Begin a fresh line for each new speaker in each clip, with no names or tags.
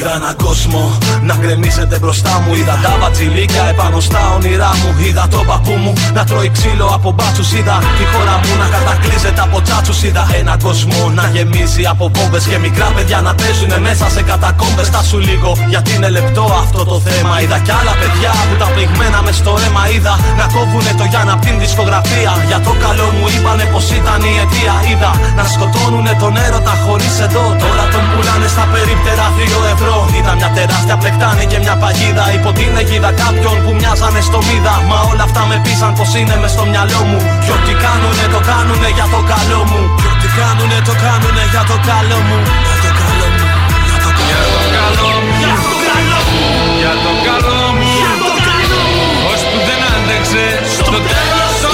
Είδα έναν κόσμο να γκρεμίζεται μπροστά μου. Είδα τα βατζιλίκια επάνω στα όνειρά μου. Είδα τον παππού μου να τρώει ξύλο από μπάτσους. Είδα τη χώρα μου να κατακλείζεται από τσάτσους. Είδα έναν κόσμο να γεμίζει από βόμβες και μικρά παιδιά να παίζουν μέσα σε κατακόμπες. Τα σου λίγο γιατί είναι λεπτό αυτό το θέμα. Είδα κι άλλα παιδιά που τα πληγμένα μες στο αίμα. Είδα να κόβουνε το Γιάννα από την δισκογραφία. Για το καλό μου είπανε πως ήταν η αιτία. Είδα να σκοτώνουνε τον έρωτα χωρίς εδώ. Τώρα τον πουλάνε στα περίπτερα 2 ευρώ. Ήταν μια τεράστια πλεκτάνη και μια παγίδα υπό την αιγίδα κάποιον που μοιάζανε στο μίδα. Μα όλα αυτά με πείσαν πως είναι μες στο μυαλό μου. Κι ό,τι κάνουνε το κάνουνε για το καλό μου. Κι ό,τι κάνουνε το κάνουνε για το καλό μου. Για το καλό μου. Για το καλό μου. Για το καλό μου.
Για το καλό μου. Για το καλό μου. Ώσπου δεν άντεξε στο τέλος το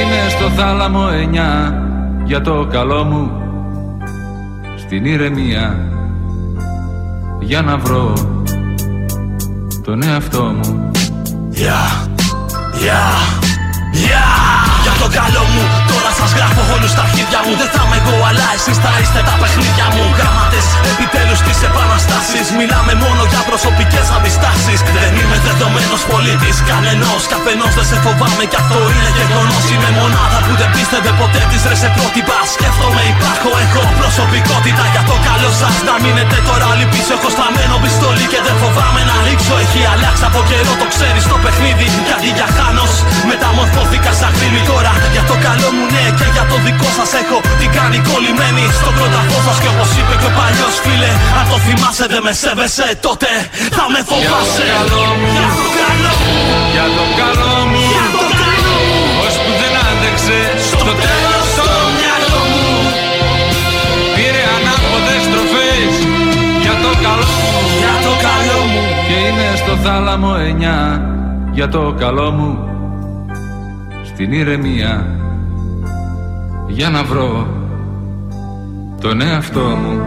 είναι στο θάλαμο εννιά για το καλό μου Στην ηρεμία για να βρω τον εαυτό μου
Yeah, yeah, yeah. Για το καλό μου, τώρα σας γράφω όλους στα αρχίδια μου. Δεν θα είμαι εγώ, αλλά εσείς θα είστε τα παιχνίδια μου. Γράμματες, επιτέλους της επαναστάσεις. Μιλάμε μόνο για προσωπικές αντιστάσεις. Δεν είμαι δεδομένος πολίτης κανενός. Καπενός δεν σε φοβάμαι κι αυτό είναι γεγονός. Είμαι μονάδα που δεν πίστευε ποτέ της ρες σε πρότυπα. Σκέφτομαι, υπάρχω, έχω προσωπικότητα για το καλό σας. Να μείνετε τώρα όλοι πίσω. Έχω στραμμένο πιστόλι και δεν φοβάμαι να ρίξω. Έχει αλλάξει από καιρό, το ξέρεις το παιχνίδι. Γιατί για χάνος μεταμορφώθηκα σαν γρήμη τώρα. Για το καλό μου ναι και για το δικό σας έχω την κάνει κολλημένη στο κρόταφό σας. Και όπως είπε και ο παλιός φίλε, αν το θυμάσαι δεν με σέβεσαι τότε θα με φοβάσαι.
Για το καλό μου.
Για το καλό μου.
Για το καλό μου
Για το καλό μου.
Ώσπου δεν άντεξε στο τέλος το μυαλό μου Πήρε ανάποδες στροφές για το καλό μου
Για το καλό μου.
Και είναι στο θάλαμο εννιά για το καλό μου Στην ηρεμία για να βρω τον εαυτό μου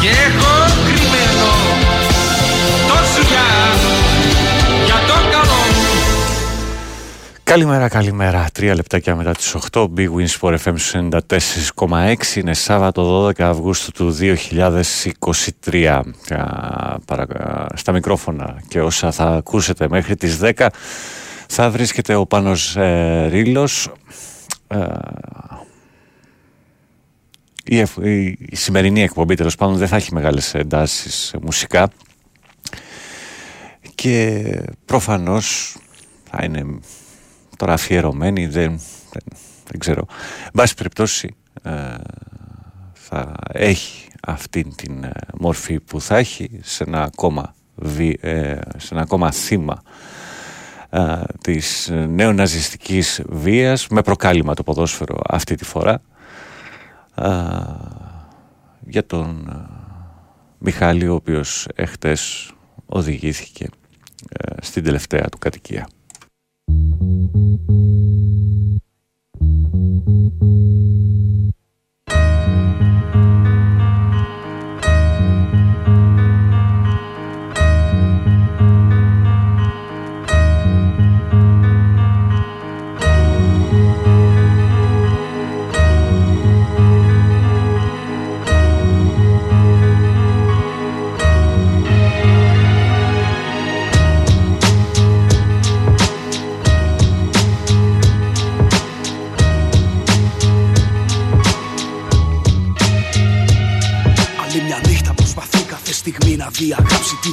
Και έχω κρυμμένο το σουγιά για το καλό μου
Καλημέρα, καλημέρα. Τρία λεπτάκια μετά τις 8. Big Win Sport FM στους 94,6. Είναι Σάββατο 12 Αυγούστου του 2023. Α, παρα- Στα μικρόφωνα και όσα θα ακούσετε μέχρι τις 10 θα βρίσκεται ο Πάνος ε, Ρήλος. Ε, η, εφ- η, η σημερινή εκπομπή τέλος πάντων δεν θα έχει μεγάλες εντάσεις ε, μουσικά και προφανώς θα είναι τώρα αφιερωμένη, δεν, δεν, δεν ξέρω. Εν πάση περιπτώσει ε, θα έχει αυτή την ε, μορφή που θα έχει σε ένα ακόμα, βι- ε, σε ένα ακόμα θύμα ε, της νεοναζιστικής βίας με προκάλημα το ποδόσφαιρο αυτή τη φορά ε, για τον ε, Μιχάλη ο οποίος εχθές οδηγήθηκε ε, στην τελευταία του κατοικία.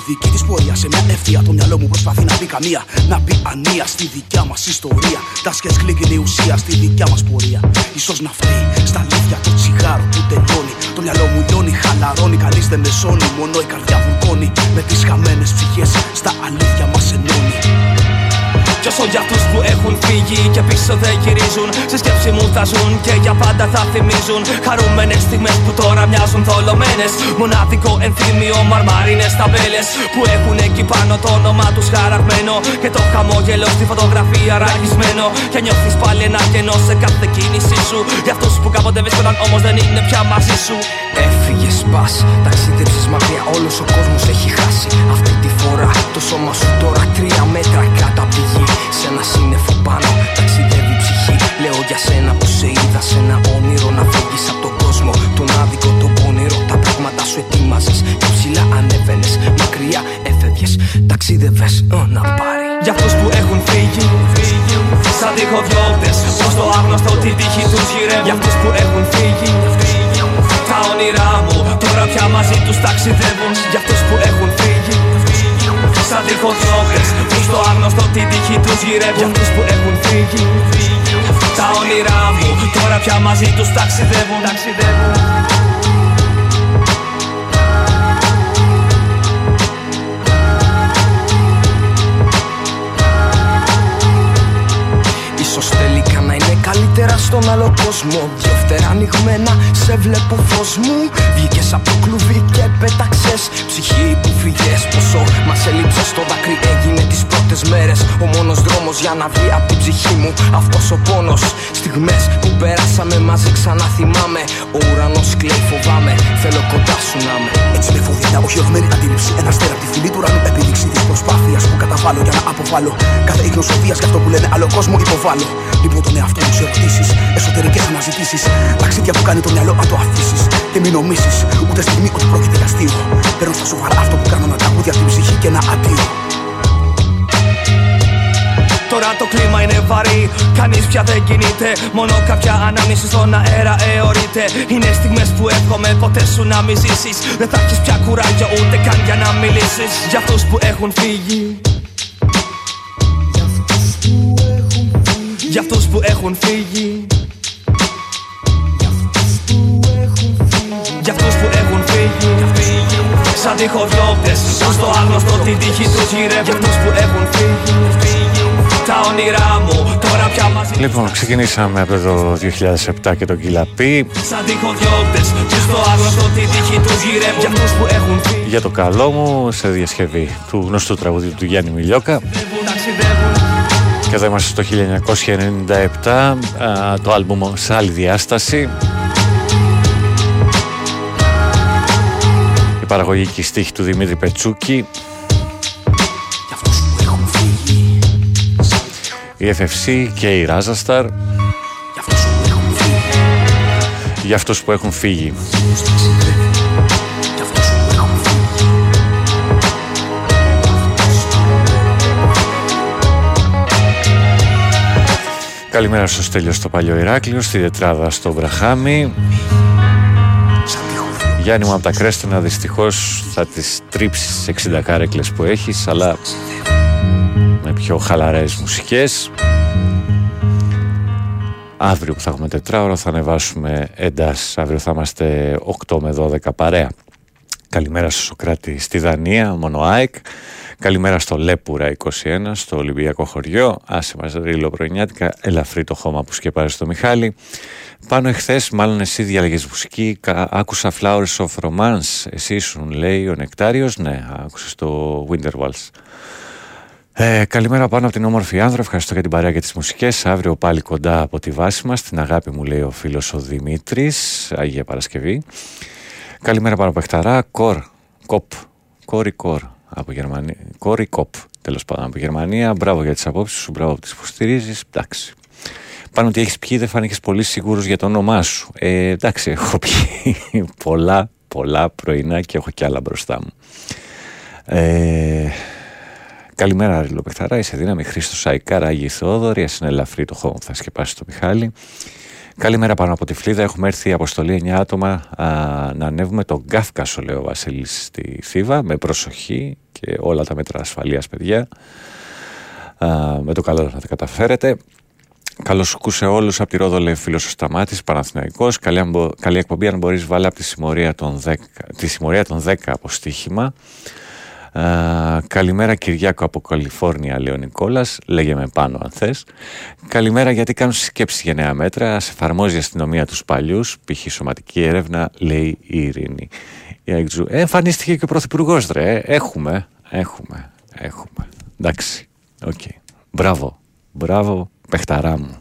Δική της πορεία σε μια ευθεία. Το μυαλό μου προσπαθεί να πει καμία. Να πει ανία στη δικιά μας ιστορία. Τα σκέτ κλείνει η ουσία στη δικιά μας πορεία. σω να φταίει στα αλήθεια το τσιγάρο που τελειώνει. Το μυαλό μου λιώνει, χαλαρώνει. Κανείς δεν με σώνει. Μόνο η καρδιά βουλκώνει. Με τις χαμένες ψυχές στα αλήθεια μας ενώνει.
Κι όσο για αυτούς που έχουν φύγει και πίσω δεν γυρίζουν, στη σκέψη μου θα ζουν και για πάντα θα θυμίζουν. Χαρούμενες στιγμές που τώρα μοιάζουν θολωμένες. Μοναδικό ενθύμιο, μαρμάρινε ταμπέλε που έχουν εκεί πάνω το όνομά τους χαραγμένο. Και το χαμόγελο στη φωτογραφία ραγισμένο. Και νιώθεις πάλι ένα κενό σε κάθε κίνησή σου. Για αυτούς που κάποτε βρίσκονταν όμως δεν είναι πια μαζί σου. Έφυγες πα, ταξίδεψες μακριά, όλος ο κόσμος έχει χάσει. Αυτή τη φορά το σώμα σου τώρα τρία μέτρα κάτω από τη γη. Σε ένα σύννεφο πάνω ταξιδεύει η ψυχή. Λέω για σένα που σε είδα σε ένα όνειρο να φύγεις από τον κόσμο. Τον άδικο, τον πόνιρο, τα πράγματα σου ετοίμαζες. Και ψηλά ανέβαινες, μακριά έφευγες. Ταξίδευες, να πάρει. Για αυτούς που έχουν φύγει, σαν τυχοδιώκτε. Προ το άγνωστο την τύχη τους γυρεύουν. Για αυτούς που έχουν φύγει, τα όνειρά μου τώρα πια μαζί τους ταξιδεύουν. Για αυτούς που έχουν φύγει, σαν τυχοδιώκτες Που στο άγνωστο την τύχη τους γυρεύουν Για αυτούς που έχουν φύγει Τα όνειρά μου τώρα πια μαζί τους ταξιδεύουν, ταξιδεύουν. Ίσως τελικά να είναι καλύτερα στον άλλο κόσμο. Δυο φτερά ανοιγμένα σε βλέπω φως μου. Βγήκες από το κλουβί και πέταξες. Ψυχή που φύγες πόσο μας έλειψες. Το δάκρυ έγινε τις πρώτες μέρες. Ο μόνος δρόμος για να βγει από την ψυχή μου. Αυτός ο πόνος. Στιγμές που περάσαμε μαζί ξανά θυμάμαι. Ο ουρανός κλαίει φοβάμαι. Θέλω κοντά σου να με
Έτσι με φοβία, οχυρωμένη αντίληψη. Ένας στέρα από τη φυλή του ουρανού επίδειξη τη προσπάθεια που καταβάλω για να αποβάλω. Κάθε υγνωσοδία για αυτό που λένε άλλο κόσμο υποβάλλω. Λοιπόν τον εαυτό μου σε ερωτήσει, εσωτερικές αναζητήσεις. Ταξίδια που κάνει το μυαλό αν το αφήσεις. Και μην νομίσεις ούτε στιγμή ότι πρόκειται για αστείο. Παίρνω στα σοβαρά αυτό που κάνω να τραγούδια από την ψυχή και ένα αντίο.
Τώρα το κλίμα είναι βαρύ, κανείς πια δεν κινείται Μόνο κάποια ανάμνηση στον αέρα αιωρείται Είναι στιγμές που εύχομαι ποτέ σου να μη ζήσεις Δεν θα έχεις πια κουράγιο ούτε καν για να μιλήσεις Για αυτούς που έχουν φύγει Για αυτούς που έχουν φύγει. Για αυτούς που έχουν φύγει. Σαν τυχοδιώκτες Που στο άγνωστο την τύχη τους γυρεύουν Για αυτούς που έχουν φύγει. Τα όνειρά μου τώρα πια μαζί
Λοιπόν, ξεκινήσαμε από το 2007 και τον Κιλαπή.
Σαν τυχοδιώκτες Που στο άγνωστο την τύχη τους γυρεύουν Για αυτούς που έχουν φύγει.
Για το καλό μου σε διασκευή του γνωστού τραγουδιού του Γιάννη Μιλιόκα και εδώ είμαστε στο 1997 το άλμπουμ σε άλλη διάσταση. Η παραγωγική στίχη του Δημήτρη Πετσούκη. Η FFC και η Ράζασταρ για αυτούς που έχουν φύγει. Καλημέρα στο Στέλιο στο Παλιό Ηράκλειο, στη Τετράδα στο Βραχάμι. Γιάννη μου από τα Κρέστονα δυστυχώς θα τις τρίψεις 60 κάρεκλες που έχεις αλλά με πιο χαλαρές μουσικές. Αύριο που θα έχουμε τετράωρο θα ανεβάσουμε εντάσεις. Αύριο θα είμαστε 8 με 12 παρέα. Καλημέρα στο Σοκράτη στη Δανία, μόνο ΑΕΚ. Καλημέρα στο Λέπουρα 21, στο Ολυμπιακό χωριό. Άσε μας ρίλο πρωινιάτικα, ελαφρύ το χώμα που σκεπάζει το Μιχάλη. Πάνω εχθές, μάλλον εσύ διάλεγες μουσική, άκουσα Flowers of Romance. Εσύ ήσουν, λέει ο Νεκτάριος. Ναι, άκουσες το Winterwalls. Ε, καλημέρα πάνω από την όμορφη άνδρο. Ευχαριστώ για την παρέα και τις μουσικές. Αύριο πάλι κοντά από τη βάση μας. Την αγάπη μου λέει ο φίλος ο Δημήτρης. Αγία Παρασκευή. Καλημέρα πάνω από Εχταρά. Κορ. Κοπ. Κόρη κορ. Από Γερμανία. Κόρη κοπ. Τέλος πάντων από Γερμανία. Μπράβο για τις απόψεις σου. Μπράβο που τις υποστηρίζεις. Εντάξει. Πάνω ότι έχεις πιει δεν φάνηκες πολύ σίγουρος για το όνομά σου. Ε, εντάξει, έχω πιει πολλά, πολλά πρωινά και έχω κι άλλα μπροστά μου. Ε, Καλημέρα, Ρίλο Πεχταρά. Είσαι δύναμη Χρήστος Σαϊκάρα, Άγιοι Θεόδωρη. είναι ελαφρύ το χώρο που θα σκεπάσει το Μιχάλη. Καλημέρα πάνω από τη Φλίδα. Έχουμε έρθει η αποστολή 9 άτομα α, να ανέβουμε τον Κάφκασο, λέει ο Βασίλης, στη Θήβα, με προσοχή και όλα τα μέτρα ασφαλείας, παιδιά. Α, με το καλό θα τα καταφέρετε. Καλώς σε όλους από τη Ρόδο, λέει φίλος ο Σταμάτης, Παναθυναϊκό. Καλή, καλή εκπομπή, αν μπορείς, βάλει από τη συμμορία των 10, τη συμμορία των 10 από στοίχημα. Καλημέρα Κυριάκο από Καλιφόρνια, λέει ο Νικόλας. Λέγε με πάνω αν θες. Καλημέρα γιατί κάνουν σκέψη για νέα μέτρα. Σε εφαρμόζει η αστυνομία τους παλιούς. Π.χ. σωματική έρευνα, λέει η Ειρήνη. Η ε, εμφανίστηκε και ο Πρωθυπουργός, ρε. Έχουμε, έχουμε, έχουμε. Εντάξει, οκ. Okay. Μπράβο, μπράβο, παιχταρά μου.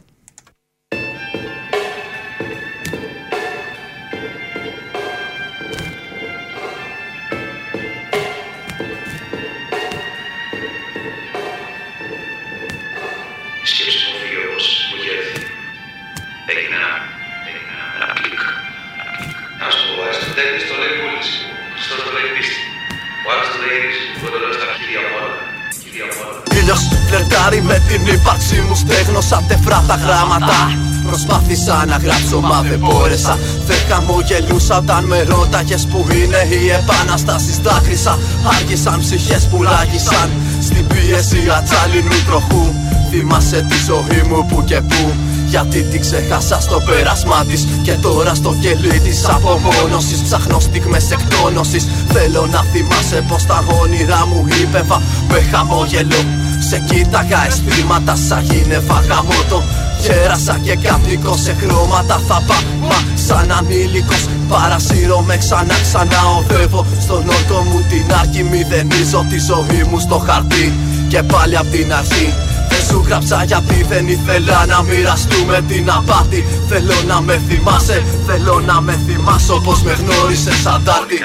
Φλερτάρει με την ύπαρξή μου Στέγνωσα τεφρά τα γράμματα. Προσπάθησα να γράψω μα δεν μπόρεσα. Δεν χαμογελούσα όταν με ρώταγες που είναι οι επαναστάσεις Δάκρυσα άργησαν ψυχές που ράγισαν Στην πίεση ατσάλινου τροχού. Θυμάσαι τη ζωή μου που και που γιατί την ξέχασα στο πέρασμά της. Και τώρα στο κελί της απομόνωσης ψάχνω στιγμές εκτόνωσης. Θέλω να θυμάσαι πως τα όνειρά μου ύπεβα με χαμόγελο σε κοίταγα αισθήματα σαν γίνευα γαμότο Γέρασα και κατοικώ σε χρώματα θα πάω Μα σαν ανήλικος παρασύρωμαι ξανά ξανά οδεύω Στον όρκο μου την άρχη μηδενίζω τη ζωή μου στο χαρτί Και πάλι απ' την αρχή δεν σου γράψα γιατί δεν ήθελα να μοιραστούμε την απάτη. Θέλω να με θυμάσαι, θέλω να με θυμάσω πως με γνώρισες αντάρτη.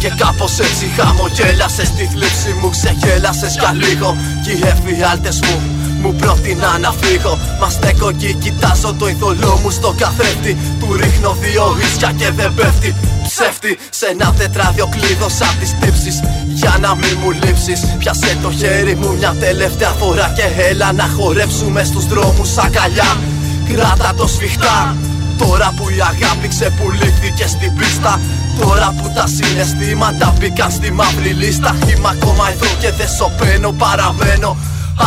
Και κάπως έτσι χαμογέλασες Τη θλίψη μου ξεγέλασες για λίγο Κι οι εφιάλτες μου μου πρότεινα να φύγω. Μα στέκω και κοιτάζω το ειδωλό μου στο καθρέφτη. Του ρίχνω δύο ίσια και δεν πέφτει. Ψεύτη σε ένα τετράδιο κλείδωσα τις τύψεις. Για να μην μου λείψεις Πιάσε το χέρι μου μια τελευταία φορά Και έλα να χορέψουμε στους δρόμους αγκαλιά. Κράτα το σφιχτά. Τώρα που η αγάπη ξεπουλήθηκε στην πίστα. Τώρα που τα συναισθήματα μπήκαν στη μαύρη λίστα. Είμαι ακόμα εδώ και δεν σωπαίνω παραμένω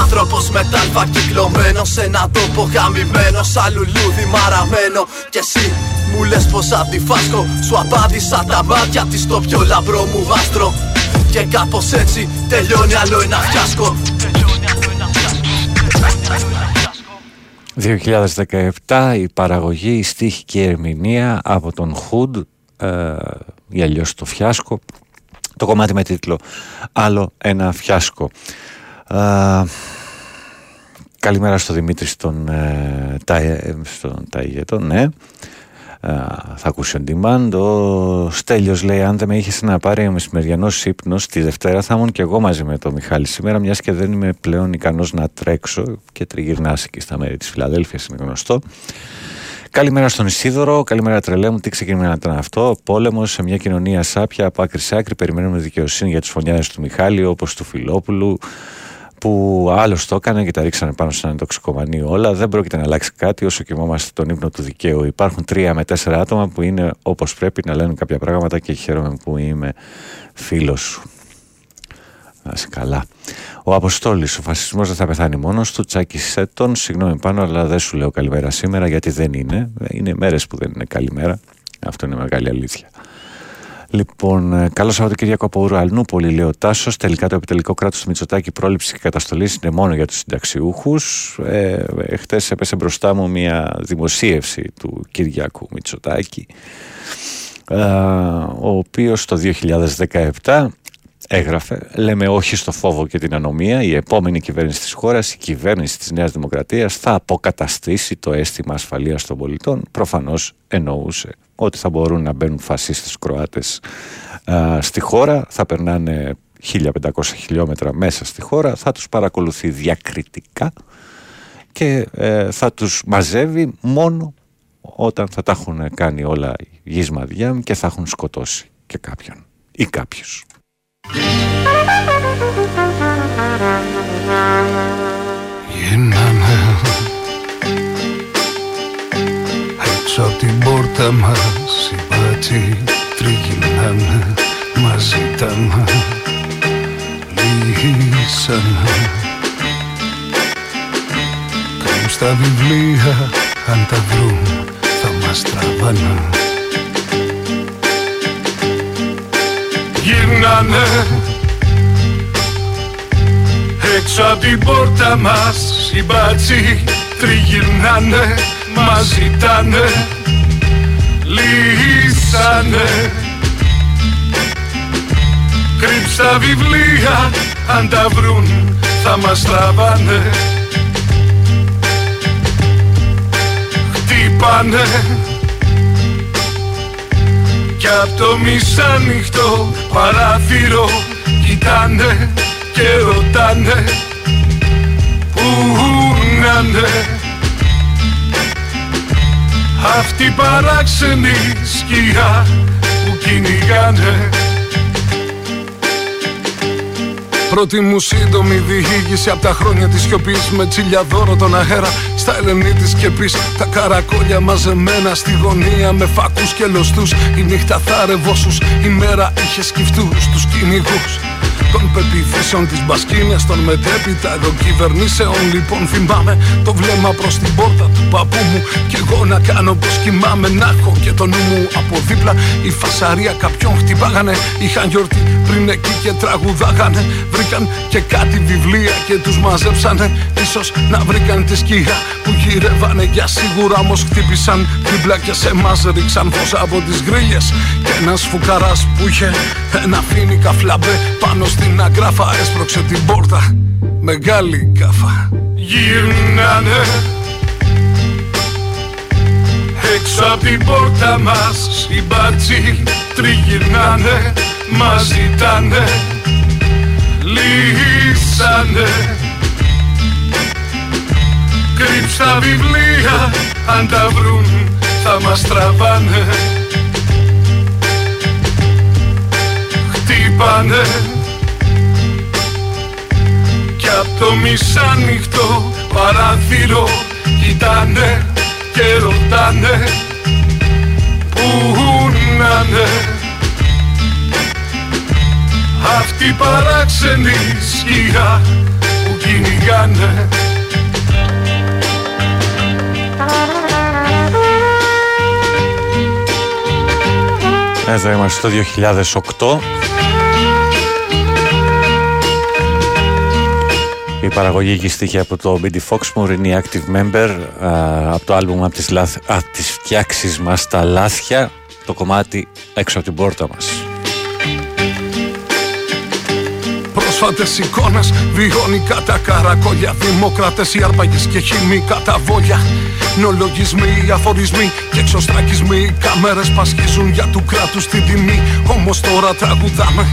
Άνθρωπος με τάλβα κυκλωμένο σε ένα τόπο γαμημένο Σαν λουλούδι μαραμένο. Και εσύ μου λες πως αντιφάσκω Σου απάντησα τα μάτια της στο πιο λαμπρό μου άστρο Και κάπως έτσι τελειώνει άλλο ένα φιάσκο.
2017 η παραγωγή, η στίχη και η ερμηνεία από τον Χουντ ε, ή αλλιώς το φιάσκο. Το κομμάτι με τίτλο «Άλλο ένα φιάσκο». Ε, καλημέρα στο Δημήτρη στον, ε, στον Ταϊγέτο, ναι θα ακούσει on demand. Ο Στέλιος λέει: Αν δεν με είχες να πάρει ο μεσημεριανός ύπνος τη Δευτέρα, θα ήμουν και εγώ μαζί με τον Μιχάλη σήμερα, μιας και δεν είμαι πλέον ικανός να τρέξω και τριγυρνά εκεί στα μέρη της Φιλαδέλφια, είναι γνωστό. Καλημέρα στον Ισίδωρο, καλημέρα τρελέ μου. Τι ξεκίνημα ήταν αυτό. Πόλεμος σε μια κοινωνία σάπια από άκρη σε άκρη. Περιμένουμε δικαιοσύνη για του φωνιάδες του Μιχάλη, όπως του Φιλόπουλου, που άλλος το έκανε και τα ρίξανε πάνω σε ένα τοξικομανίο όλα. Δεν πρόκειται να αλλάξει κάτι όσο κοιμόμαστε τον ύπνο του δικαίου. Υπάρχουν τρία με τέσσερα άτομα που είναι όπως πρέπει να λένε κάποια πράγματα και χαίρομαι που είμαι φίλος σου. Να είσαι καλά. Ο Αποστόλης, ο φασισμός δεν θα πεθάνει μόνος του. Τσάκη Σέτον, συγγνώμη πάνω, αλλά δεν σου λέω καλημέρα σήμερα γιατί δεν είναι. Είναι μέρες που δεν είναι καλημέρα. Αυτό είναι μεγάλη αλήθεια. Λοιπόν, ε, καλό Σαββατοκύριακο από Ουραλνούπολη, λέει ο Τάσος. Τελικά το επιτελικό κράτος του Μητσοτάκη πρόληψη και καταστολή είναι μόνο για τους συνταξιούχους. Ε, Χθες έπεσε μπροστά μου μια δημοσίευση του Κυριακού Μητσοτάκη, ε, ο οποίος το 2017 έγραφε «Λέμε όχι στο φόβο και την ανομία. Η επόμενη κυβέρνηση της χώρας, η κυβέρνηση της Νέας Δημοκρατίας θα αποκαταστήσει το αίσθημα ασφαλείας των πολιτών». Προφανώς εννοούσε ότι θα μπορούν να μπαίνουν φασίστες Κροάτες α, στη χώρα, θα περνάνε 1500 χιλιόμετρα μέσα στη χώρα, θα τους παρακολουθεί διακριτικά και ε, θα τους μαζεύει μόνο όταν θα τα έχουν κάνει όλα γης και θα έχουν σκοτώσει και κάποιον ή κάποιους.
Γίναμε έξω από την πόρτα μας οι μπάτσοι τριγυρνάνε τα ζητάνε λύσανε Κάνουν στα βιβλία αν τα βρουν θα μας τραβάνε. Γυρνάνε έξω από την πόρτα μας οι μπάτσοι τριγυρνάνε μας ζητάνε, λύσανε. Κρύψ' τα βιβλία, αν τα βρουν θα μας τραβάνε. Χτύπανε. Κι απ' το μισάνυχτο παράθυρο κοιτάνε και ρωτάνε Πού να'ναι Αυτή παράξενη σκιά που κυνηγάνε Πρώτη μου σύντομη διήγηση από τα χρόνια της σιωπής Με τσίλια δώρο τον αέρα. Στα ελενή της σκεπής Τα καρακόλια μαζεμένα στη γωνία με φακούς και λοστούς Η νύχτα θα ρευόσους, η μέρα είχε σκυφτούς τους κυνηγούς. Των πεπιθήσεων της μπασκίνες των μετέπειτα εδώ κυβερνήσεων. Λοιπόν θυμάμαι το βλέμμα προς την πόρτα του παππού μου. Και εγώ να κάνω πως κοιμάμαι να έχω και το νου μου από δίπλα. Η φασαρία κάποιον χτυπάγανε είχαν γιορτή πριν εκεί και τραγουδάγανε βρήκαν και κάτι βιβλία και τους μαζέψανε ίσως να βρήκαν τη σκιά που γυρεύανε. Για σίγουρα όμως χτύπησαν δίπλα και σε μας ρίξαν φως από τις γκρίλιες. Και ένας φουκαράς που είχε ένα φίνικα φλαμπέ πάνω στην αγκράφα έσπρωξε την πόρτα. Μεγάλη κάφα Γυρνάνε Έξω από την πόρτα μας. Οι μπάτσοι τριγυρνάνε Μας ζητάνε Λύσανε Κρύψ' τα βιβλία αν τα βρουν θα μας τραβάνε. Χτύπανε. Κι απ' το μισάνυχτο παράθυρο κοιτάνε και ρωτάνε Πού να'ναι Αυτή παράξενη σκιά που κυνηγάνε
Εδώ είμαστε το 2008 Η παραγωγή και στοιχεία από το BD Foxmoor είναι η Active Member από το άλμπουμ από τις, λάθ, από τις φτιάξεις μας τα λάθια το κομμάτι έξω από την πόρτα μας.
Πρόσφατες εικόνες βιώνικα τα καρακόλια Δημοκράτες οι αρπαγές και χημικά τα βόλια. Νολογισμοί, αφορισμοί και εξωστρακισμοί Κάμερες πασχίζουν για του κράτους την τιμή. Όμως τώρα τραγουδάμε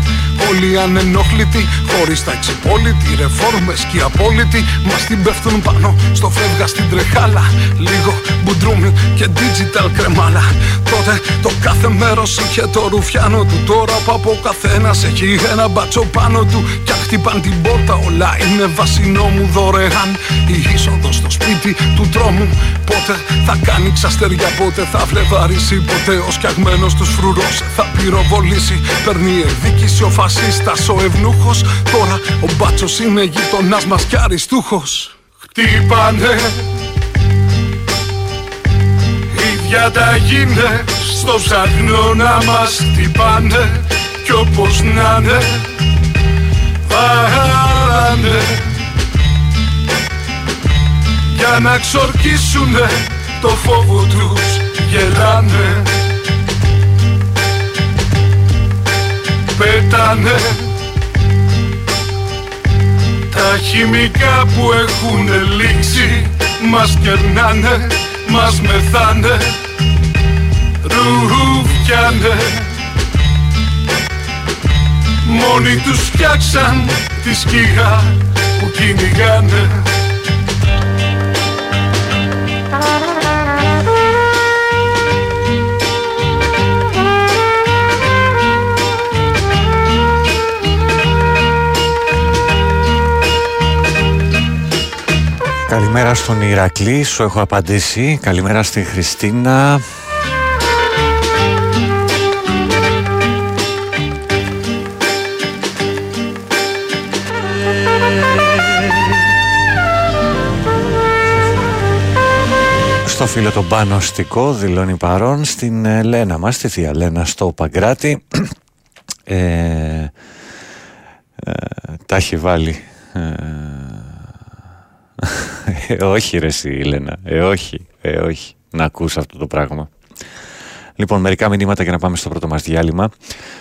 όλοι ανενόχλητοι Χωρίς τα εξυπόλοιτοι, ρεφόρμες και οι απόλυτοι Μας την πέφτουν πάνω στο φεύγα στην τρεχάλα. Λίγο μπουντρούμι και digital κρεμάλα. Τότε το κάθε μέρος είχε το ρουφιάνο του. Τώρα που από καθένας έχει ένα μπατσο πάνω του. Κι αν χτυπάν την πόρτα όλα είναι βασινό μου δωρεάν. Η είσοδος στο σπίτι του τρόμου Πότε θα κάνει ξαστεριά, πότε θα φλεβαρίσει Ποτέ ο σκιαγμένος τους φρουρός θα πυροβολήσει. Παίρνει εκδίκηση ο φασίστας ο ευνούχος Τώρα ο μπάτσος είναι γειτονάς μας κι αριστούχος. Χτύπανε. Ίδια τα γίνε στο ψαχνό να μας χτυπάνε. Κι όπως να είναι Βάλανε Για να ξορκίσουνε το φόβο τους γελάνε Πέτανε. Τα χημικά που έχουν λήξει Μας κερνάνε, μας μεθάνε. Ρουφιάνε Μόνοι τους φτιάξαν τη σκιά που κυνηγάνε
Καλημέρα στον Ηρακλή, σου έχω απαντήσει. Καλημέρα στην Χριστίνα. Στο φίλο τον Πανωστικό δηλώνει παρόν στην ε, Λένα μας, στη Θεία Λένα στο Παγκράτη. ε, ε, τα έχει βάλει ε, όχι ρε εσύ Λένα ε, όχι, ε, όχι να ακούς αυτό το πράγμα Λοιπόν, μερικά μηνύματα για να πάμε στο πρώτο μας διάλειμμα.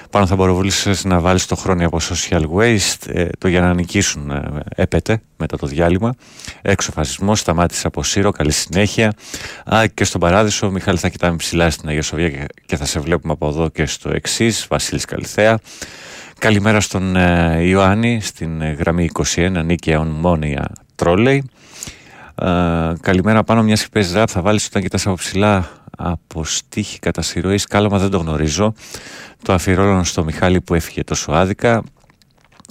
Πάνω θα μπορούσε να βάλεις το χρόνο από social waste, ε, το για να νικήσουν ε, έπεται μετά το διάλειμμα. Έξω φασισμός, σταμάτησε από Σύρο, καλή συνέχεια. Α, και στον Παράδεισο, Μιχάλη, θα κοιτάμε ψηλά στην Αγία Σοβία και θα σε βλέπουμε από εδώ και στο εξής. Βασίλης Καλυθέα. Καλημέρα στον ε, Ιωάννη, στην ε, γραμμή 21, Νίκαια Ονμόνια Τρόλεϊ. Ε, καλημέρα πάνω μιας παίζει ραπ θα βάλεις όταν κοιτάς από ψηλά από στίχη κατά συρροή κάλωμα δεν το γνωρίζω το αφιερώνω στο Μιχάλη που έφυγε τόσο άδικα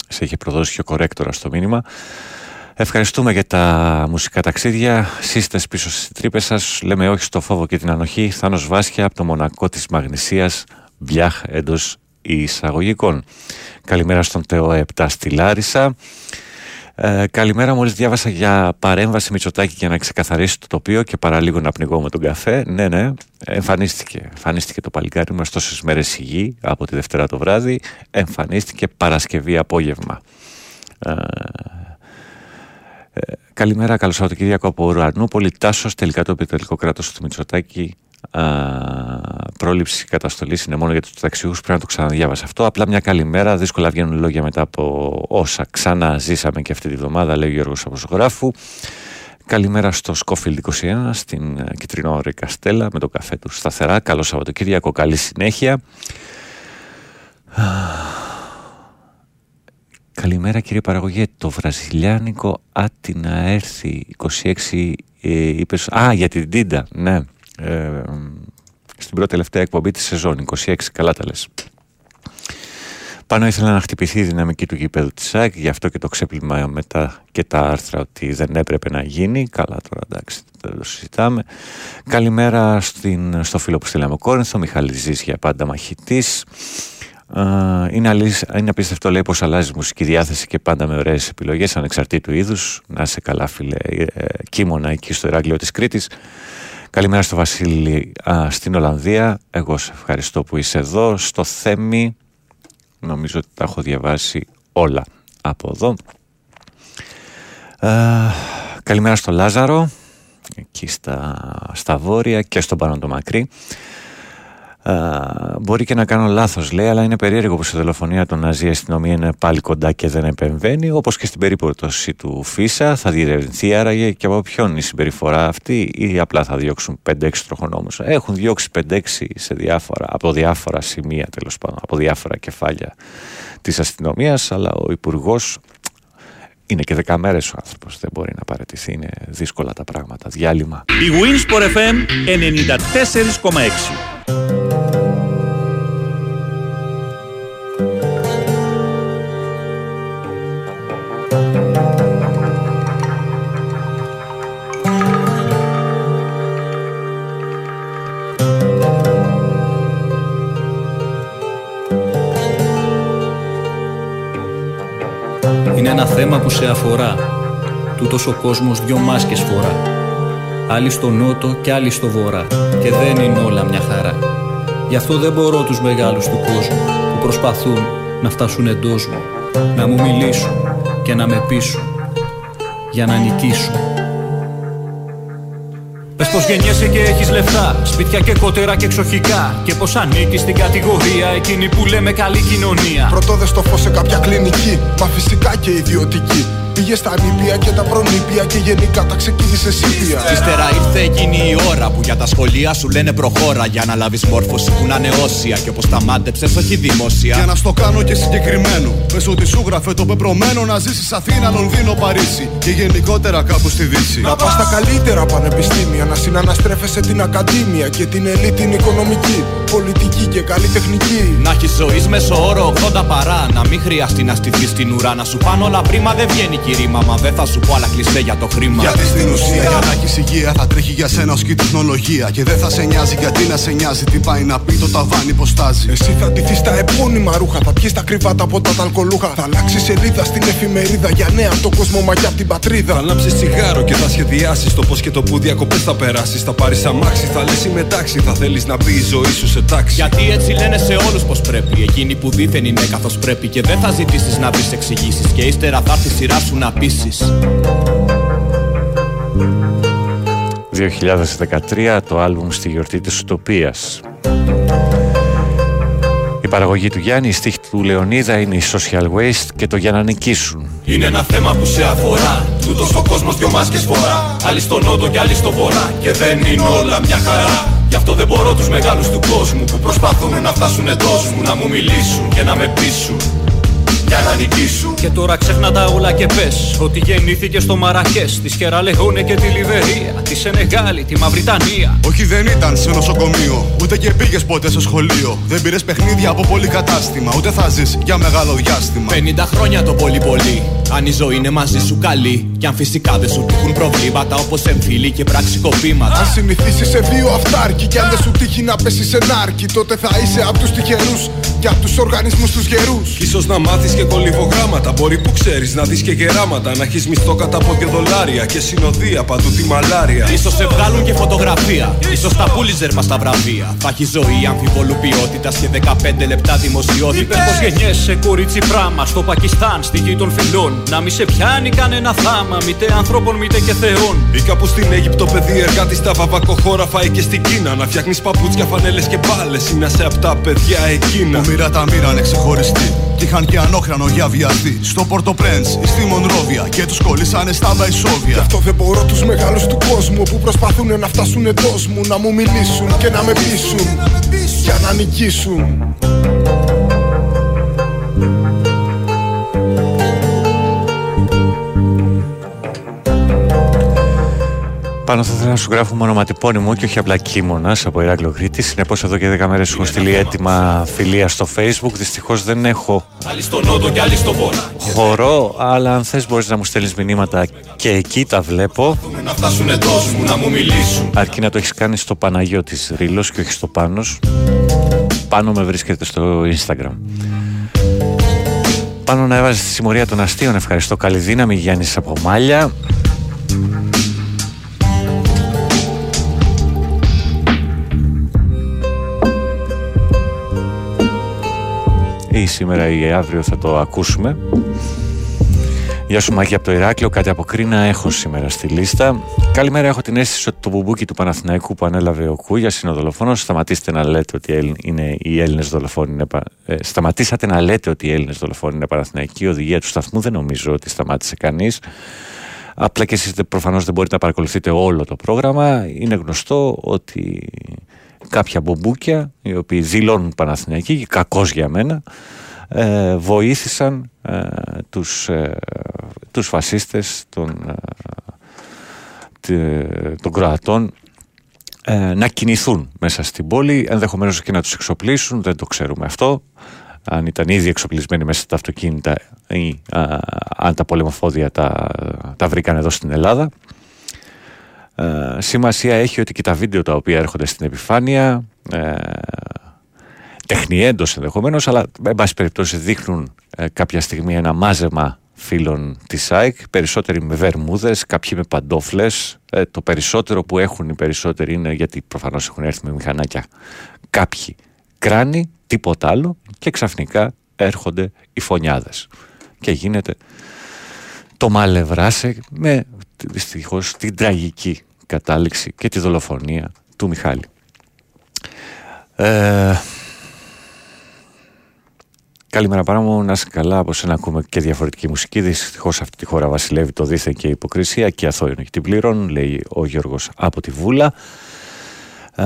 σε είχε προδώσει και ο κορέκτορας στο μήνυμα Ευχαριστούμε για τα μουσικά ταξίδια. Σύστες πίσω στις τρύπες σας. Λέμε όχι στο φόβο και την ανοχή. Θάνος Βάσια από το Μονακό της Μαγνησίας. Μπιάχ εντός εισαγωγικών. Καλημέρα στον Τεό 7 στη Λάρισα. Ε, καλημέρα, μόλις διάβασα για παρέμβαση Μητσοτάκη για να ξεκαθαρίσει το τοπίο και παραλίγο να πνιγώ με τον καφέ. Ναι, ναι, εμφανίστηκε. Εμφανίστηκε το παλικάρι μας τόσες μέρες υγιή από τη Δευτέρα το βράδυ. Εμφανίστηκε Παρασκευή απόγευμα. Ε, ε, καλημέρα, καλώς Σαββατοκύριακο από Ουρανού. Τάσος, τελικά το επιτελικό κράτος του Μητσοτάκη α, πρόληψη καταστολής είναι μόνο για τους ταξιούχους. Πρέπει να το ξαναδιάβασα αυτό. Απλά μια καλημέρα. Δύσκολα βγαίνουν λόγια μετά από όσα ξαναζήσαμε και αυτή τη βδομάδα, λέει ο Γιώργος Αποσογράφου. Καλημέρα στο Σκόφιλ 21, στην ε, Κιτρινό Καστέλα, με το καφέ του σταθερά. Καλό Σαββατοκύριακο, καλή συνέχεια. Καλημέρα κύριε Παραγωγέ, το βραζιλιάνικο άτι να έρθει 26 ε, είπες, α για την Τίντα, ναι ε, στην πρώτη τελευταία εκπομπή της σεζόν. 26 καλά τα λες. Πάνω ήθελα να χτυπηθεί η δυναμική του γηπέδου της ΑΕΚ γι' αυτό και το ξέπλυμα μετά και τα άρθρα ότι δεν έπρεπε να γίνει. Καλά τώρα εντάξει δεν το συζητάμε. Καλημέρα στην, στο φίλο που στείλαμε Κόρινθο Μιχάλη Ζής για πάντα μαχητής. Είναι, αλήθεια, είναι απίστευτο λέει πως αλλάζει μουσική διάθεση και πάντα με ωραίες επιλογές ανεξαρτήτου είδους. Να είσαι καλά φίλε ε, κίμωνα εκεί στο Ηράκλειο της Κρήτης Καλημέρα στο Βασίλη στην Ολλανδία. Εγώ σε ευχαριστώ που είσαι εδώ. Στο Θέμη, νομίζω ότι τα έχω διαβάσει όλα από εδώ. καλημέρα στο Λάζαρο, εκεί στα, στα βόρεια και στον πάνω το μακρύ μπορεί και να κάνω λάθος, λέει, αλλά είναι περίεργο που στη δολοφονία των Ναζί η αστυνομία είναι πάλι κοντά και δεν επεμβαίνει. Όπως και στην περίπτωση του Φίσα, θα διερευνηθεί άραγε και από ποιον η συμπεριφορά αυτή, ή απλά θα διώξουν 5-6 τροχονόμους. Έχουν διώξει 5-6 σε διάφορα, από διάφορα σημεία τέλος πάντων, από διάφορα κεφάλια της αστυνομίας, αλλά ο Υπουργός είναι και 10 μέρε ο άνθρωπος. Δεν μπορεί να παραιτηθεί. Είναι δύσκολα τα πράγματα. Διάλειμμα.
Η Winsport FM 94,6.
Ένα θέμα που σε αφορά. Τούτος ο κόσμος δυο μάσκες φορά. Άλλοι στο νότο και άλλοι στο βορρά. Και δεν είναι όλα μια χαρά. Γι' αυτό δεν μπορώ τους μεγάλους του κόσμου που προσπαθούν να φτάσουν εντός μου. Να μου μιλήσουν και να με πείσουν για να νικήσουν. Πες πως γεννιέσαι και έχεις λεφτά, σπίτια και κότερα και εξοχικά. Και πως ανήκεις στην κατηγορία εκείνη που λέμε καλή κοινωνία.
Πρωτό στο φως σε κάποια κλινική, μα φυσικά και ιδιωτική. Πήγες στα νήπια και τα προνήπια και γενικά τα ξεκίνησε σύπια.
Ύστερα ήρθε εκείνη η ώρα που για τα σχολεία σου λένε προχώρα. Για να λάβεις μόρφωση που να είναι όσια και όπως τα μάντεψες, όχι δημόσια.
Για να στο κάνω και συγκεκριμένο. Πες ότι σου γράφε το πεπρωμένο να ζήσεις Αθήνα, Λονδίνο, Παρίσι και γενικότερα κάπου στη Δύση. Να πας στα καλύτερα πανεπιστήμια, να συναναστρέφεσαι την ακαδήμια και την ελίτ την οικονομική, πολιτική και καλλιτεχνική.
Να έχεις ζωής μέσω όρο 80 παρά, να μην χρειαστεί να στηθείς στην ουρά, να σου πάνε όλα πρίμα δεν βγαίνει επιχείρημα. Μα δεν θα σου πω άλλα κλειστέ για το χρήμα.
Γιατί στην ουσία για να έχει υγεία θα τρέχει για σένα ως και τεχνολογία. Και δεν θα σε νοιάζει γιατί να σε νοιάζει τι πάει να πει το ταβάνι πώ στάζει.
Εσύ θα ντυθείς τα επώνυμα ρούχα, θα πιεις τα κρυβάτα από τα ταλκολούχα. Θα αλλάξεις σελίδα στην εφημερίδα για νέα το κόσμο μα και από την πατρίδα.
Θα λάμψει τσιγάρο και θα σχεδιάσεις το πώς και το που διακοπές θα περάσεις. Θα πάρεις αμάξι, θα λε μετάξι. Θα θέλεις να μπει η ζωή σου σε τάξη.
Γιατί έτσι λένε σε όλους πως πρέπει. Εκείνοι που δίθεν είναι καθώς πρέπει. Και δεν θα ζητήσεις να βρει εξηγήσεις. Και ύστερα θα έρθει η σειρά σου να πείσεις.
2013 το άλμπουμ στη γιορτή της Ουτοπίας. Η παραγωγή του Γιάννη, η στίχη του Λεωνίδα είναι η Social Waste και το για να νικήσουν.
Είναι ένα θέμα που σε αφορά. Τούτος ο κόσμος δυο μάσκες φορά. Άλλοι στο νότο και άλλοι στο βορρά. Και δεν είναι όλα μια χαρά. Γι' αυτό δεν μπορώ τους μεγάλους του κόσμου που προσπαθούν να φτάσουν εντός μου να μου μιλήσουν και να με πείσουν για να νικήσουν.
Και τώρα ξέχνα τα όλα και πες ότι γεννήθηκε στο Μαρακές, της Σκεραλεγόνε και τη Λιβερία, τη Σενεγάλη, τη Μαυριτανία.
Όχι δεν ήταν σε νοσοκομείο, ούτε και πήγες ποτέ στο σχολείο. Δεν πήρες παιχνίδια από πολύ κατάστημα, ούτε θα ζεις για μεγάλο διάστημα.
50 χρόνια το πολύ πολύ. Αν η ζωή είναι μαζί σου καλή, κι αν φυσικά δεν σου τύχουν προβλήματα όπως εμφύλοι και πραξικοπήματα.
Αν συνηθίσεις σε δύο αυτάρκη, κι αν δεν σου τύχει να πέσεις σε νάρκη, τότε θα είσαι από τους τυχερούς και από τους οργανισμούς τους γερούς.
σω να μάθεις και κολυβογράμματα. Μπορεί που ξέρεις να δεις και γεράματα. Να έχεις μισθό κατά από και δολάρια και συνοδεία παντού τη μαλάρια.
σω σε βγάλουν και φωτογραφία. σω τα πούλιζερ μας τα βραβεία. Θα έχει ζωή αμφιβολού ποιότητας και 15 λεπτά δημοσιότητα.
Είπε πω γεννιέσαι κορίτσι πράμα στο Πακιστάν, στη γη των φιλών. Να μη σε πιάνει κανένα θάμα, μήτε ανθρώπων μήτε και θεών.
Ή κάπου στην Αίγυπτο, παιδί εργάτης στα βαβακοχώρα φάει και στην Κίνα. Να φτιάχνεις παπούτσια, φανέλες και μπάλες. Είναι σε αυτά παιδιά εκείνα.
Που μοίρα τα μοίρα είναι ξεχωριστή. Κι είχαν και ανόχρανο για βιαστή. Στο Πόρτο Πρέντ ή στη Μονρόβια. Και τους κολλήσανε στα Βαϊσόβια.
Γι' αυτό δεν μπορώ τους μεγάλους του κόσμου που προσπαθούν να φτάσουν εντό μου. Να μου μιλήσουν και να με πείσουν. Για να νικήσουν.
Πάνω θα ήθελα να σου γράφω μονοματιπώνυμο και όχι απλά κείμονας από Ηράκλειο Κρήτης. Συνεπώς, εδώ και 10 μέρες έχω στείλει έτοιμα φιλία στο Facebook. Δυστυχώς δεν έχω χορό, αλλά αν θες μπορείς να μου στέλνεις μηνύματα και εκεί τα βλέπω. Αρκεί να το έχεις κάνει στο Παναγιώ της Ρήλος και όχι στο Πάνος. Πάνω με βρίσκεται στο Instagram. Πάνω να έβαζες τη συμμορία των αστείων. Ευχαριστώ. Καλή δύναμη Γιάννης από Μάλια. Ή σήμερα ή αύριο θα το ακούσουμε. Γεια σου Μάκη από το Ηράκλειο, κάτι από Κρίνα έχω σήμερα στη λίστα. Καλημέρα, έχω την αίσθηση ότι το μπουμπούκι του Παναθηναϊκού που ανέλαβε ο Κούγια είναι ο δολοφόνο. Σταματήστε να λέτε ότι είναι, οι Έλληνες δολοφόνοι είναι. Ε, σταματήσατε να λέτε ότι οι Έλληνες δολοφόνοι είναι Παναθηναϊκοί. Η οδηγία του σταθμού δεν νομίζω ότι σταμάτησε κανείς. Απλά και εσείς προφανώς δεν μπορείτε να παρακολουθείτε όλο το πρόγραμμα. Είναι γνωστό ότι κάποια μπομπούκια οι οποίοι δηλώνουν Παναθηναϊκοί και κακώς για μένα ε, βοήθησαν ε, τους, ε, τους φασίστες των, ε, των Κροατών ε, να κινηθούν μέσα στην πόλη ενδεχομένως και να τους εξοπλίσουν δεν το ξέρουμε αυτό. Αν ήταν ήδη εξοπλισμένοι μέσα στα αυτοκίνητα ή αν τα πολεμοφόδια τα, τα βρήκαν εδώ στην Ελλάδα ε, σημασία έχει ότι και τα βίντεο τα οποία έρχονται στην επιφάνεια ε, τεχνιέντος ενδεχομένως, αλλά εν πάση περιπτώσει δείχνουν ε, κάποια στιγμή ένα μάζεμα φίλων της ΑΕΚ, περισσότεροι με βερμούδες, κάποιοι με παντόφλες. Ε, το περισσότερο που έχουν οι περισσότεροι είναι γιατί προφανώς έχουν έρθει με μηχανάκια. Κάποιοι κράνη, τίποτα άλλο και ξαφνικά έρχονται οι φωνιάδες. Και γίνεται το μαλευράσε με δυστυχώς την τραγική κατάληξη και τη δολοφονία του Μιχάλη. Ε, καλημέρα πάρα μου, να είσαι καλά. Από σένα ακούμε και διαφορετική μουσική. Δυστυχώς αυτή τη χώρα βασιλεύει το δίθεν και η υποκρισία και αθώο και την πλήρων, λέει ο Γιώργος από τη Βούλα. Ε,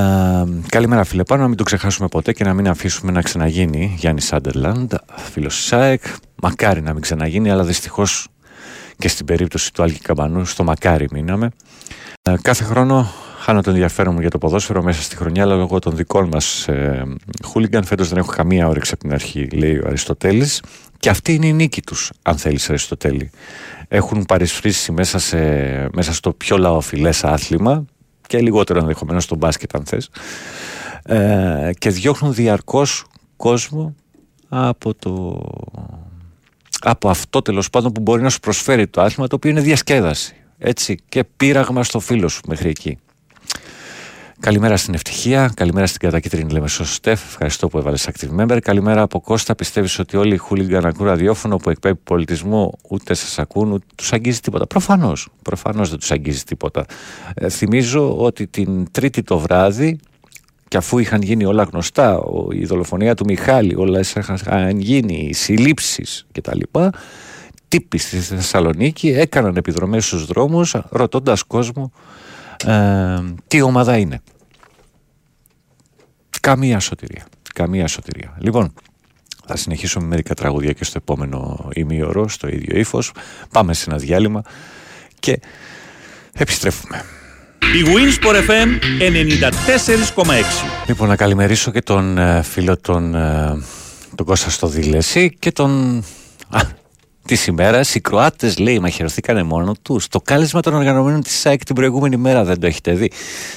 καλημέρα φίλε πάνω, να μην το ξεχάσουμε ποτέ και να μην αφήσουμε να ξαναγίνει Γιάννη Σάντερλαντ, φίλος ΣΑΕΚ. Μακάρι να μην ξαναγίνει, αλλά δυστυχώς και στην περίπτωση του Άλκη Καμπανού, στο μακάρι μείναμε. Ε, κάθε χρόνο χάνω το ενδιαφέρον μου για το ποδόσφαιρο μέσα στη χρονιά λόγω των δικών μας ε, χούλιγκαν. Φέτος δεν έχω καμία όρεξη από την αρχή, λέει ο Αριστοτέλης. Και αυτή είναι η νίκη τους, αν θέλεις Αριστοτέλη. Έχουν παρισφρήσει μέσα, σε, μέσα στο πιο λαοφιλές άθλημα και λιγότερο ενδεχομένως στο μπάσκετ αν θες ε, και διώχνουν διαρκώς κόσμο από το από αυτό τέλος πάντων που μπορεί να σου προσφέρει το άθλημα το οποίο είναι διασκέδαση έτσι και πείραγμα στο φίλο σου μέχρι εκεί Καλημέρα στην Ευτυχία, καλημέρα στην κατακίτρινη Λεμεσό Στεφ. Ευχαριστώ που έβαλες active member. Καλημέρα από Κώστα. Πιστεύεις ότι όλοι οι χούλιγκαν ακούν ραδιόφωνο που εκπέμπει πολιτισμό ούτε σας ακούν, ούτε τους αγγίζει τίποτα. Προφανώς. Προφανώς δεν τους αγγίζει τίποτα. Ε, θυμίζω ότι την Τρίτη το βράδυ, και αφού είχαν γίνει όλα γνωστά, η δολοφονία του Μιχάλη, όλα είχαν γίνει, οι συλλήψεις κτλ. Τύποι στη Θεσσαλονίκη έκαναν επιδρομές στους δρόμους ρωτώντας κόσμο ε, τι ομάδα είναι. Καμία σωτηρία. Καμία σωτηρία. Λοιπόν, θα συνεχίσουμε με μερικά τραγούδια και στο επόμενο ημίωρο, στο ίδιο ύφος. Πάμε σε ένα διάλειμμα και επιστρέφουμε.
Η Winsport FM 94,6
Λοιπόν, να καλημερίσω και τον ε, φίλο τον, ε, τον Κώστα στο Δήλεση και τον... Α, της ημέρας οι Κροάτες λέει μαχαιρωθήκανε μόνο τους. Το κάλεσμα των οργανωμένων της ΣΑΕΚ την προηγούμενη μέρα δεν το έχετε δει.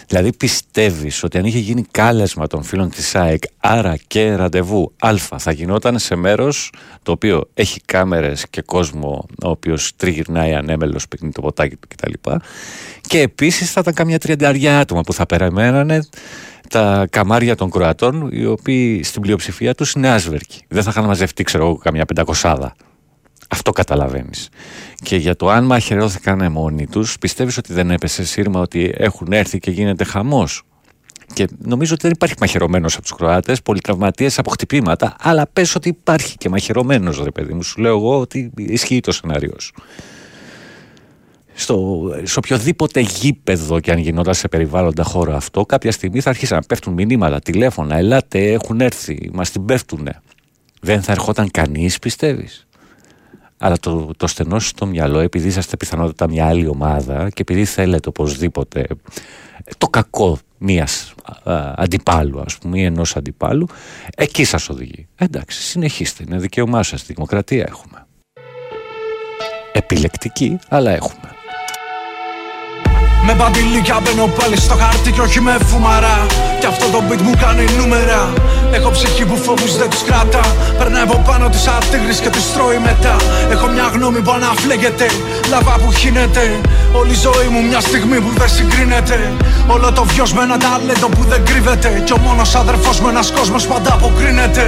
Δηλαδή πιστεύεις ότι αν είχε γίνει κάλεσμα των φίλων της ΣΑΕΚ, άρα και ραντεβού Α, θα γινόταν σε μέρος το οποίο έχει κάμερες και κόσμο ο οποίος τριγυρνάει ανέμελος, πυκνεί το ποτάκι του κτλ. Και επίσης θα ήταν καμιά τριανταριά άτομα που θα περιμένανε τα καμάρια των Κροατών, οι οποίοι στην πλειοψηφία τους είναι άσβερκοι. Δεν θα είχαν μαζευτεί, ξέρω εγώ, καμιά πεντακοσάδα. Αυτό καταλαβαίνεις. Και για το αν μαχαιρώθηκαν μόνοι τους, πιστεύεις ότι δεν έπεσε σύρμα ότι έχουν έρθει και γίνεται χαμός; Και νομίζω ότι δεν υπάρχει μαχαιρωμένος από τους Κροάτες, πολυτραυματίε από χτυπήματα, αλλά πες ότι υπάρχει και μαχαιρωμένος, ρε παιδί μου. Σου λέω εγώ ότι ισχύει το σενάριο σου. Στο, σε οποιοδήποτε γήπεδο και αν γινόταν σε περιβάλλοντα χώρο αυτό, κάποια στιγμή θα αρχίσουν να πέφτουν μηνύματα, τηλέφωνα, ελάτε, έχουν έρθει, μας την πέφτουν. Δεν θα ερχόταν κανείς, πιστεύεις; Αλλά το, το στενό στο μυαλό, επειδή είσαστε πιθανότατα μια άλλη ομάδα και επειδή θέλετε οπωσδήποτε το κακό μιας αντιπάλου, ας πούμε, ή ενός αντιπάλου, εκεί σας οδηγεί. Εντάξει, συνεχίστε, είναι δικαίωμά σας, δημοκρατία έχουμε. Επιλεκτική, αλλά έχουμε.
Με μπαντιλίκια μπαίνω πάλι στο χάρτη και όχι με φουμαρά Κι αυτό το beat μου κάνει νούμερα. Έχω ψυχή που φόβους δεν τους κράτα Περνάει από πάνω της ατίγρης και τους τρώει μετά. Έχω μια γνώμη που αναφλέγεται. Λαβά που χύνεται. Όλη η ζωή μου μια στιγμή που δεν συγκρίνεται. Όλο το βιός με ένα ταλέντο που δεν κρύβεται. Κι ο μόνος αδερφός με ένας κόσμος πάντα αποκρίνεται.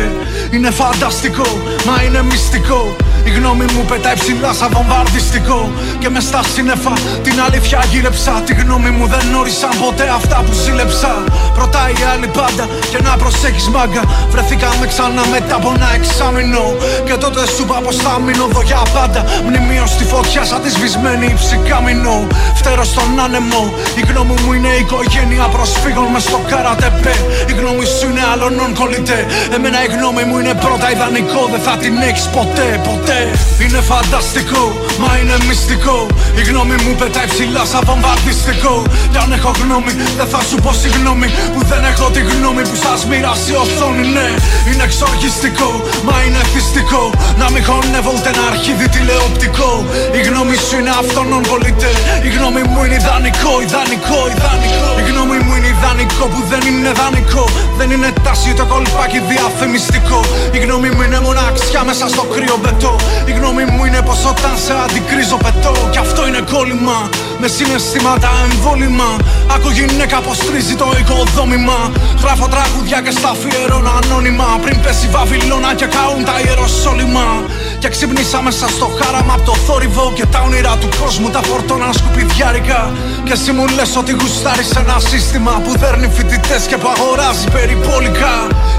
Είναι φανταστικό, μα είναι μυστικό η γνώμη μου πετάει ψηλά σαν βομβαρδιστικό Και μες στα σύννεφα την αλήθεια γύρεψα. Τη γνώμη μου δεν όρισαν ποτέ αυτά που σύλλεψα Ρωτάει η άλλη πάντα και να προσέχεις μάγκα. Βρεθήκαμε ξανά μετά από ένα εξάμεινο. Και τότε σου είπα πως θα μείνω εδώ για πάντα. Μνημείο στη φωτιά σαν τη σβησμένη ψυκάμινο Φτέρω στον άνεμο. Η γνώμη μου είναι η οικογένεια προσφύγων μες στο καρατεπέ. Η γνώμη σου είναι άλλων κολλητέ. Εμένα η γνώμη μου είναι πρώτα ιδανικό. Δεν θα την έχεις ποτέ, ποτέ είναι φανταστικό, μα είναι μυστικό. Η γνώμη μου πετάει ψηλά σαν βομβαρδιστικό Κι αν έχω γνώμη, δεν θα σου πω συγγνώμη. Που δεν έχω τη γνώμη που σας μοιράσει οθόνη Ναι, είναι εξοργιστικό, μα είναι θυστικό. Να μην χωνεύω ούτε ένα αρχίδι τηλεοπτικό. Η γνώμη σου είναι αυτόν κολλητέ Η γνώμη μου είναι ιδανικό, ιδανικό, ιδανικό. Η γνώμη μου είναι ιδανικό που δεν είναι δανεικό. Δεν είναι τάση το κολπάκι διαφημιστικό. Η γνώμη μου είναι μοναξιά μέσα στο κρύο μπετό η γνώμη μου είναι πως όταν σε αντικρίζω πετώ Κι αυτό είναι κόλλημα. Με συναισθήματα εμβόλυμα. Άκου γυναίκα πως τρίζει το οικοδόμημα. Γράφω τραγούδια και στα αφιερώνω ανώνυμα. Πριν πέσει βαβυλώνα και καούν τα ιεροσόλυμα Και ξυπνήσα μέσα στο χάραμα από το θόρυβο Και τα όνειρα του κόσμου τα φορτώναν σκουπιδιάρικα Και εσύ μου λες ότι γουστάρεις ένα σύστημα Που δέρνει φοιτητές και που αγοράζει περιπόλικα.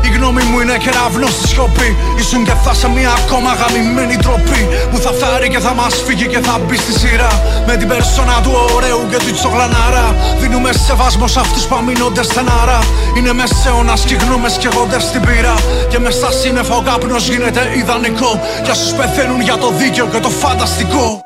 Η γνώμη μου είναι κεραυνό στη σιωπή. Ήσουν και θα σε μια ακόμα γαμημένη τροπή Που θα φτάρει και θα μας φύγει και θα μπει στη σειρά. Με την περσόνα του ωραίου και του τσογλανάρα Δίνουμε σεβασμό σε αυτούς που αμήνονται στενάρα. Είναι μεσαίωνας και γνώμες και γόντες στην πύρα. Και μες στα σύννεφα ο κάπνος γίνεται ιδανικό. Για όσους πεθαίνουν για το δίκαιο και το φανταστικό.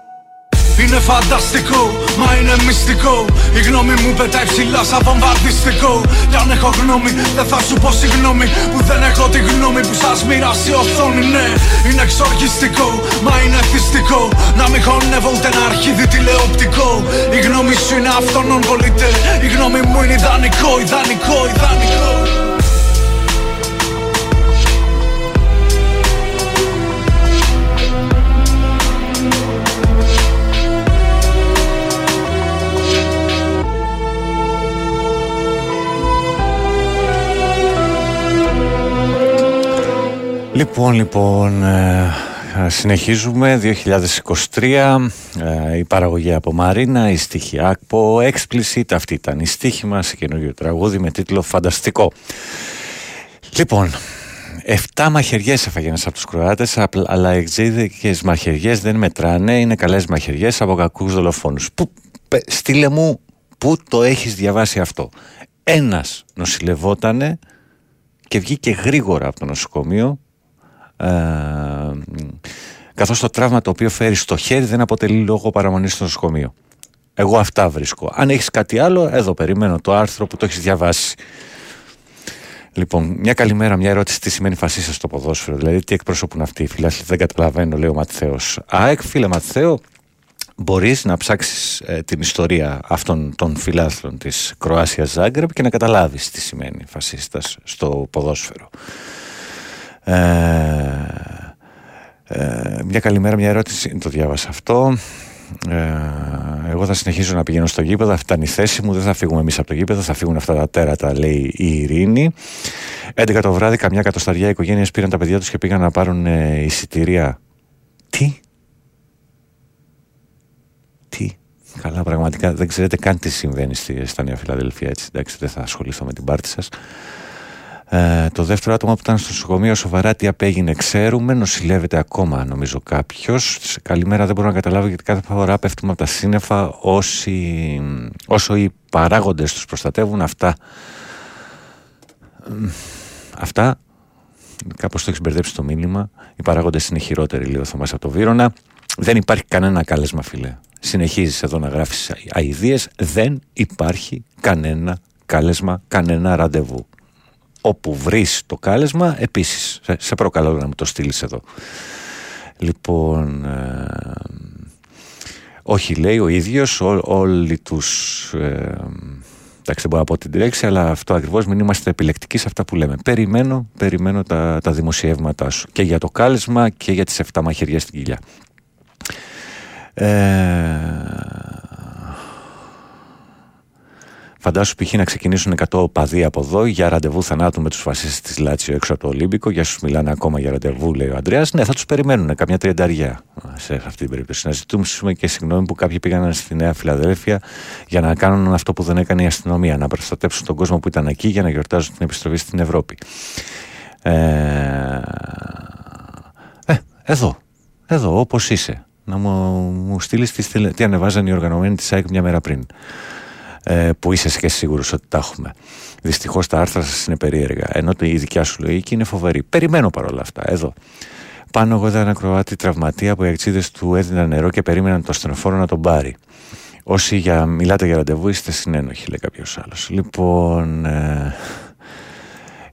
Είναι φανταστικό, μα είναι μυστικό. Η γνώμη μου πετάει ψηλά σαν βομβαρδιστικό Κι αν έχω γνώμη δεν θα σου πω συγγνώμη. Που δεν έχω τη γνώμη που σας μοιράσει η οθόνη Ναι, είναι εξοργιστικό, μα είναι θυστικό. Να μην χωνεύω ούτε ένα αρχίδι τηλεοπτικό. Η γνώμη σου είναι αυτόν πολίτε. Η γνώμη μου είναι ιδανικό, ιδανικό, ιδανικό
Λοιπόν, λοιπόν, ε, συνεχίζουμε. 2023 ε, η παραγωγή από Μαρίνα, η στίχη από Explicit αυτή ήταν η στίχη μας, η καινούργιο τραγούδι με τίτλο Φανταστικό Λοιπόν, 7 μαχαιριές έφαγε ένας από τους Κροάτες αλλά εξήδικες μαχαιριές δεν μετράνε είναι καλές μαχαιριές από κακούς δολοφόνους. Πού, στείλε μου πού το έχεις διαβάσει αυτό; Ένας νοσηλευότανε και βγήκε γρήγορα από το νοσοκομείο ε, καθώς το τραύμα το οποίο φέρει στο χέρι δεν αποτελεί λόγο παραμονής στο νοσοκομείο. Εγώ αυτά βρίσκω. Αν έχεις κάτι άλλο, εδώ περιμένω το άρθρο που το έχεις διαβάσει. Λοιπόν, μια καλημέρα, μια ερώτηση. Τι σημαίνει φασίστα στο ποδόσφαιρο, δηλαδή τι εκπροσωπούν αυτοί οι φίλοι. Δεν καταλαβαίνω, λέει ο Ματθαίος. ΑΕΚ, φίλε Ματθαίο, μπορείς να ψάξεις ε, την ιστορία αυτών των φιλάθλων της Κροάσιας Ζάγκρεπ και να καταλάβεις τι σημαίνει φασίστας στο ποδόσφαιρο. Ε, ε, μια καλημέρα, μια ερώτηση. Το διάβασα αυτό. Ε, εγώ θα συνεχίσω να πηγαίνω στο γήπεδο. Αυτή ήταν η θέση μου. Δεν θα φύγουμε εμείς από το γήπεδο. Θα φύγουν αυτά τα τέρατα, λέει η Ειρήνη. 11 το βράδυ, καμιά κατοσταριά οικογένειες πήραν τα παιδιά τους και πήγαν να πάρουν ε, εισιτηρία. Τι; Τι; Καλά, πραγματικά δεν ξέρετε καν τι συμβαίνει στα Νέα Φιλαδελφία. Έτσι, εντάξει, δεν θα ασχοληθώ με την πάρτη σας. Ε, το δεύτερο άτομο που ήταν στο νοσοκομείο σοβαρά τι απέγινε. Ξέρουμε, νοσηλεύεται ακόμα νομίζω κάποιος. Καλημέρα δεν μπορώ να καταλάβω γιατί κάθε φορά πέφτουμε από τα σύννεφα. Όσοι, όσο οι παράγοντες τους προστατεύουν αυτά αυτά κάπως το έχεις μπερδέψει το μήνυμα. Οι παράγοντες είναι χειρότεροι λίγο θα από το Βύρονα. Δεν υπάρχει κανένα κάλεσμα φίλε. Συνεχίζεις εδώ να γράφεις αηδίες. Δεν υπάρχει κανένα κάλεσμα κανένα ραντεβού όπου βρεις το κάλεσμα επίσης. Σε, προκαλώ να μου το στείλεις εδώ. Λοιπόν ε, όχι λέει ο ίδιος όλοι τους ε, εντάξει δεν μπορώ να πω την λέξη αλλά αυτό ακριβώς μην είμαστε επιλεκτικοί σε αυτά που λέμε. Περιμένω, περιμένω τα, τα δημοσιεύματά σου. Και για το κάλεσμα και για τις 7 μαχαιριές στην κοιλιά. Ε, Φαντάσου π.χ. να ξεκινήσουν 100 παδί από εδώ για ραντεβού θανάτου με τους φασίστες της Λάτσιο έξω από το Ολύμπικο. Για σου μιλάνε ακόμα για ραντεβού, λέει ο Αντρέα. Ναι, θα τους περιμένουν καμιά τριανταριά σε αυτή την περίπτωση. Να ζητούμε και συγγνώμη που κάποιοι πήγαν στη Νέα Φιλαδέλφια για να κάνουν αυτό που δεν έκανε η αστυνομία. Να προστατεύσουν τον κόσμο που ήταν εκεί για να γιορτάζουν την επιστροφή στην Ευρώπη. Ε, ε εδώ, εδώ, όπως είσαι. Να μου, μου στείλεις τις, τι ανεβάζαν οι οργανωμένοι της ΑΕΚ μια μέρα πριν ε, που είσαι και σίγουρος ότι τα έχουμε. Δυστυχώς τα άρθρα σας είναι περίεργα. Ενώ η δικιά σου λογική είναι φοβερή. Περιμένω παρόλα αυτά. Εδώ. Πάνω εγώ είδα ένα Κροάτι τραυματία που οι αξίδε του έδιναν νερό και περίμεναν το στενοφόρο να τον πάρει. Όσοι για, μιλάτε για ραντεβού είστε συνένοχοι, λέει κάποιος άλλος. Λοιπόν. Ε,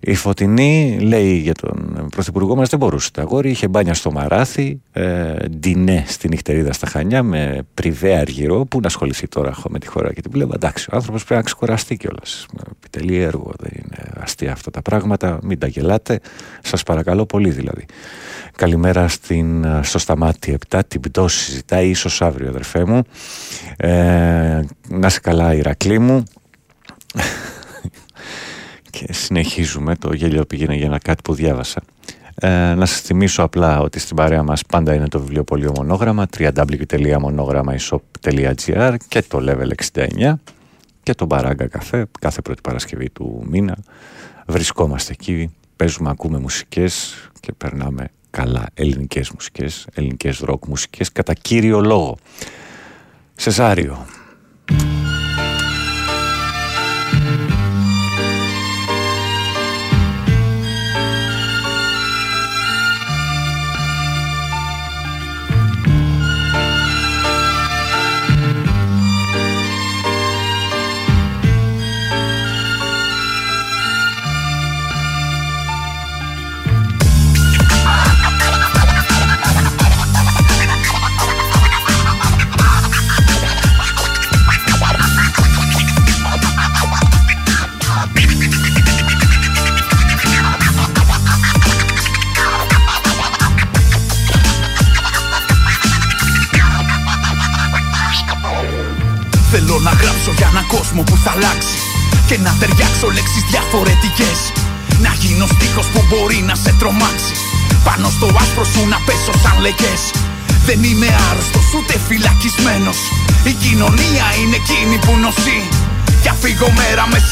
η Φωτεινή λέει για τον πρωθυπουργό μας δεν μπορούσε. Το αγόρι είχε μπάνια στο μαράθι, ε, ντινέ στη νυχτερίδα στα Χανιά με πριβέ αργυρό. Πού να ασχοληθεί τώρα με τη χώρα και την πλέον. Εντάξει, ο άνθρωπος πρέπει να ξεκουραστεί κιόλας. Επιτελεί έργο, δεν είναι αστεία αυτά τα πράγματα. Μην τα γελάτε. Σας παρακαλώ πολύ δηλαδή. Καλημέρα στην, στο Σταμάτη 7. Την πτώση συζητάει ίσως αύριο, αδερφέ μου. Ε, να σε καλά, Ηρακλή μου. Και συνεχίζουμε, το γέλιο πήγαινε για ένα κάτι που διάβασα. Ε, να σας θυμίσω απλά ότι στην παρέα μας πάντα είναι το βιβλιοπωλείο Μονόγραμμα, www.monogrammaishop.gr και το Level 69 και το Μπαράγκα Καφέ, κάθε πρώτη Παρασκευή του μήνα. Βρισκόμαστε εκεί, παίζουμε, ακούμε μουσικές και περνάμε καλά ελληνικές μουσικές, ελληνικές ροκ μουσικές κατά κύριο λόγο. Σεσάριο.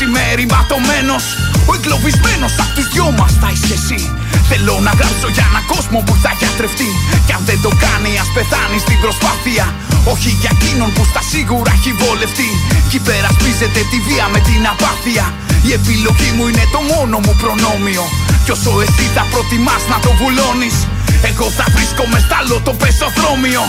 Μεσημέρι ματωμένος Ο εγκλωβισμένος απ' τους δυο μας θα είσαι εσύ. Θέλω να γράψω για έναν κόσμο που θα γιατρευτεί. Κι αν δεν το κάνει ας πεθάνει στην προσπάθεια. Όχι για εκείνον που στα σίγουρα έχει βολευτεί. Κι υπερασπίζεται τη βία με την απάθεια. Η επιλογή μου είναι το μόνο μου προνόμιο. Κι όσο εσύ θα προτιμάς να το βουλώνεις εγώ θα βρίσκομαι στα το πεζοδρόμιο.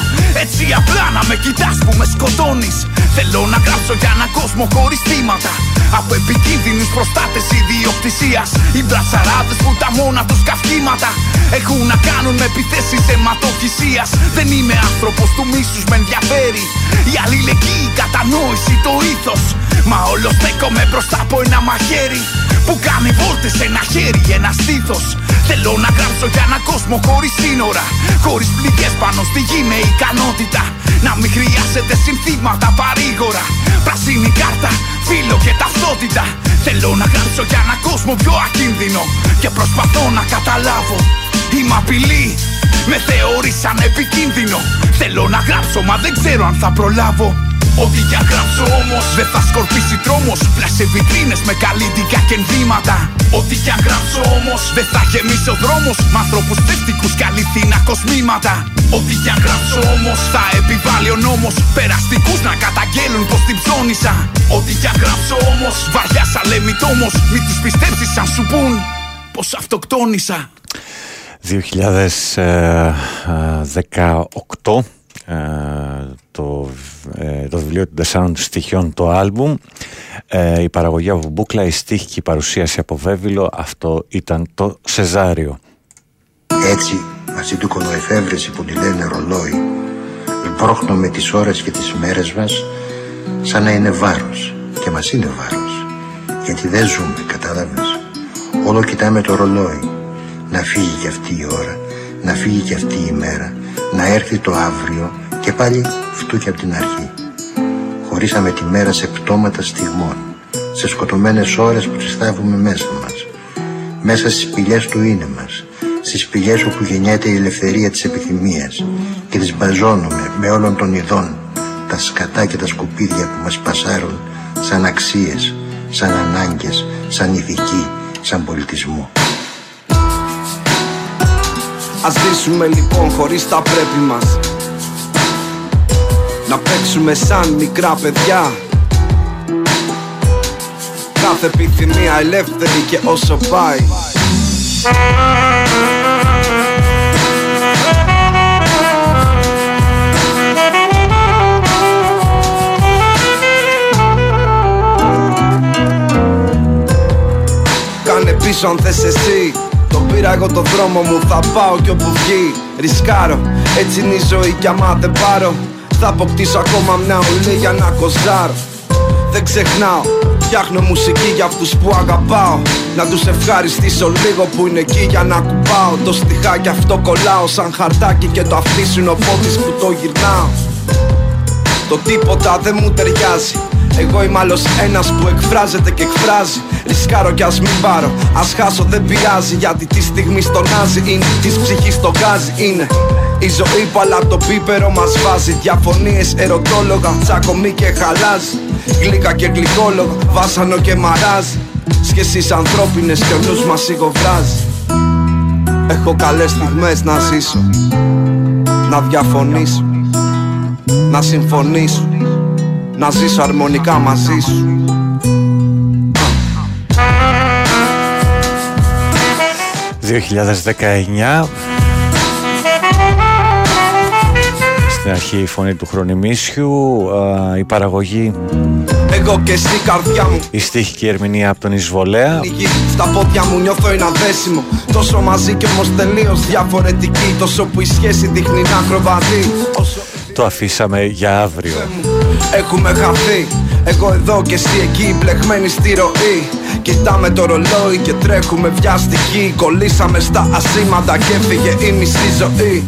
Έτσι απλά να με κοιτάς που με σκοτώνεις. Θέλω να γράψω για έναν κόσμο χωρίς θύματα. Από επικίνδυνους προστάτες ιδιοκτησίας. Οι μπρατσαράδες που τα μόνα τους καυκίματα. Έχουν να κάνουν με επιθέσεις αιματοχυσίας. Δεν είμαι άνθρωπος του μίσους με ενδιαφέρει Η αλληλεγγύη, η κατανόηση, το ήθος. Μα όλο στέκομαι μπροστά από ένα μαχαίρι. Που κάνει βόλτες σε ένα χέρι, ένα στήθος Θέλω να γράψω για έναν κόσμο χωρίς σύνορα Χωρίς πληγές πάνω στη γη με ικανότητα. Να μην χρειάζεται συνθήματα παρήγορα Πρασίνη κάρτα, φίλο και ταυτότητα. Θέλω να γράψω για έναν κόσμο πιο ακίνδυνο Και προσπαθώ να καταλάβω. Είμαι απειλή με θεωρήσαν επικίνδυνο. Θέλω να γράψω μα δεν ξέρω αν θα προλάβω. Ό,τι κι αν γράψω όμως δεν θα σκορπίσει τρόμος. Πλάσε βιτρίνες με καλλιτικά και ενδύματα Ό,τι κι αν γράψω όμως δεν θα γεμίσει ο δρόμος Μ' ανθρώπους ψεύτικους και αληθινά κοσμήματα Ό,τι κι αν γράψω όμως θα επιβάλλει ο νόμος. Περαστικούς να καταγγέλουν πως την ψώνισα. Ό,τι κι αν γράψω όμως βαριά σαν λέμε τόμος Μην τους πιστέψεις αν σου πούν πως αυτοκτόνησα.
2018 ε, το, ε, το βιβλίο των τεσσάρων στοιχειών το άλμπουμ. Ε, η παραγωγή από μπούκλα, η στίχη και η παρουσίαση από βέβυλο αυτό ήταν το Σεζάριο.
Έτσι μαζί του κολοεφεύρεση που τη λένε ρολόι με τις ώρες και τις μέρες μας σαν να είναι βάρος και μας είναι βάρος γιατί δεν ζούμε κατάλαβες. Όλο κοιτάμε το ρολόι να φύγει κι αυτή η ώρα να φύγει κι αυτή η μέρα να έρθει το αύριο και πάλι φτούκι από την αρχή. Χωρίσαμε τη μέρα σε πτώματα στιγμών, σε σκοτωμένες ώρες που τις θάβουμε μέσα μας, μέσα στις πηγές του είναι μας, στις πηγές όπου γεννιέται η ελευθερία της επιθυμίας και τις μπαζώνουμε με όλων των ειδών τα σκατά και τα σκουπίδια που μας πασάρουν σαν αξίες, σαν ανάγκες, σαν ηθική, σαν πολιτισμό.
Ας ζήσουμε λοιπόν χωρίς τα πρέπει μας Να παίξουμε σαν μικρά παιδιά. Κάθε επιθυμία ελεύθερη και όσο πάει. Κάνε πίσω αν θες εσύ. Τον πήρα εγώ το δρόμο μου, θα πάω κι όπου βγει. Ρισκάρω, έτσι είναι η ζωή κι άμα δεν πάρω Θα αποκτήσω ακόμα μια ουλή για να κοζάρω Δεν ξεχνάω, φτιάχνω μουσική για αυτούς που αγαπάω Να τους ευχαριστήσω λίγο που είναι εκεί για να κουπάω Το στιχάκι αυτό κολλάω σαν χαρτάκι και το αφήσουν ο πόδις που το γυρνάω Το τίποτα δεν μου ταιριάζει εγώ είμαι άλλος ένας που εκφράζεται και εκφράζει. Ρισκάρω κι ας μην πάρω. Α χάσω δεν πειράζει. Γιατί τη στιγμή στονάζει είναι. Της ψυχής στο γκάζι είναι. Η ζωή που αλλά το πίπερο μας βάζει. Διαφωνίες, ερωτόλογα, τσακωμή και χαλάζει. Γλύκα και γλυκόλογα, βάσανο και μαράζει. Σχέσεις ανθρώπινες και ο νους μας σιγοβράζει. Έχω καλές στιγμές να ζήσω. Να διαφωνήσω. Να συμφωνήσω να ζήσω αρμονικά μαζί σου
...2019... Στην αρχή η φωνή του Χρονιμίσιου... ...η παραγωγή...
Εγώ και εσύ καρδιά μου.
Η στίχη και η ερμηνεία από τον Εισβολέα
Στα πόδια μου νιώθω ένα δέσιμο Τόσο μαζί και όμως τελείως διαφορετική. Τόσο που η σχέση δείχνει να ακροβατεί
Το αφήσαμε για αύριο.
Έχουμε χαθεί. Εγώ εδώ και εσύ εκεί μπλεγμένοι στη ροή. Κοιτάμε το ρολόι και τρέχουμε βιαστική Κολλήσαμε στα ασήματα και έφυγε η μισή ζωή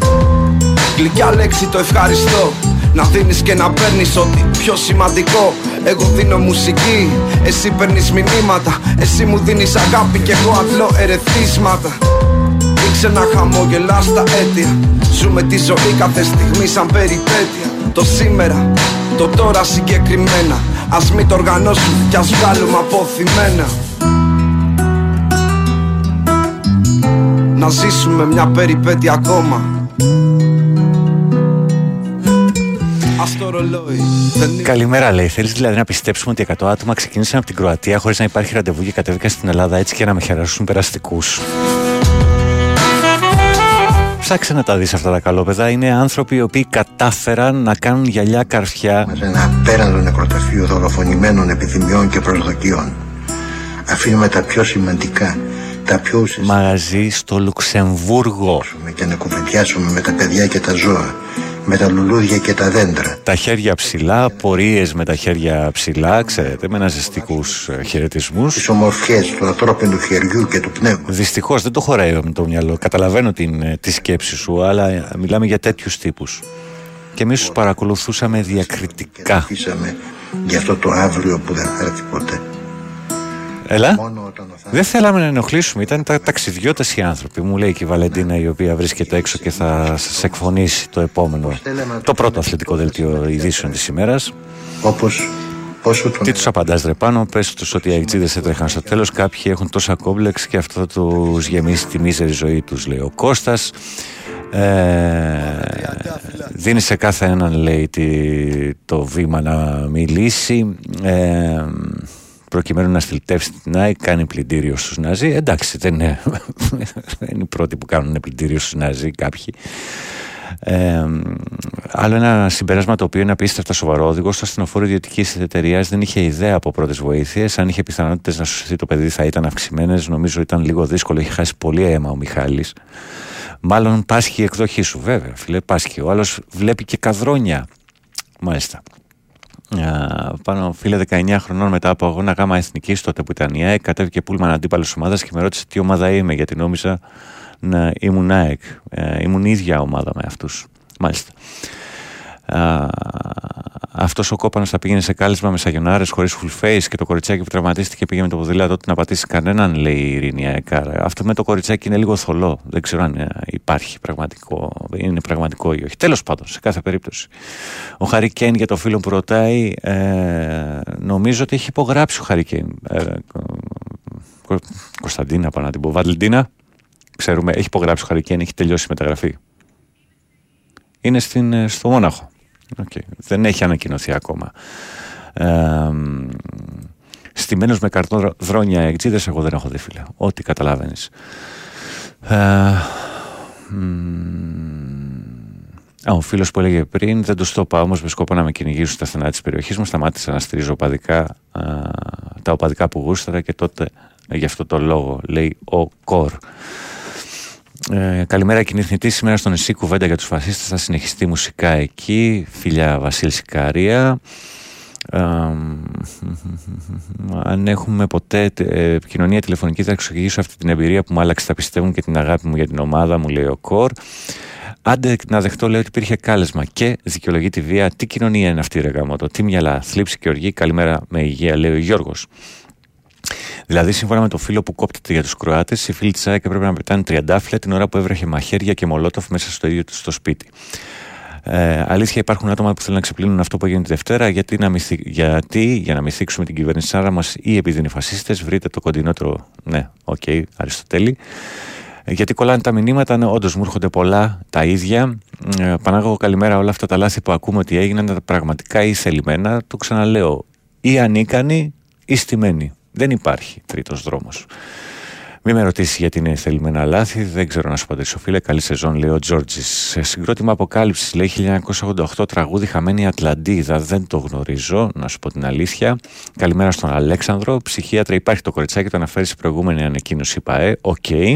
Γλυκιά λέξη το ευχαριστώ. Να δίνεις και να παίρνεις ό,τι πιο σημαντικό. Εγώ δίνω μουσική, εσύ παίρνεις μηνύματα. Εσύ μου δίνεις αγάπη και εγώ αντλώ ερεθίσματα. Δείξε να χαμόγελα στα αίτια. Ζούμε τη ζωή κάθε στιγμή σαν περιπέτεια. Το σήμερα, το τώρα συγκεκριμένα. Ας μην το οργανώσουμε κι ας βγάλουμε αποθυμένα. Να ζήσουμε μια περιπέτεια ακόμα
Καλημέρα, λέει. Θέλεις δηλαδή να πιστέψουμε ότι 100 άτομα ξεκίνησαν από την Κροατία χωρίς να υπάρχει ραντεβού και κατέβηκαν στην Ελλάδα έτσι και να με χαιρετήσουν περαστικούς. Ψάξε να τα δεις αυτά τα καλόπεδα. Είναι άνθρωποι οι οποίοι κατάφεραν να κάνουν γυαλιά καρφιά.
Μας ένα απέραντο νεκροταφείο δολοφονημένων επιθυμιών και προσδοκιών. Αφήνουμε τα πιο σημαντικά, τα πιο ουσιαστικά.
Μαγαζί στο Λουξεμβούργο.
Και να κουβεντιάσουμε με τα παιδιά και τα ζώα με τα λουλούδια και τα δέντρα.
Τα χέρια ψηλά, πορείες με τα χέρια ψηλά, ξέρετε, με αναζεστικού ε, χαιρετισμούς.
Τις ομορφιές του ανθρώπινου χεριού και του πνεύματος.
Δυστυχώς δεν το χωράει με το μυαλό. Καταλαβαίνω την, ε, τη σκέψη σου, αλλά ε, μιλάμε για τέτοιους τύπους. Και εμείς τους παρακολουθούσαμε διακριτικά.
Και για αυτό το αύριο που δεν θα έρθει ποτέ.
Έλα. Δεν θέλαμε να ενοχλήσουμε. Ήταν τα ταξιδιώτες οι άνθρωποι. Μου λέει και η Βαλεντίνα η οποία βρίσκεται έξω και θα σας εκφωνήσει το επόμενο. Το πρώτο αθλητικό δελτίο ειδήσεων της ημέρας.
Όπω Όσο
Τι τους απαντάς ρε πάνω, πες τους ότι οι αεξίδε έτρεχαν στο τέλος. Κάποιοι έχουν τόσα κόμπλεξ και αυτό τους γεμίσει τη μίζερη ζωή τους, λέει ο Κώστας. Ε, δίνει σε κάθε έναν, λέει, το βήμα να μιλήσει. Ε, προκειμένου να στυλτεύσει την ΑΕΚ, κάνει πλυντήριο στους Ναζί. Εντάξει, δεν είναι, δεν είναι οι πρώτοι που κάνουν πλυντήριο στους Ναζί κάποιοι. Ε, άλλο ένα συμπέρασμα το οποίο είναι απίστευτα σοβαρό. Ο οδηγός του ασθενοφόρου ιδιωτικής εταιρείας δεν είχε ιδέα από πρώτες βοήθειες. Αν είχε πιθανότητες να σωθεί το παιδί, θα ήταν αυξημένες. Νομίζω ήταν λίγο δύσκολο. Είχε χάσει πολύ αίμα ο Μιχάλης Μάλλον πάσχει η εκδοχή σου, βέβαια. Φίλε, πάσχει. Ο άλλος βλέπει και καδρόνια. Μάλιστα πάνω φίλε 19 χρονών μετά από αγώνα γάμα εθνικής τότε που ήταν η ΑΕΚ κατέβηκε πούλμαν αντίπαλος ομάδας και με ρώτησε τι ομάδα είμαι γιατί νόμιζα να ήμουν ΑΕΚ. Ε, ήμουν ίδια ομάδα με αυτούς. Μάλιστα. Αυτός ο κόπανος θα πήγαινε σε κάλεσμα με σαγιονάρες χωρίς full face και το κοριτσάκι που τραυματίστηκε πήγε με το ποδήλατο του να πατήσει κανέναν, λέει η Ειρήνια Εκάρα. Αυτό με το κοριτσάκι είναι λίγο θολό. Δεν ξέρω αν ε, υπάρχει πραγματικό, είναι πραγματικό ή όχι. Τέλος πάντων, σε κάθε περίπτωση. Ο Χαρή Κέιν για το φίλο που ρωτάει, ε, νομίζω ότι έχει υπογράψει ο Χαρή Κέιν. Ε, Κωνσταντίνα, πάνω να την πω. Βαλεντίνα, ξέρουμε, έχει υπογράψει ο Χαρή Κέιν, έχει τελειώσει η μεταγραφή. Είναι στην, ε, στο Μόναχο. Okay. Δεν έχει ανακοινωθεί ακόμα. Ε, στημένος με καρτόδρόνια εκτζίδες εγώ δεν έχω δει φίλε. Ό,τι καταλάβαινες. Ε, ο φίλος που έλεγε πριν δεν το στόπα όμως με σκοπό να με κυνηγήσουν στα στενά της περιοχής μου σταμάτησα να στηρίζω οπαδικά, τα οπαδικά που γούσταρα και τότε γι' αυτό το λόγο λέει ο Κορ. Ε, καλημέρα κινηθνητή σήμερα στο νησί κουβέντα για τους φασίστες θα συνεχιστεί μουσικά εκεί φιλιά Βασίλη Σικαρία ε, αν έχουμε ποτέ ε, επικοινωνία τηλεφωνική θα εξηγήσω αυτή την εμπειρία που μου άλλαξε τα πιστεύουν και την αγάπη μου για την ομάδα μου λέει ο Κορ Άντε να δεχτώ λέει ότι υπήρχε κάλεσμα και δικαιολογεί τη βία. Τι κοινωνία είναι αυτή ρε γαμώ, τι μυαλά, θλίψη και οργή. Καλημέρα με υγεία λέει ο Γιώργος. Δηλαδή, σύμφωνα με το φίλο που κόπτεται για τους Κροάτες, οι φίλοι της ΑΕΚ έπρεπε να πετάνε τριαντάφυλλα την ώρα που έβρεχε μαχαίρια και μολότοφ μέσα στο ίδιο του στο σπίτι. Ε, αλήθεια, υπάρχουν άτομα που θέλουν να ξεπλύνουν αυτό που έγινε τη Δευτέρα. Γιατί, να μυθι... γιατί για να μην θίξουμε την κυβέρνηση άραγε μας ή επειδή είναι φασίστες, βρείτε το κοντινότερο. Ναι, OK, okay, Αριστοτέλη. Ε, γιατί κολλάνε τα μηνύματα, ναι, όντως μου έρχονται πολλά τα ίδια. Ε, Πανάγωγο, καλημέρα. Όλα αυτά τα λάθη που ακούμε ότι έγιναν τα πραγματικά ή θελημένα, το ξαναλέω, ή ανίκανοι ή στημένοι. Δεν υπάρχει τρίτος δρόμος. Μην με ρωτήσεις γιατί είναι θελημένα λάθη, δεν ξέρω να σου απαντήσω. Φίλε, καλή σεζόν, λέει ο Τζόρτζης. Σε συγκρότημα αποκάλυψης, λέει 1988 τραγούδι Χαμένη Ατλαντίδα. Δεν το γνωρίζω, να σου πω την αλήθεια. Καλημέρα στον Αλέξανδρο. Ψυχίατρα, υπάρχει το κοριτσάκι, το αναφέρει σε προηγούμενη ανακοίνωση ΠΑΕ. OK. Okay.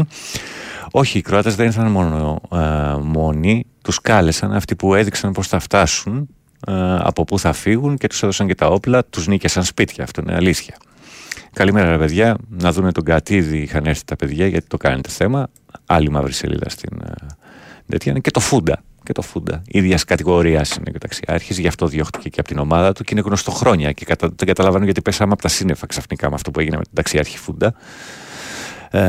Όχι, οι Κροάτες δεν ήταν μόνο ε, μόνοι. Τους κάλεσαν αυτοί που έδειξαν πώ θα φτάσουν, ε, από πού θα φύγουν και τους έδωσαν και τα όπλα, τους νίκησαν σπίτια. Αυτό είναι αλήθεια. Καλημέρα, ρε παιδιά. Να δούμε τον Κατίδη. Είχαν έρθει τα παιδιά γιατί το κάνετε θέμα. Άλλη μαύρη σελίδα στην ε, τέτοια. Και το Φούντα. και το Φούντα. ίδιας κατηγορίας είναι και ο ταξιάρχη, γι' αυτό διώχτηκε και από την ομάδα του και είναι γνωστό χρόνια. Και κατα... δεν καταλαβαίνω γιατί πέσαμε από τα σύννεφα ξαφνικά με αυτό που έγινε με τον ταξιάρχη Φούντα. Ε,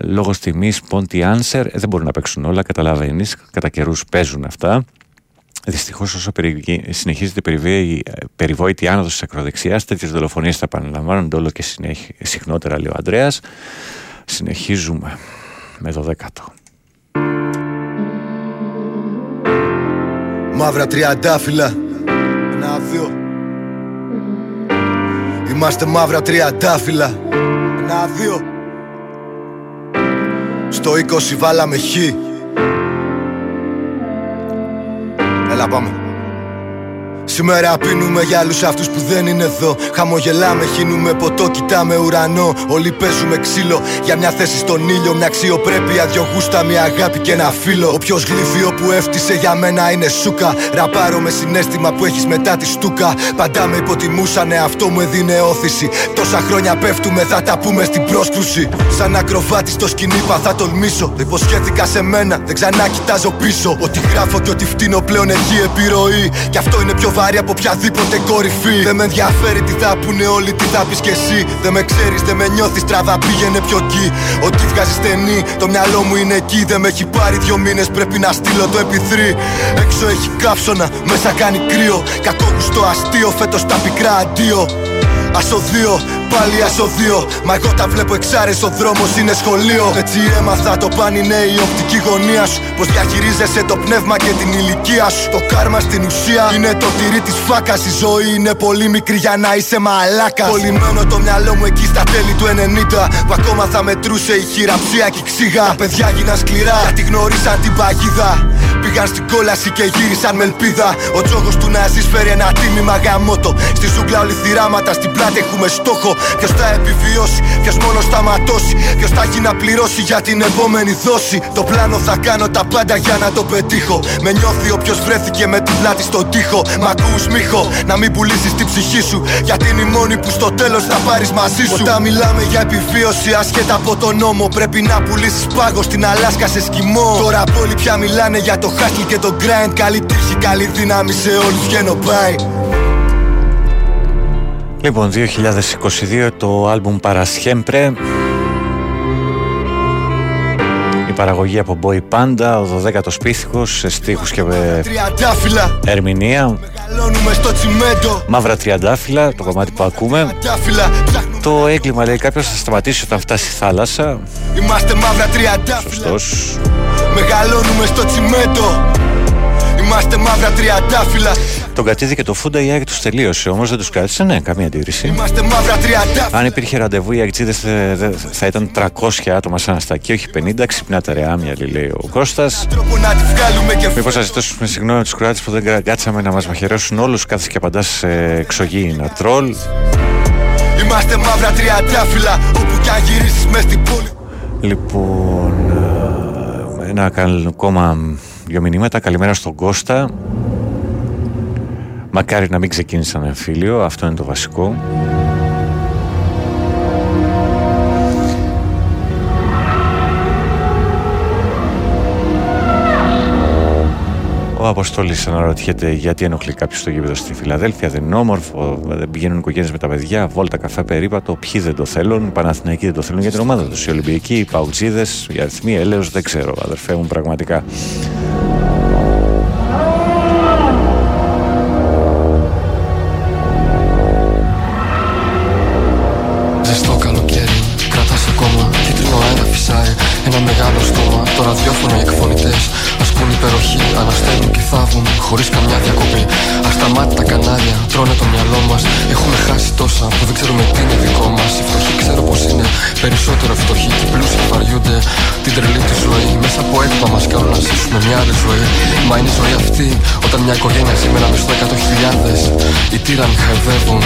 λόγω τιμής Ponty Answer δεν μπορούν να παίξουν όλα, καταλαβαίνεις. Κατά καιρούς παίζουν αυτά. Δυστυχώς, όσο συνεχίζεται η περιβόητη άνοδος της ακροδεξιάς, τέτοιες δολοφονίες θα επαναλαμβάνονται όλο και συχνότερα, λέει ο Αντρέα. Συνεχίζουμε με το δέκατο.
Μαύρα τριαντάφυλλα. Ένα, δύο. Είμαστε μαύρα τριαντάφυλλα. Ένα, δύο. Στο 20 βάλαμε χ Έλα πάμε Σήμερα πίνουμε για άλλους αυτούς που δεν είναι εδώ. Χαμογελάμε, χύνουμε ποτό, κοιτάμε ουρανό. Όλοι παίζουμε ξύλο για μια θέση στον ήλιο. Μια αξιοπρέπεια, δυο γούστα, μια αγάπη και ένα φίλο. Όποιος γλυφείο που έφτισε για μένα είναι σούκα. Ραπάρω με συνέστημα που έχεις μετά τη στούκα. Παντά με υποτιμούσανε, αυτό μου έδινε όθηση. Τόσα χρόνια πέφτουμε, θα τα πούμε στην πρόσκρουση. Σαν ακροβάτη στο σκηνή θα τολμήσω. Δεν υποσχέθηκα σε μένα, δεν ξανά κοιτάζω πίσω. Ότι γράφω και ότι φτύνω πλέον έχει επιρροή. Κι αυτό είναι πιο βάρη από οποιαδήποτε κορυφή. Δεν με ενδιαφέρει τι θα πούνε όλοι, τι θα πεις κι εσύ. Δεν με ξέρεις, δεν με νιώθεις, τραβά πήγαινε πιο εκεί. Ό,τι βγάζει στενή, το μυαλό μου είναι εκεί. Δεν με έχει πάρει δύο μήνες, πρέπει να στείλω το MP3. Έξω έχει κάψωνα, μέσα κάνει κρύο. Κακόγουστο αστείο, φέτος τα πικρά αντίο. Ασοδείο, πάλι ασοδείο. Μα εγώ τα βλέπω εξάρε, ο δρόμο είναι σχολείο. Έτσι έμαθα το παν είναι η οπτική γωνία σου. Πως διαχειρίζεσαι το πνεύμα και την ηλικία σου. Το κάρμα στην ουσία είναι το τυρί της φάκας. Η ζωή είναι πολύ μικρή για να είσαι μαλάκας. Πολυμένο το μυαλό μου εκεί στα τέλη του 90. Που ακόμα θα μετρούσε η χειραψία και η ξύγα. Τα παιδιά γίναν σκληρά γιατί γνώρισαν την παγίδα. Πήγαν στην κόλαση και γύρισαν με ελπίδα. Ο τζόγος του να φέρει ένα τίμημα γαμότο. Στη ζούγκλα όλοι θυράματα στην πλάτη έχουμε στόχο. Ποιος θα επιβιώσει, ποιος μόνος θα ματώσει. Ποιος θα έχει να πληρώσει για την επόμενη δόση. Το πλάνο θα κάνω τα πάντα για να το πετύχω. Με νιώθει όποιος βρέθηκε με την πλάτη στον τοίχο. Μ' ακούς μίχο, να μην πουλήσεις την ψυχή σου. Γιατί είναι η μόνη που στο τέλος θα πάρεις μαζί σου. Όταν μιλάμε για επιβίωση, ασχέτα από τον νόμο, πρέπει να πουλήσεις πάγο στην Αλάσκα σε σκημό. Τώρα όλοι πια μιλάνε για το hustle και το grind. Καλή τύχη, καλή δύναμη σε όλους. Βγαίνω πάει.
Λοιπόν, 2022 το άλμπουμ Παρασχέμπρε. Η παραγωγή από Boy Panda, ο 12ος πίθηκος σε στίχους και ερμηνεία. Μαύρα τριαντάφυλλα, το κομμάτι που ακούμε. Το έγκλημα λέει κάποιος θα σταματήσει όταν φτάσει η θάλασσα.
Είμαστε μαύρα τριαντάφυλλα.
Σωστός.
Μεγαλώνουμε στο τσιμέντο Είμαστε μαύρα τριαντάφυλλα
τον κατήδη και το φούντα η Άγια τους τελείωσε. Όμως δεν τους κράτησε, ναι, καμία αντίρρηση.
Είμαστε μαύρα
Αν υπήρχε ραντεβού, οι Αγτζίδε θα ήταν 300 άτομα σαν αστακή, όχι 50. Ξυπνάτε ρε άμια, λέει ο Κώστας. Μήπως θα ζητήσουμε συγγνώμη τους Κροάτες που δεν κάτσαμε να μας μαχαιρέσουν όλους κάθε και απαντάς σε εξωγήινα τρόλ.
Είμαστε μαύρα τριαντάφυλλα, όπου κι αν γυρίσεις μες στην πόλη.
Λοιπόν, ε, ένα ακόμα δύο μηνύματα. Καλημέρα στον Κώστα. Μακάρι να μην ξεκίνησε ένα εμφύλιο, αυτό είναι το βασικό. Ο Αποστόλης αναρωτιέται γιατί ενοχλεί κάποιος στο γήπεδο στη Φιλαδέλφια. Δεν είναι όμορφο, δεν πηγαίνουν οικογένειες με τα παιδιά, βόλτα, καφέ, περίπατο. Ποιοι δεν το θέλουν, οι Παναθηναϊκοί δεν το θέλουν για την ομάδα τους. Οι Ολυμπιακοί, οι Παουτζίδες, οι αριθμοί, έλεος, δεν ξέρω, αδερφέ μου πραγματικά.
Μια οικογένεια σήμερα με στο 100.000 οι τύρανοι χαϊδεύουν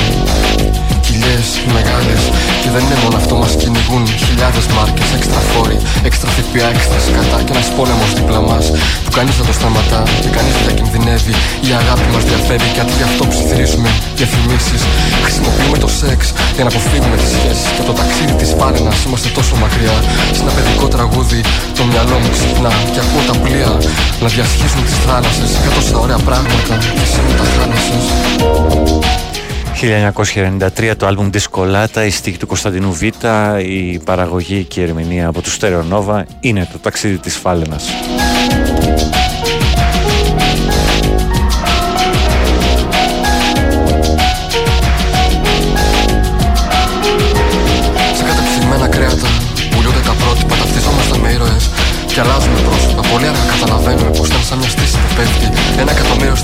κοιλιές μεγάλες. Και δεν είναι μόνο αυτό μας κυνηγούν χιλιάδες μάρκες Έξτρα φόροι, έξτρα ΦΠΑ, έξτρα σκατά Και ένας πόλεμος δίπλα μας που κανείς δεν το σταματά Και κανείς δεν διακινδυνεύει Η αγάπη μας διαφέρει και αντί γι' αυτό ψιθυρίζουμε διαφημίσεις. Χρησιμοποιούμε το σεξ για να αποφύγουμε τις σχέσεις Και το ταξίδι της φάρενας. Είμαστε τόσο μακριά Σε ένα παιδικό τραγούδι το μυαλό μου ξυπνά Και ακούω τα πλοία να διασχίσουν τις θάλασσες. Για τόσα ωραία πράγματα και εσύ μου τα χάλασες
1993 το άλμπουμ Discolata, η στίχη του Κωνσταντινού Β, η παραγωγή και η ερμηνεία από τους Στερεονόβα είναι το ταξίδι της Φάλαινας.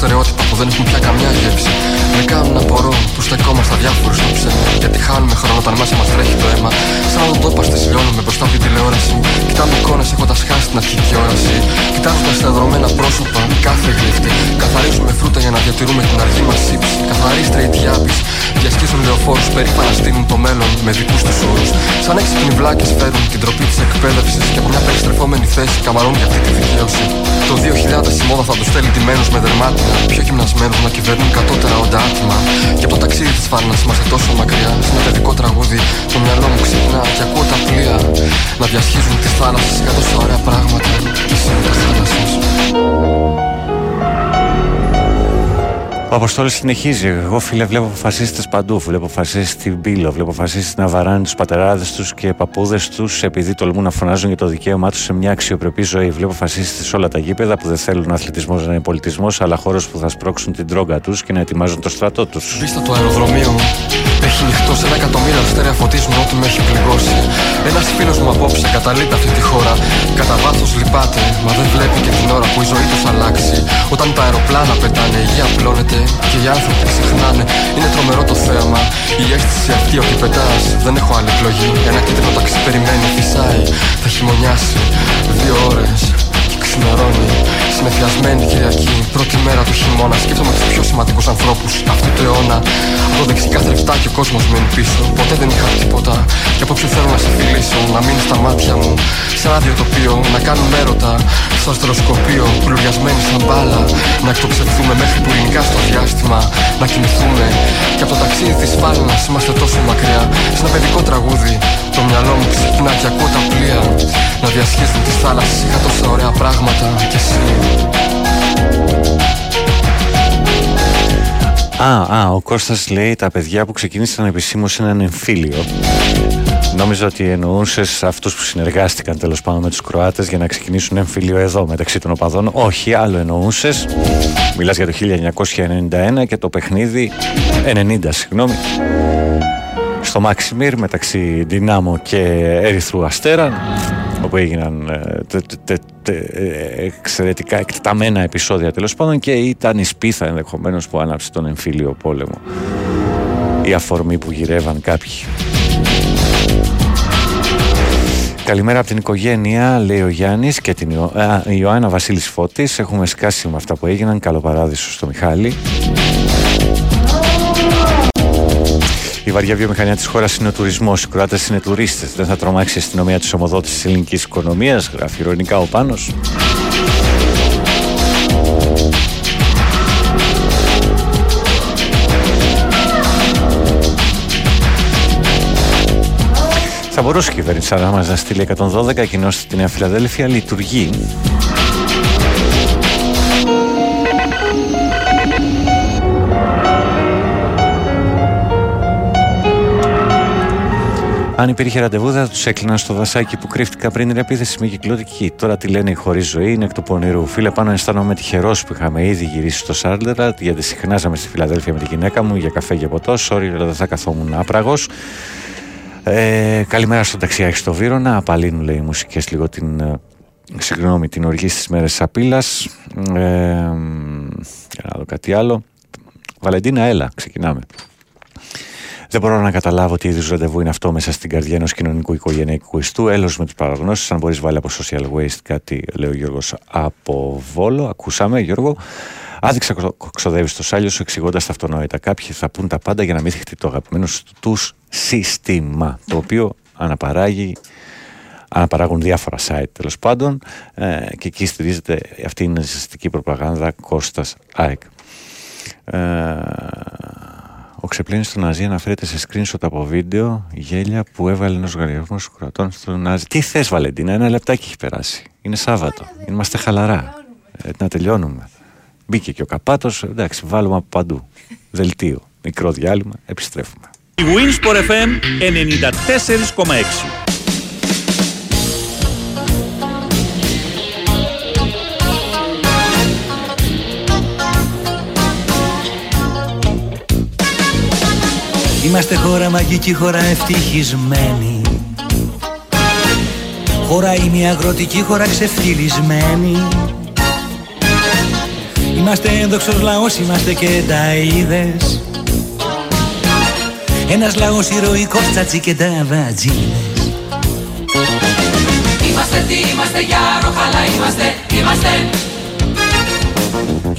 Στερεότυπα που δεν έχουν πια καμιά γεύση. Με κάνουν να μπορώ που στεκόμαστε διάφορου στο ψέμα. Γιατί χάνουμε χρόνο όταν μέσα μας τρέχει το αίμα. Σαν να το στη λιώνουμε μπροστά από την τηλεόραση. Κοιτάμε εικόνες έχοντας χάσει την αρχική όραση. Κοιτάζοντας τα δρομένα πρόσωπα, κάθε γλύφτη. Καθαρίζουμε φρούτα για να διατηρούμε την αργή μας ύψη. Καθαρή straight γιάπη. Διασχίζουν λεωφόρους περήφανα στείλουν το μέλλον με δικούς τους όρους. Σαν έξυπνοι βλάκε φέρουν την τροπή της εκπαίδευσης και από μια περιστρεφόμενη θέση καμαρών για αυτή τη δικαίωση. Το 2000 η μόδα θα τους στέλνει τιμένου με δερμάτινα. Πιο γυμνασμένου να κυβερνούν κατώτερα όντα άτομα. Και από το ταξίδι της φάρνα είμαστε τόσο μακριά. Σε ένα παιδικό τραγούδι το μυαλό μου ξυπνά και ακούω τα πλοία να διασχίζουν τις θάλασσες για τόσα ωραία πράγματα. Και εσύ με τα θάλασσε.
Ο Αποστόλης συνεχίζει. Εγώ, φίλε, βλέπω φασίστες παντού. Βλέπω φασίστες στην Πύλο. Βλέπω φασίστες να βαράνε τους πατεράδες τους και παππούδες τους επειδή τολμούν να φωνάζουν για το δικαίωμά τους σε μια αξιοπρεπή ζωή. Βλέπω φασίστες σε όλα τα γήπεδα που δεν θέλουν αθλητισμός να είναι πολιτισμός, αλλά χώρο που θα σπρώξουν την τρόγκα τους και να ετοιμάζουν το στρατό τους.
Βίστα το αεροδρομίο μου. Έχει νυχτό σε ένα εκατομμύριο αστέρια φωτίζουν ό,τι με έχει πληγώσει. Ένας φίλος μου απόψε καταλείται αυτή τη χώρα. Κατά βάθος λυπάται, μα δεν βλέπει και την ώρα που η ζωή τους θα αλλάξει. Όταν τα αεροπλάνα πετάνε, η γη απλώνεται και οι άνθρωποι ξεχνάνε. Είναι τρομερό το θέαμα. Η αίσθηση αυτή ότι πετά. Δεν έχω άλλη εκλογή. Ένα κίτρινο ταξί περιμένει, φυσάει. Θα χειμωνιάσει. Δύο ώρες και ξημερώνει. Συνεφιασμένη Κυριακή, πρώτη μέρα του χειμώνα. Σκέφτομαι τους πιο σημαντικούς ανθρώπους αυτού του αιώνα. Από το δεξί κάθε λεφτά και ο κόσμος μένει πίσω. Ποτέ δεν είχα τίποτα. Και από ποιο θέλω να σε φιλήσω, να μείνει στα μάτια μου. Σε ένα τοπίο, να κάνουμε έρωτα. Στο αστεροσκοπείο, πλουριασμένοι σαν μπάλα. Να εκτοξευθούμε μέχρι που ελληνικά στο διάστημα. Να κοιμηθούμε. Και από το ταξίδι της φάλαινα είμαστε τόσο μακριά. Σε ένα παιδικό τραγούδι, το μυαλό μου ξυπνά και ακούω τα πλοία. Να διασχίζουν τις θάλασσες. Είχα τόσα ωραία πράγματα. Και εσύ
Α, α, ο Κώστας λέει τα παιδιά που ξεκίνησαν επισήμως έναν εμφύλιο. Νόμιζα ότι εννοούσες αυτούς που συνεργάστηκαν τέλος πάντων με τους Κροάτες για να ξεκινήσουν εμφύλιο εδώ μεταξύ των οπαδών. Όχι, άλλο εννοούσες. Μιλάς για το 1991 και το παιχνίδι 90, συγγνώμη. Στο Μαξιμίρ μεταξύ Δυνάμω και Ερυθρού Αστέρα όπου έγιναν ε, εξαιρετικά εκτεταμένα επεισόδια τέλος πάντων και ήταν η σπίθα ενδεχομένως που άναψε τον εμφύλιο πόλεμο η αφορμή που γυρεύαν κάποιοι Καλημέρα από την οικογένεια, λέει ο Γιάννης και την Ιωάννα Βασίλης Φώτης. Έχουμε σκάσει με αυτά που έγιναν. Καλό παράδεισο στο Μιχάλη. Η βαριά βιομηχανία της χώρας είναι ο τουρισμός. Οι Κροάτες είναι τουρίστες. Δεν θα τρομάξει η αστυνομία της ομοδότηση της ελληνικής οικονομίας. Γράφει ηρωνικά ο Πάνος. Θα μπορούσε η κυβέρνηση να μας στείλει 112 κοινώ στη Νέα Φιλαδέλφια. Λειτουργεί. Αν υπήρχε ραντεβού, θα τους έκλειναν στο δασάκι που κρύφτηκα πριν την επίθεση με κυκλωτική. Τώρα τι λένε η χωρίς ζωή, είναι εκ του πονηρού. Φίλε, πάνω αισθάνομαι τυχερός που είχαμε ήδη γυρίσει στο Σάρλτερατ, γιατί συχνάζαμε στη Φιλαδέλφια με τη γυναίκα μου για καφέ και ποτό. Sorry, αλλά δεν θα καθόμουν άπραγος. Ε, καλημέρα στο ταξιάρχη στο Βύρονα. Απαλύνουν λέει οι μουσικές λίγο την. Ε, συγγνώμη, την οργή στις μέρες τη απειλή. Ε, να δω κάτι άλλο. Βαλεντίνα, έλα, ξεκινάμε. Δεν μπορώ να καταλάβω τι είδους ραντεβού είναι αυτό μέσα στην καρδιά ενός κοινωνικού οικογενειακού ιστού. Έλος με του παραγνώσεις. Αν μπορείς, βάλει από social waste κάτι, λέει ο Γιώργος από Βόλο. Ακούσαμε, Γιώργο. Άδειξα ξοδεύει στο σάλιο σου εξηγώντας τα αυτονόητα. Κάποιοι θα πούν τα πάντα για να μην θυχτεί το αγαπημένο τους σύστημα, το οποίο αναπαράγει αναπαράγουν διάφορα site τέλος πάντων ε, και εκεί στηρίζεται αυτή η ναζιστική προπαγάνδα Κώστας ΑΕΚ. Ε, ο ξεπλήνη του Ναζί αναφέρεται σε screenshot από βίντεο γέλια που έβαλε ένας λογαριασμό κρατών στο Ναζί. Τι θες, Βαλεντίνα, ένα λεπτάκι έχει περάσει. Είναι Σάββατο. Είμαστε χαλαρά. Ε, να τελειώνουμε. Μπήκε και ο καπάτος. Εντάξει, βάλουμε από παντού. Δελτίο. Μικρό διάλειμμα. Επιστρέφουμε.
Η Winsport FM 94,6
Είμαστε χώρα μαγική, χώρα ευτυχισμένη. Χώρα η μια αγροτική, χώρα ξεφτυλισμένη Είμαστε ένδοξος λαός, είμαστε και ταΐδες Ένας λαός ηρωικός, τσατσι και ταβατζίδες
Είμαστε τι είμαστε, για ροχαλά είμαστε, είμαστε.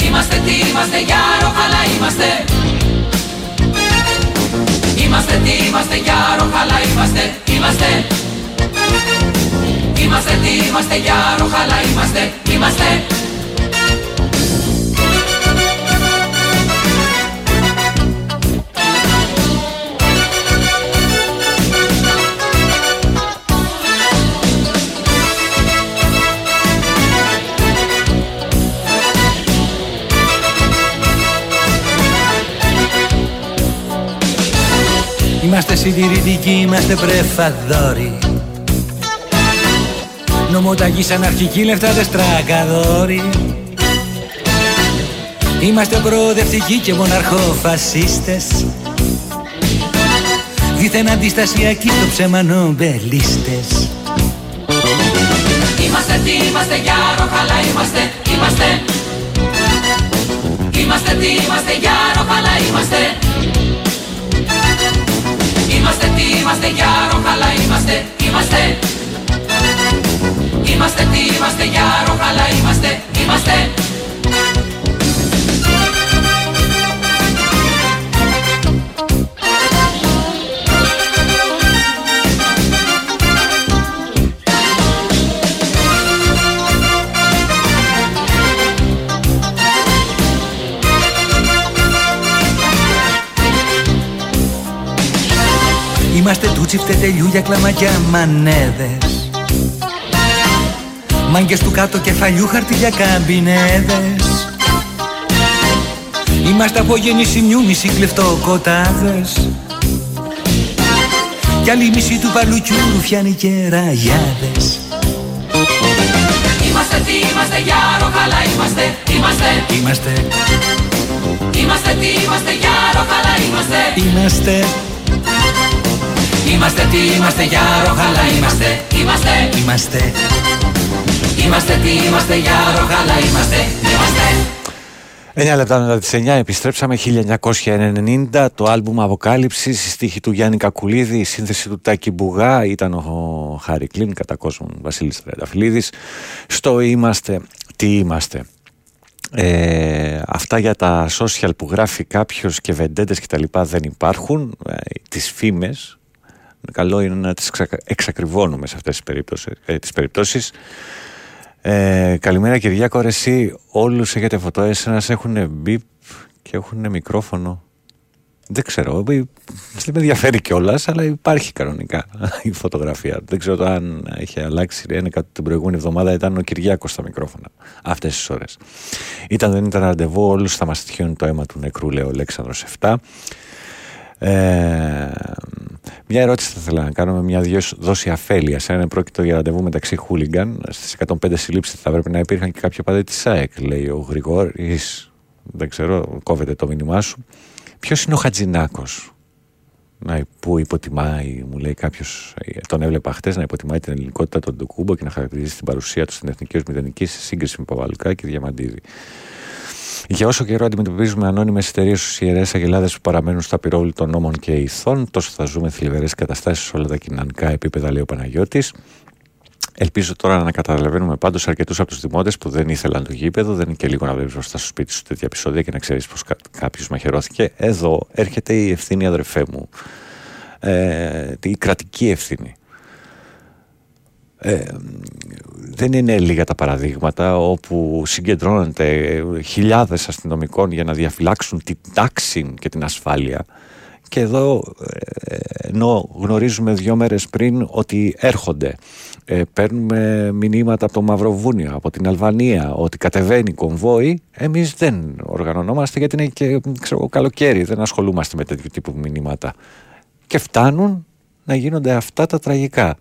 Είμαστε τι είμαστε, για ροχαλά είμαστε Είμαστε τι είμαστε για ροχαλά είμαστε Είμαστε. Είμαστε τι είμαστε για ροχαλά είμαστε Είμαστε
Είμαστε συντηρητικοί, είμαστε πρεφαδόροι Νομοταγείς αναρχικοί, λεφτάδες τρακαδόροι Είμαστε προοδευτικοί και μοναρχοφασίστες. Δίθεν αντιστασιακοί στο ψέμα νομπελίστες.
Είμαστε τι είμαστε για ροχαλά είμαστε Είμαστε. Είμαστε τι είμαστε για ροχαλά είμαστε Είμαστε τι είμαστε για ροχαλά είμαστε Είμαστε. Είμαστε τι είμαστε για ροχαλά είμαστε Είμαστε
Είμαστε τούτσι φτετελιού κλαμακιά μανέδες. Μάγκες του κάτω κεφαλιού χαρτί για καμπινέδες. Είμαστε από γεννησιμιού μισή κλεφτοκοτάδες. Κι άλλη μισή του παλουκιού ρουφιάνοι και ραγιάδες.
Είμαστε τι είμαστε για ροχαλά είμαστε Είμαστε.
Είμαστε.
Είμαστε τι είμαστε για ροχαλά είμαστε.
Είμαστε
Είμαστε τι είμαστε για ροχαλά είμαστε. Είμαστε.
Είμαστε.
Είμαστε τι είμαστε για ροχαλά είμαστε. Είμαστε.
9 λεπτά μετά τις 9 επιστρέψαμε 1990 το άλμπουμ Αποκάλυψης η στίχη του Γιάννη Κακουλίδη η σύνθεση του Τάκη Μπουγά ήταν ο Χάρη Κλίν κατά κόσμον Βασίλης Τρενταφυλλίδης στο Είμαστε τι είμαστε ε, αυτά για τα social που γράφει κάποιος και βεντέντες και τα λοιπά δεν υπάρχουν ε, τις φήμες καλό είναι να τις εξακριβώνουμε σε αυτές τις περιπτώσεις, ε, τις περιπτώσεις. Ε, καλημέρα Κυριάκο, ρε εσύ όλους έχετε φωτοές, ένας έχουν μπιπ και έχουν μικρόφωνο. Δεν ξέρω, δεν με ενδιαφέρει κιόλας, αλλά υπάρχει κανονικά η φωτογραφία. Δεν ξέρω το αν έχει αλλάξει. Είναι κάτι την προηγούμενη εβδομάδα ήταν ο Κυριάκος στα μικρόφωνα. Αυτές τις ώρες. Ήταν, δεν ήταν ραντεβού, όλους θα μας το αίμα του νεκρού, λέει ο Αλέξανδρος 7. Ε, μια ερώτηση θα ήθελα να κάνω με μια δόση αφέλεια. Αν είναι πρόκειτο για ραντεβού μεταξύ χούλιγκαν, στις 105 συλλήψεις θα πρέπει να υπήρχαν και κάποια πάντα της ΣΑΕΚ, λέει ο Γρηγόρης. Δεν ξέρω, κόβεται το μήνυμά σου. Ποιος είναι ο Χατζινάκο που υποτιμάει, μου λέει κάποιος, τον έβλεπα χτες να υποτιμάει την ελληνικότητα των Ντοκούμπο και να χαρακτηρίζει την παρουσία του στην εθνική ως μηδενική σε σύγκριση με Παπαλουκά και Διαμαντίδη. Για όσο καιρό αντιμετωπίζουμε ανώνυμες εταιρείες στου ιερές αγελάδες που παραμένουν στα πυρόβλη των νόμων και ηθών, τόσο θα ζούμε θλιβερές καταστάσεις σε όλα τα κοινωνικά επίπεδα, λέει ο Παναγιώτης. Ελπίζω τώρα να καταλαβαίνουμε πάντως αρκετούς από τους δημότες που δεν ήθελαν το γήπεδο, δεν είναι και λίγο να βλέπεις μπροστά στο σπίτι σου τέτοια επεισόδια και να ξέρεις πως κάποιος μαχαιρώθηκε. Εδώ έρχεται η ευθύνη, αδερφέ μου. Ε, η κρατική ευθύνη. Ε, δεν είναι λίγα τα παραδείγματα όπου συγκεντρώνονται χιλιάδες αστυνομικών για να διαφυλάξουν την τάξη και την ασφάλεια. Και εδώ ε, ενώ γνωρίζουμε δύο μέρες πριν ότι έρχονται ε, παίρνουμε μηνύματα από το Μαυροβούνιο, από την Αλβανία ότι κατεβαίνει κομβόι. Εμείς δεν οργανωνόμαστε γιατί είναι και ξέρω, καλοκαίρι δεν ασχολούμαστε με τέτοιου τύπου μηνύματα. Και φτάνουν να γίνονται αυτά τα τραγικά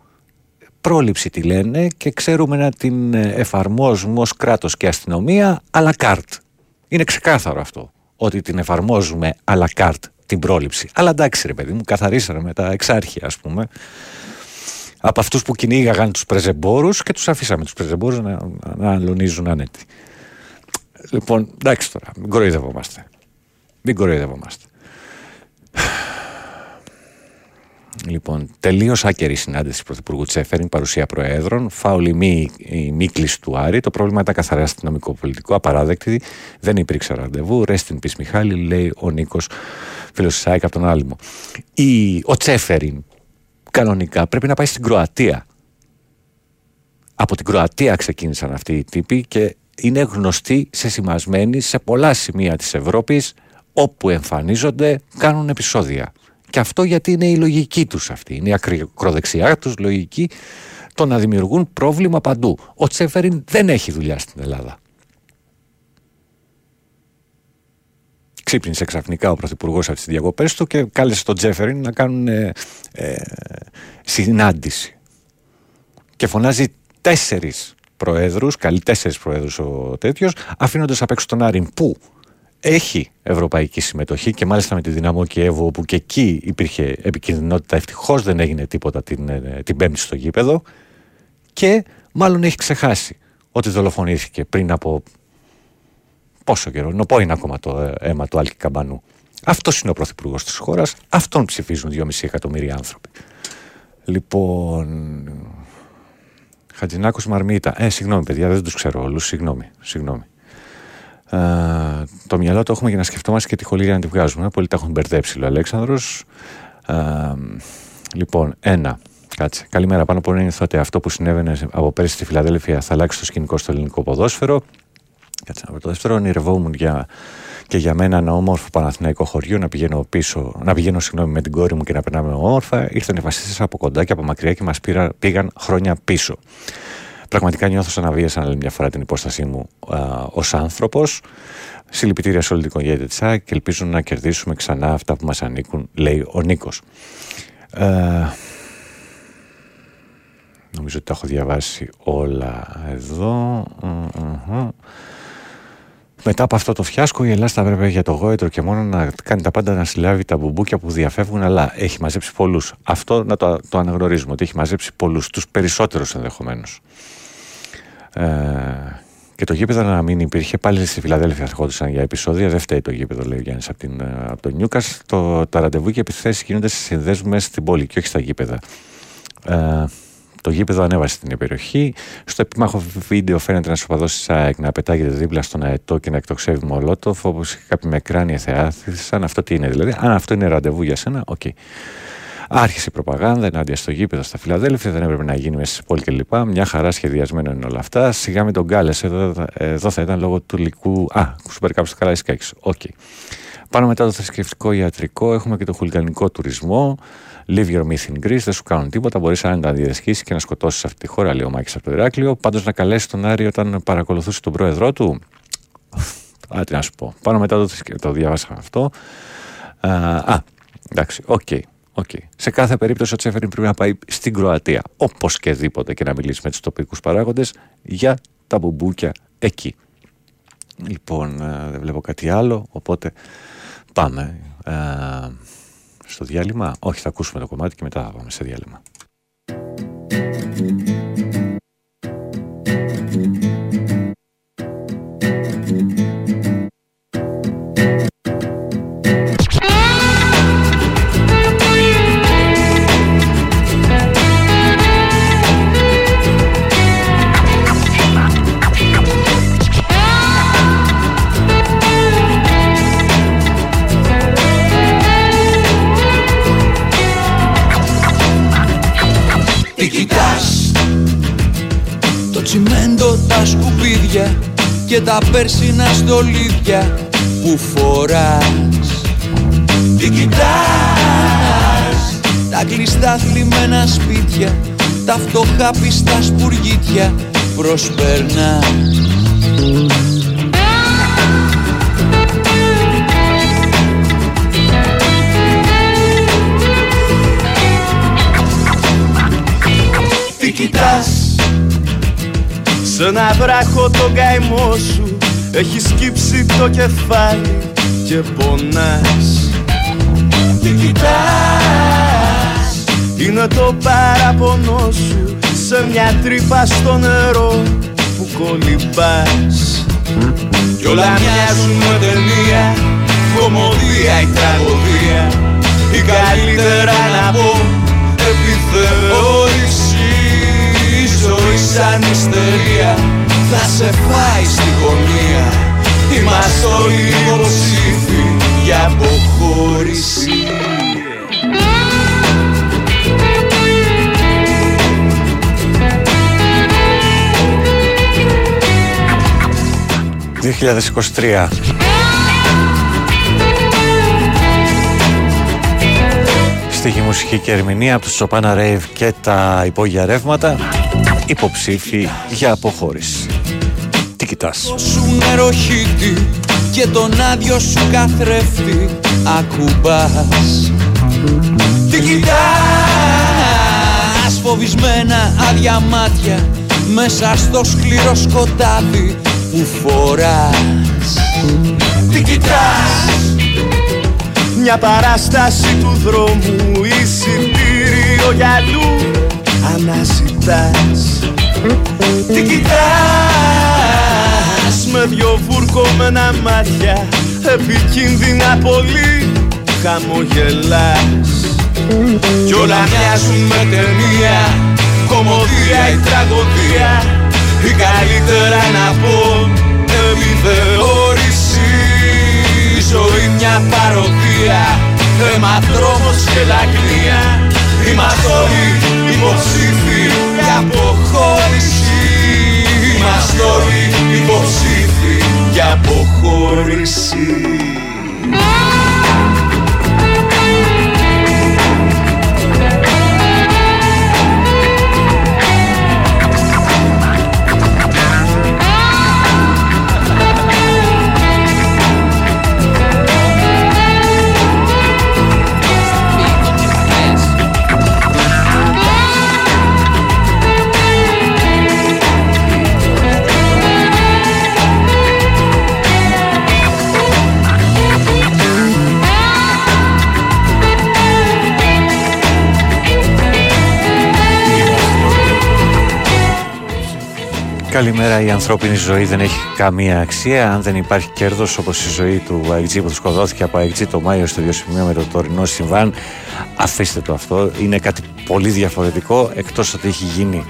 πρόληψη τη λένε και ξέρουμε να την εφαρμόζουμε ως κράτος και αστυνομία à la carte. Είναι ξεκάθαρο αυτό, ότι την εφαρμόζουμε à la carte την πρόληψη. Αλλά εντάξει ρε παιδί μου, καθαρίσανε με τα εξάρχεια ας πούμε, από αυτούς που κυνήγαγαν τους πρεζεμπόρους και τους αφήσαμε τους πρεζεμπόρους να, να αλωνίζουν άνετοι. Λοιπόν, εντάξει τώρα, μην κοροϊδευόμαστε. Μην κοροϊδευόμαστε. Λοιπόν, τελείως άκερη συνάντηση του Πρωθυπουργού Τσέφεριν, παρουσία Προέδρων, φάουλη μη, η μη κλίση του Άρη. Το πρόβλημα ήταν καθαρά αστυνομικό-πολιτικό, απαράδεκτη. Δεν υπήρξε ραντεβού. Rest in peace, Μιχάλη, λέει ο Νίκος, φίλος της ΑΕΚ από τον Άλυμο. Η, ο Τσέφεριν, κανονικά, πρέπει να πάει στην Κροατία. Από την Κροατία ξεκίνησαν αυτοί οι τύποι και είναι γνωστοί σε σημασμένοι σε πολλά σημεία της Ευρώπης όπου εμφανίζονται κάνουν επεισόδια. Και αυτό γιατί είναι η λογική τους αυτή. Είναι η ακροδεξιά τους λογική το να δημιουργούν πρόβλημα παντού. Ο Τσέφεριν δεν έχει δουλειά στην Ελλάδα. Ξύπνησε ξαφνικά ο Πρωθυπουργός από τις διακοπές του και κάλεσε τον Τζέφεριν να κάνουν ε, ε, συνάντηση. Και φωνάζει τέσσερις προέδρους, καλεί τέσσερις προέδρους ο τέτοιος, αφήνοντας απ' έξω τον Άριν που έχει ευρωπαϊκή συμμετοχή και μάλιστα με τη δυναμό Κιέβου όπου και εκεί υπήρχε επικίνδυνοτητα ευτυχώς δεν έγινε τίποτα την, ε, την πέμπτη στο γήπεδο και μάλλον έχει ξεχάσει ότι δολοφονήθηκε πριν από πόσο καιρό, νοπό είναι ακόμα το ε, αίμα του Άλκη Καμπανού. Αυτός είναι ο πρωθυπουργός της χώρας, αυτόν ψηφίζουν 2,5 εκατομμύρια άνθρωποι. Λοιπόν. Χατζηνάκος Μαρμίτα. Ε, συγγνώμη, παιδιά, δεν τους ξέρω όλους. Συγγνώμη, συγγνώμη. Ε, το μυαλό το έχουμε για να σκεφτόμαστε και τη χολήρια να τη βγάζουμε. Πολλοί τα έχουν μπερδέψει, ο Αλέξανδρος. Ε, λοιπόν, ένα. Κάτσε. Καλημέρα. Πάνω από είναι ότι αυτό που συνέβαινε από πέρσι στη Φιλαδέλφια θα αλλάξει το σκηνικό στο ελληνικό ποδόσφαιρο. Κάτσε να βρω το δεύτερο. Ονειρευόμουν για, και για μένα ένα όμορφο Παναθηναϊκό χωριό να πηγαίνω πίσω, να πηγαίνω συγγνώμη με την κόρη μου και να περνάμε όμορφα. Ήρθαν οι βασίστε από κοντά και από μακριά και μας πήγαν χρόνια πίσω. Πραγματικά νιώθω σαν να βίασα άλλη μια φορά την υπόστασή μου ως άνθρωπος. Συλληπιτήρια σε όλη την οικογένεια της ΑΚ και ελπίζω να κερδίσουμε ξανά αυτά που μας ανήκουν, λέει ο Νίκος. Ε, νομίζω ότι τα έχω διαβάσει όλα εδώ. Μετά από αυτό το φιάσκο, η Ελλάδα θα έπρεπε για το γόητρο και μόνο να κάνει τα πάντα να συλλάβει τα μπουμπούκια που διαφεύγουν, αλλά έχει μαζέψει πολλούς. Αυτό να το, το αναγνωρίζουμε, ότι έχει μαζέψει πολλούς, τους περισσότερους ενδεχομένως. Ε, και το γήπεδο να μην υπήρχε, πάλι στη Φιλαδέλφια ερχόντουσαν για επεισόδια. Δεν φταίει το γήπεδο, λέει ο Γιάννης από, την, ε, από το Νιούκας. Το, τα ραντεβού και επιθέσεις γίνονται σε συνδέσμους μέσα στην πόλη και όχι στα γήπεδα. Ε, το γήπεδο ανέβασε στην περιοχή. Στο επίμαχο βίντεο φαίνεται ένας οπαδός της ΑΕΚ να πετάγεται δίπλα στον αετό και να εκτοξεύει μολότοφ, όπως κάποιοι με κράνη εθεάθησαν. Αυτό τι είναι δηλαδή. Αν αυτό είναι ραντεβού για σένα, OK. Okay. Άρχισε η προπαγάνδα ενάντια στο γήπεδο στα Φιλαδέλφια, δεν έπρεπε να γίνει μέσα στην πόλη κλπ. Μια χαρά σχεδιασμένο είναι όλα αυτά. Σιγά με τον Γκάλε, εδώ, εδώ θα ήταν λόγω του λυκού. Α, Super Cup στο Καραϊσκάκης. OK. Okay. Πάνο μετά το θρησκευτικό ιατρικό έχουμε και το χουλιγκανικό τουρισμό. Live your myth in Greece, δεν σου κάνουν τίποτα. Μπορείς να τα διασχίσεις και να σκοτώσεις αυτή τη χώρα, λέει ο Μάκης από το Ηράκλειο. Πάντως να καλέσει τον Άρη όταν παρακολουθούσε τον πρόεδρό του. Α, τι να σου πω. Πάνο μετά το, το διάβασα αυτό. Α, εντάξει, OK. Okay. Okay. Σε κάθε περίπτωση ο Τσέφεριν πρέπει να πάει στην Κροατία, όπως και δίποτε και να μιλήσει με τους τοπικούς παράγοντες για τα μπουμπούκια εκεί. Λοιπόν, ε, δεν βλέπω κάτι άλλο, οπότε πάμε ε, στο διάλειμμα. Όχι, θα ακούσουμε το κομμάτι και μετά θα πάμε σε διάλειμμα.
Τα σκουπίδια Και τα πέρσινα στολίδια Που φοράς. Τι κοιτάς; Τα κλειστά θλιμμένα σπίτια Τα φτωχά πιστά σπουργίτια Προσπερνάς.
Τι κοιτάς; Σ' ένα βράχο το καημό σου Έχει σκύψει το κεφάλι και πονάς. Τι κοιτάς; Είναι το παραπονό σου Σε μια τρύπα στο νερό που κολυμπάς. Κι όλα μοιάζουν με ταινία Κομμωδία ή τραγωδία. Ή καλύτερα να πω επιθεώρηση. Η ζωή σαν ιστερία. Θα σε φάει στη γωνία. Είμαστε όλοι υποψήφοι για αποχώρηση.
«2023 Στοιχη μουσική και ερμηνεία από του Σοπάνα Ρέιβ και τα υπόγεια ρεύματα υποψήφοι για αποχώρηση. Τι κοιτάς;
σου νεροχύτη και τον άδειο σου καθρέφτη ακουμπάς Τι κοιτάς; Φοβισμένα άδεια μάτια μέσα στο σκληρό σκοτάδι που φοράς
Τι κοιτάς; Μια παράσταση του δρόμου Εισιτήριο για αλλού Αναζητάς. Τι κοιτάς Με δυο βουρκωμένα μάτια Επικίνδυνα πολύ Χαμογελάς. Κι όλα μοιάζουν με ταινία Κομμωδία ή τραγωδία. Ή καλύτερα να πω Επιθεώρηση Η ζωή μια παροδία Αίμα δρόμος και λαγνία Είμαστε όλοι υποψήφοι για αποχώρηση. Είμαστε όλοι υποψήφοι για αποχώρηση
Καλημέρα, η ανθρώπινη ζωή δεν έχει καμία αξία αν δεν υπάρχει κέρδος όπως η ζωή του ΑΕΚΤΖ που σκοτώθηκε από ΑΕΚΤΖ το Μάιο στο ίδιο σημείο με το τωρινό συμβάν. Αφήστε το αυτό. Είναι κάτι πολύ διαφορετικό εκτός ότι έχει γίνει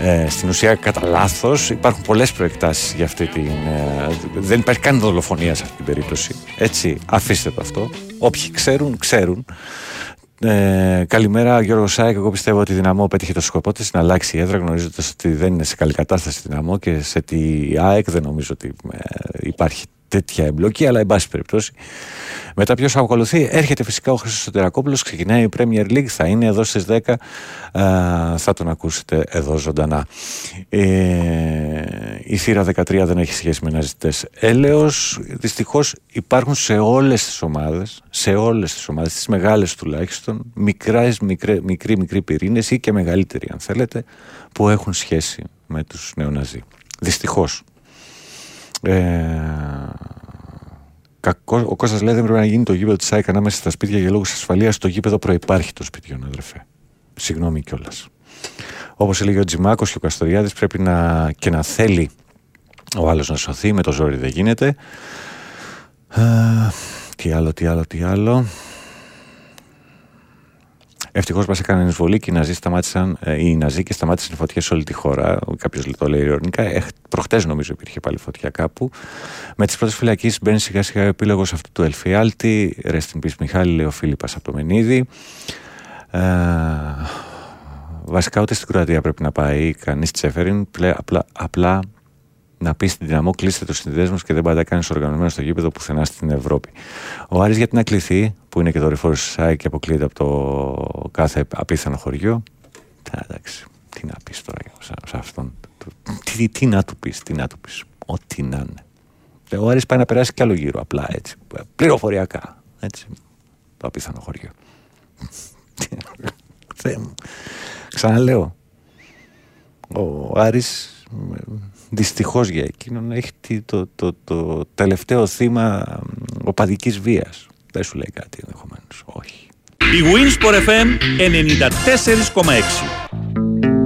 ε, στην ουσία κατά λάθος. Υπάρχουν πολλές προεκτάσεις για αυτή την. Ε, δεν υπάρχει καν δολοφονία σε αυτή την περίπτωση. Έτσι, αφήστε το αυτό. Όποιοι ξέρουν, ξέρουν. Ε, καλημέρα, Γιώργο Σάικ. Εγώ πιστεύω ότι η Δυναμό πέτυχε το σκοπό της να αλλάξει η έδρα, γνωρίζοντας ότι δεν είναι σε καλή κατάσταση η Δυναμό και σε τη ΑΕΚ δεν νομίζω ότι ε, υπάρχει τέτοια εμπλοκή, αλλά εν πάση περιπτώσει. Μετά ποιος ακολουθεί, έρχεται φυσικά ο Χρήστος Σωτερακόπουλο, ξεκινάει η Premier League, θα είναι εδώ στις 10. Ε, θα τον ακούσετε εδώ ζωντανά. Ε, η θύρα 13 δεν έχει σχέση με αναζητητέ έλεος. Δυστυχώς υπάρχουν σε όλες τις ομάδες, σε όλες τις ομάδες, τις μεγάλες τουλάχιστον, μικρές, μικρέ, μικροί, μικροί πυρήνες ή και μεγαλύτεροι, αν θέλετε, που έχουν σχέση με τους νεοναζί. Δυστυχώς. Ε, κακό, ο Κώστας λέει δεν πρέπει να γίνει το γήπεδο της ΑΕΚ ανάμεσα στα σπίτια για λόγους ασφαλείας. Το γήπεδο προϋπάρχει το σπιτιών, αδερφέ. Συγγνώμη κιόλας. Όπως έλεγε ο Τζιμάκος και ο Καστοριάδης, πρέπει να, και να θέλει ο άλλος να σωθεί. Με το ζόρι δεν γίνεται. Α, τι άλλο, τι άλλο, τι άλλο. Ευτυχώς μας έκανε εισβολή και οι Ναζί, σταμάτησαν, ε, οι Ναζί και σταμάτησαν φωτιές σε όλη τη χώρα. Κάποιος το λέει ειρωνικά. Ε, Προχτές νομίζω υπήρχε πάλι φωτιά κάπου. Με τις πρώτες φυλακίσει μπαίνει σιγά σιγά ο επίλογος αυτού του Ελφιάλτη. Rest in peace, Μιχάλη, λέει ο Φίλιππας από το Μενίδη. Ε, βασικά ούτε στην Κροατία πρέπει να πάει κανείς Τσέφεριν. Απλά, απλά να πεις στην δυναμό κλείστε του συνδέσμου και δεν πάντα κάνει οργανωμένο στο γήπεδο πουθενά στην Ευρώπη. Ο Άρης γιατί να κληθεί, που είναι και το ρηφόρο ΣΑΙ και αποκλείεται από το κάθε απίθανο χωριό. Εντάξει, τι να πεις τώρα σε αυτόν. Τι, τι να του πεις, τι να του πεις. Ό,τι να είναι. Ε, ο Άρης πάει να περάσει κι άλλο γύρω, απλά έτσι. Πληροφοριακά. Έτσι. Το απίθανο χωριό. Ξαναλέω. Ο Άρης δυστυχώς για εκείνον έχει το, το, το, τελευταίο θύμα οπαδικής βίας. Δεν σου λέει κάτι ενδεχομένως. Όχι.
Η Winsport FM 94,6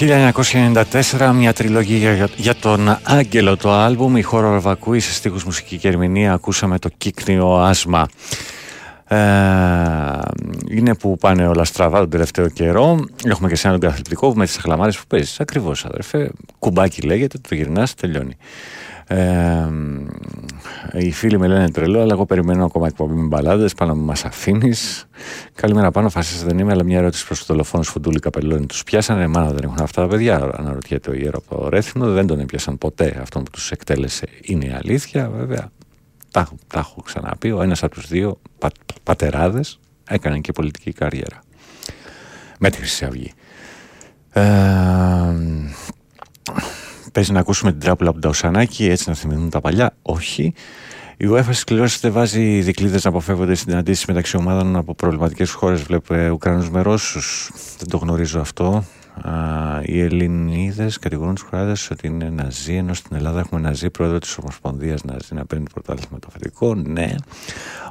1994, μια τριλογία για, για τον Άγγελο το άλμπουμ, η χώρα Ραβακούη σε στίχους μουσική και ερμηνεία, ακούσαμε το κύκνιο άσμα. Ε, είναι που πάνε όλα στραβά τον τελευταίο καιρό. Έχουμε και σένα τον καθλιπτικό με τις αχλαμάρες που παίζεις. Ακριβώς αδερφέ, κουμπάκι λέγεται, το γυρνάς, τελειώνει. Ε, οι φίλοι με λένε τρελό, αλλά εγώ περιμένω ακόμα εκπομπή με μπαλάδες. Πάνω μου μα αφήνει. Καλημέρα πάνω, φασίστα δεν είμαι, αλλά μια ερώτηση προς του δολοφόνου Φουντούλη Καπελώνη. Τους πιάσανε, μάνα δεν έχουν αυτά τα παιδιά. Αναρωτιέται ο ιερό από το Ρέθινο, δεν τον έπιασαν ποτέ. Αυτό που τους εκτέλεσε είναι η αλήθεια, βέβαια. Τα, τα έχω ξαναπεί. Ο ένας από τους δύο πα, πατεράδες έκανε και πολιτική καριέρα. Με τη Χρυσή Αυγή. Ε, Παίζει να ακούσουμε την τράπουλα από τον Ταουσανάκη, έτσι να θυμηθούν τα παλιά. Όχι. Η UEFA σκληρώσεται, βάζει δικλείδες να αποφεύγονται συναντήσεις μεταξύ ομάδων από προβληματικές χώρες. Βλέπε Ουκρανούς με Ρώσους. Δεν το γνωρίζω αυτό. Α, οι Ελληνίδες κατηγορούν τους Χράδε ότι είναι Ναζί, ενώ στην Ελλάδα έχουμε Ναζί, πρόεδρο της Ομοσπονδίας Ναζί, να παίρνει πρωτάθλημα το αφεντικό. Ναι.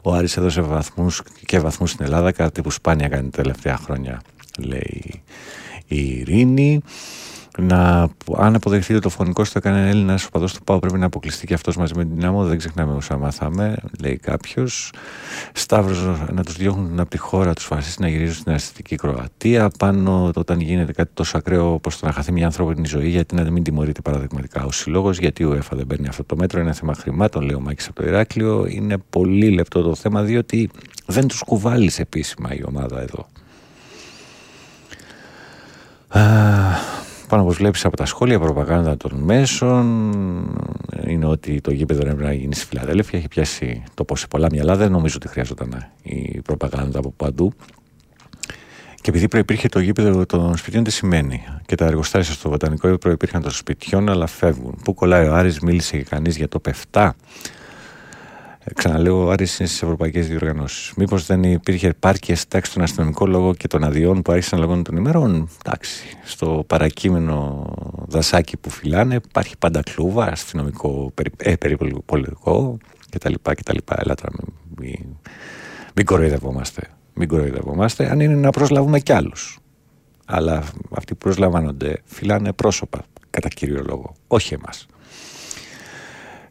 Ο Άρης έδωσε βαθμούς και βαθμούς στην Ελλάδα, κάτι που σπάνια κάνει τα τελευταία χρόνια, λέει η Ειρήνη να, αν αποδεχτείτε το φωνικό στο έκανε Έλληνα οπαδό του Πάου, πρέπει να αποκλειστεί και αυτός μαζί με την δυνάμω. Δεν ξεχνάμε όσα μάθαμε, λέει κάποιος. Σταύρος να τους διώχνουν από τη χώρα τους φασίστες να γυρίζουν στην αισθητική Κροατία. Πάνω όταν γίνεται κάτι τόσο ακραίο όπως το να χαθεί μια ανθρώπινη ζωή, γιατί να μην τιμωρείται παραδειγματικά ο συλλόγο, γιατί ο ΕΦΑ δεν παίρνει αυτό το μέτρο. Είναι θέμα χρημάτων, λέει ο Μάκης από το Ηράκλειο. Είναι πολύ λεπτό το θέμα, διότι δεν τους κουβάλεις επίσημα η ομάδα εδώ. Πάνω όπως βλέπεις από τα σχόλια, προπαγάνδα των μέσων είναι ότι το γήπεδο έπρεπε να γίνει στη Φιλαδέλφια. Έχει πιάσει το πώ σε πολλά μυαλά. Δεν νομίζω ότι χρειάζονταν η προπαγάνδα από παντού. Και επειδή προπήρχε το γήπεδο των σπιτιών, τι σημαίνει; Και τα εργοστάσια στο βοτανικό προπήρχαν των σπιτιών, αλλά φεύγουν. Πού κολλάει ο Άρης, μίλησε και κανείς για το ΠΕΦΤΑ. Ε, ξαναλέω, ο Άρης είναι στις ευρωπαϊκές διοργανώσεις. Μήπως δεν υπήρχε επάρκεια τάξη στον αστυνομικό λόγο και των αδειών που άρχισαν λόγω των ημερών; Εντάξει, στο παρακείμενο δασάκι που φυλάνε υπάρχει πάντα κλούβα, αστυνομικό περι, ε, περιπολικό κτλ. κτλ. Ελάτε, μην, μην κοροϊδευόμαστε. Μην κοροϊδευόμαστε, αν είναι να προσλάβουμε κι άλλους. Αλλά αυτοί που προσλαμβάνονται φυλάνε πρόσωπα, κατά κύριο λόγο, όχι εμάς.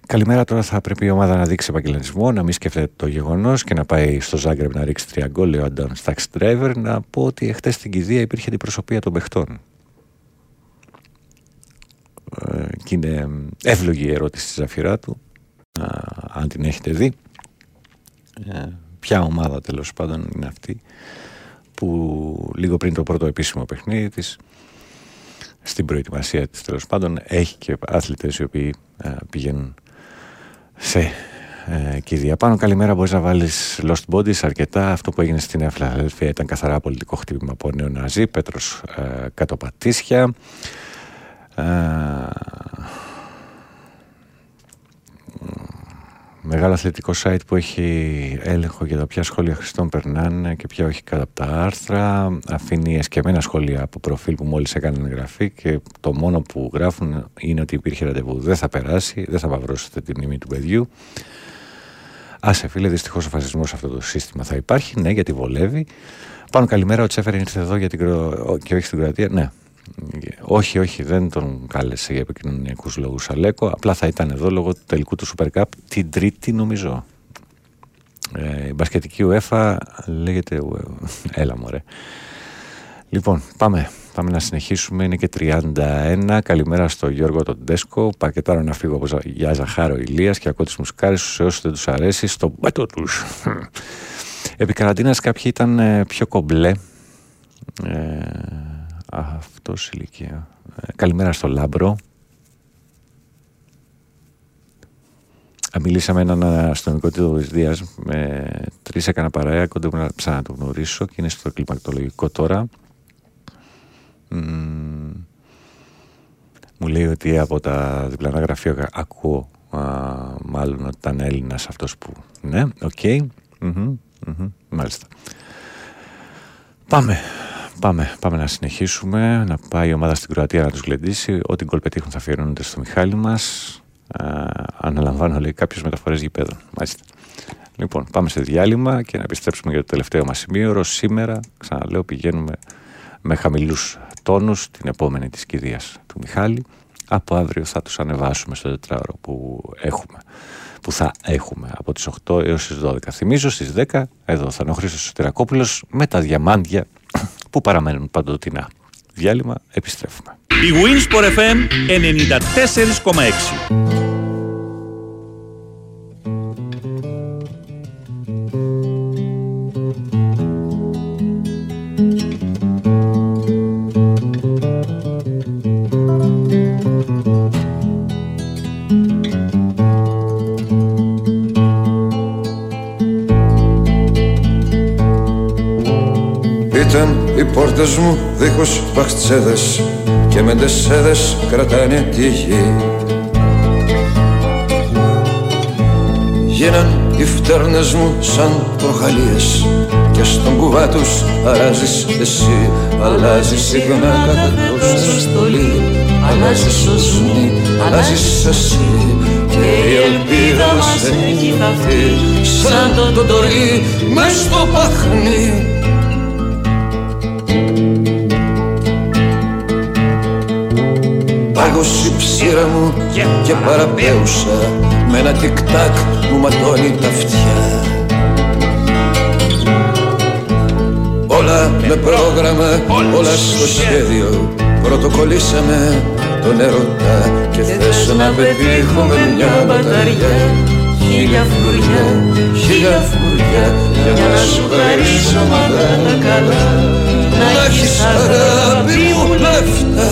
Καλημέρα. Τώρα θα πρέπει η ομάδα να δείξει επαγγελματισμό, να μην σκέφτεται το γεγονός και να πάει στο Ζάγκρεπ να ρίξει τριαγκόλ ο Αντών Στάξ Driver. Να πω ότι εχθές στην κηδεία υπήρχε αντιπροσωπεία των παιχτών. Ε, και είναι εύλογη η ερώτηση στη Ζαφυρά του, αν την έχετε δει. Ε, ποια ομάδα τέλος πάντων είναι αυτή που λίγο πριν το πρώτο επίσημο παιχνίδι της στην προετοιμασία της τέλος πάντων έχει και άθλητες οι οποίοι ε, πηγαίνουν σε ε, κηδεία. Πάνω καλημέρα μπορείς να βάλεις Lost Bodies αρκετά. Αυτό που έγινε στην Εφλαδέλφια ήταν καθαρά πολιτικό χτύπημα από νέο Ναζί. Πέτρος ε, κάτω πατήσια. Ε, μεγάλο αθλητικό site που έχει έλεγχο για τα ποια σχόλια χρηστών περνάνε και ποια όχι κάτω από τα άρθρα. Αφήνει εσκεμμένα σχόλια από προφίλ που μόλις έκανε εγγραφή και το μόνο που γράφουν είναι ότι υπήρχε ραντεβού. Δεν θα περάσει, δεν θα παυρώσετε την μνήμη του παιδιού. Άσε φίλε, δυστυχώς ο φασισμός σε αυτό το σύστημα θα υπάρχει. Ναι, γιατί βολεύει. Πάνω καλημέρα, ο Τσέφερ ήρθε εδώ για την Κρο... και όχι στην Κροατία. Ναι, όχι, όχι, δεν τον κάλεσε για επικοινωνιακούς λόγους Αλέκο. Απλά θα ήταν εδώ λόγω του τελικού του Super Cup την Τρίτη, νομίζω. Ε, η μπασκετική UEFA λέγεται. Έλα, μωρέ. Λοιπόν, πάμε. Πάμε να συνεχίσουμε. Είναι και 31. Καλημέρα στο Γιώργο τον Τέσκο. Πακετάρω να φύγω από για Ζαχάρο Ηλίας και ακούω τις μουσικάρες σε όσους δεν τους αρέσει στο μπέτο τους. Επί καραντίνας κάποιοι ήταν ε, πιο κομπλέ. Ε, αυτός ηλικία. Ε, καλημέρα στο Λάμπρο. Μιλήσαμε με έναν αστυνομικό της Δία. Με τρεις έκανα παρέα. Κοντεύω να ξανά το γνωρίσω και είναι στο κλιματολογικό τώρα. μου λέει ότι από τα διπλανά γραφεία ακούω μάλλον ότι ήταν Έλληνας αυτός που. Ναι, OK. Okay. μάλιστα. Πάμε. Πάμε, πάμε να συνεχίσουμε. Να πάει η ομάδα στην Κροατία να τους γλεντήσει. Ό,τι γκολ πετύχουν θα αφιερώνονται στο Μιχάλη μας. Αναλαμβάνω, λέει, κάποιες μεταφορές γηπέδων. Μάλιστα. Λοιπόν, πάμε σε διάλειμμα και να επιστρέψουμε για το τελευταίο μας σημείο. Σήμερα, ξαναλέω, πηγαίνουμε με χαμηλούς τόνους, την επόμενη της κηδείας του Μιχάλη. Από αύριο θα τους ανεβάσουμε στο τετράωρο που έχουμε που θα έχουμε από τις 8 έως τις 12. Θυμίζω στις 10 εδώ θα είναι ο Χρήστος Σωτηρακόπουλος με τα διαμάντια που παραμένουν παντοτινά. Διάλειμμα, επιστρέφουμε.
Η Winsport FM 94,6
πόρτες μου δίχως παχτσέδες και με ντεσέδες κρατάνε τη γη. Γίναν οι φτέρνες μου σαν προχαλίες και στον κουβά τους αλλάζεις εσύ. Αλλάζεις συχνά κάθε τόσο στολή αλλάζεις ως αλλάζεις εσύ. Και η ελπίδα μας έχει χαθεί σαν τον τοντορί μες στο παχνί Πάγωσε η ψήρα μου και παραπέουσα Με ένα τικ-τάκ μου ματώνει τα αυτιά. Όλα με πρόγραμμα, όλα στο σχέδιο. Πρωτοκολλήσαμε τον ερωτά Και θες να πετύχουμε μια μπαταριά. Χίλια φλουριά, χίλια φλουριά Για να σου χαρίσω μαγά τα καλά. Να έχεις αγάπη μου λεφτά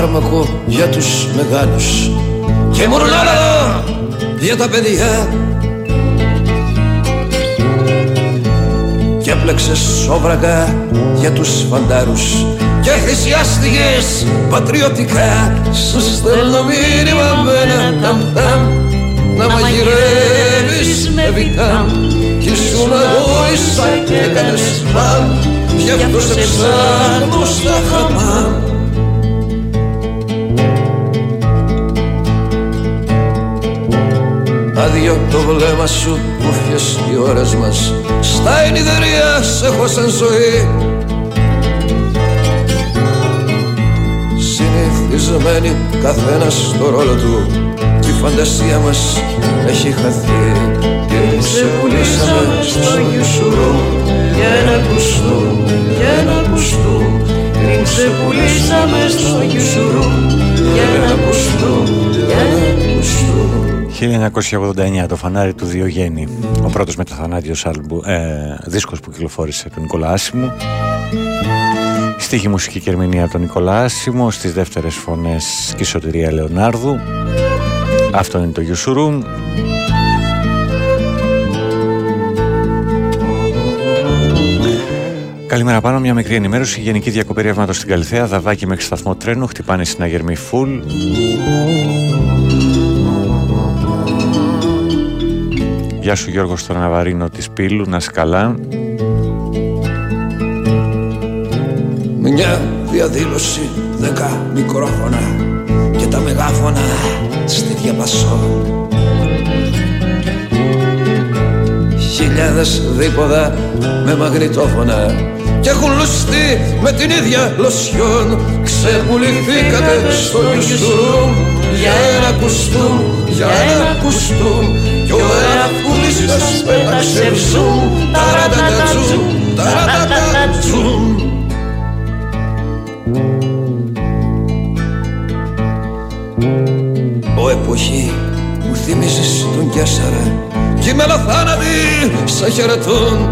φάρμακο για τους μεγάλους. Και μουρλάρα για τα παιδιά. Και έπλεξες σόβρακα για τους φαντάρους. Και θυσιάστηκες πατριωτικά σου στέλνω μήνυμα με ένα ταμ-ταμ να μαγειρεύεις με βιτάμ. κι ήσουν αγώησα και έκανες σπαμ. Γι' αυτό σε ψάχνω στα χαμάμ Άδειο το βλέμμα σου κούφιες οι ώρες μας. Στα ενιδερία σε έχω σαν ζωή. Συνηθισμένοι καθένας στο ρόλο του. Τη φαντασία μας έχει χαθεί. Και σε πουλήσαμε στο γιουσουρού Για ένα κουστού, για ένα κουστού Την ξεπουλήσαμε στο γιουσουρού Για ένα κουστού, για ένα κουστού
1989 το φανάρι του Διογέννη ο πρώτος μεταθανάτιος άλμπου, ε, δίσκος που κυκλοφόρησε τον Νικόλα Άσιμο στίχη μουσική και ερμηνεία τον Νικόλα Άσιμο στις δεύτερες φωνές και η Σωτηρία Λεωνάρδου αυτό είναι το Γιουσουρούμ Καλημέρα πάνω, μια μικρή ενημέρωση. Γενική διακοπή ρεύματος στην Καλυθέα. Δαβάκι μέχρι σταθμό τρένου. Χτυπάνε συναγερμοί φουλ. Γεια σου Γιώργο στον Ναβαρίνο της Πύλου, να σκαλά.
Μια διαδήλωση, δέκα μικρόφωνα και τα μεγάφωνα στη διαπασό. Χιλιάδες δίποδα με μαγνητόφωνα και έχουν λουστεί με την ίδια λοσιόν Ξεπουληθήκατε στο γιουσουρούμ για ένα κουστούμ, για ένα κουστούμ κι ο εαυτούλης σας πέταξε ψούμ, ταρατατατσούμ, ταρατατατσούμ Ο εποχή μου θύμιζες τον Κιάσαρα κι οι μελοθάνατοι σε χαιρετούν.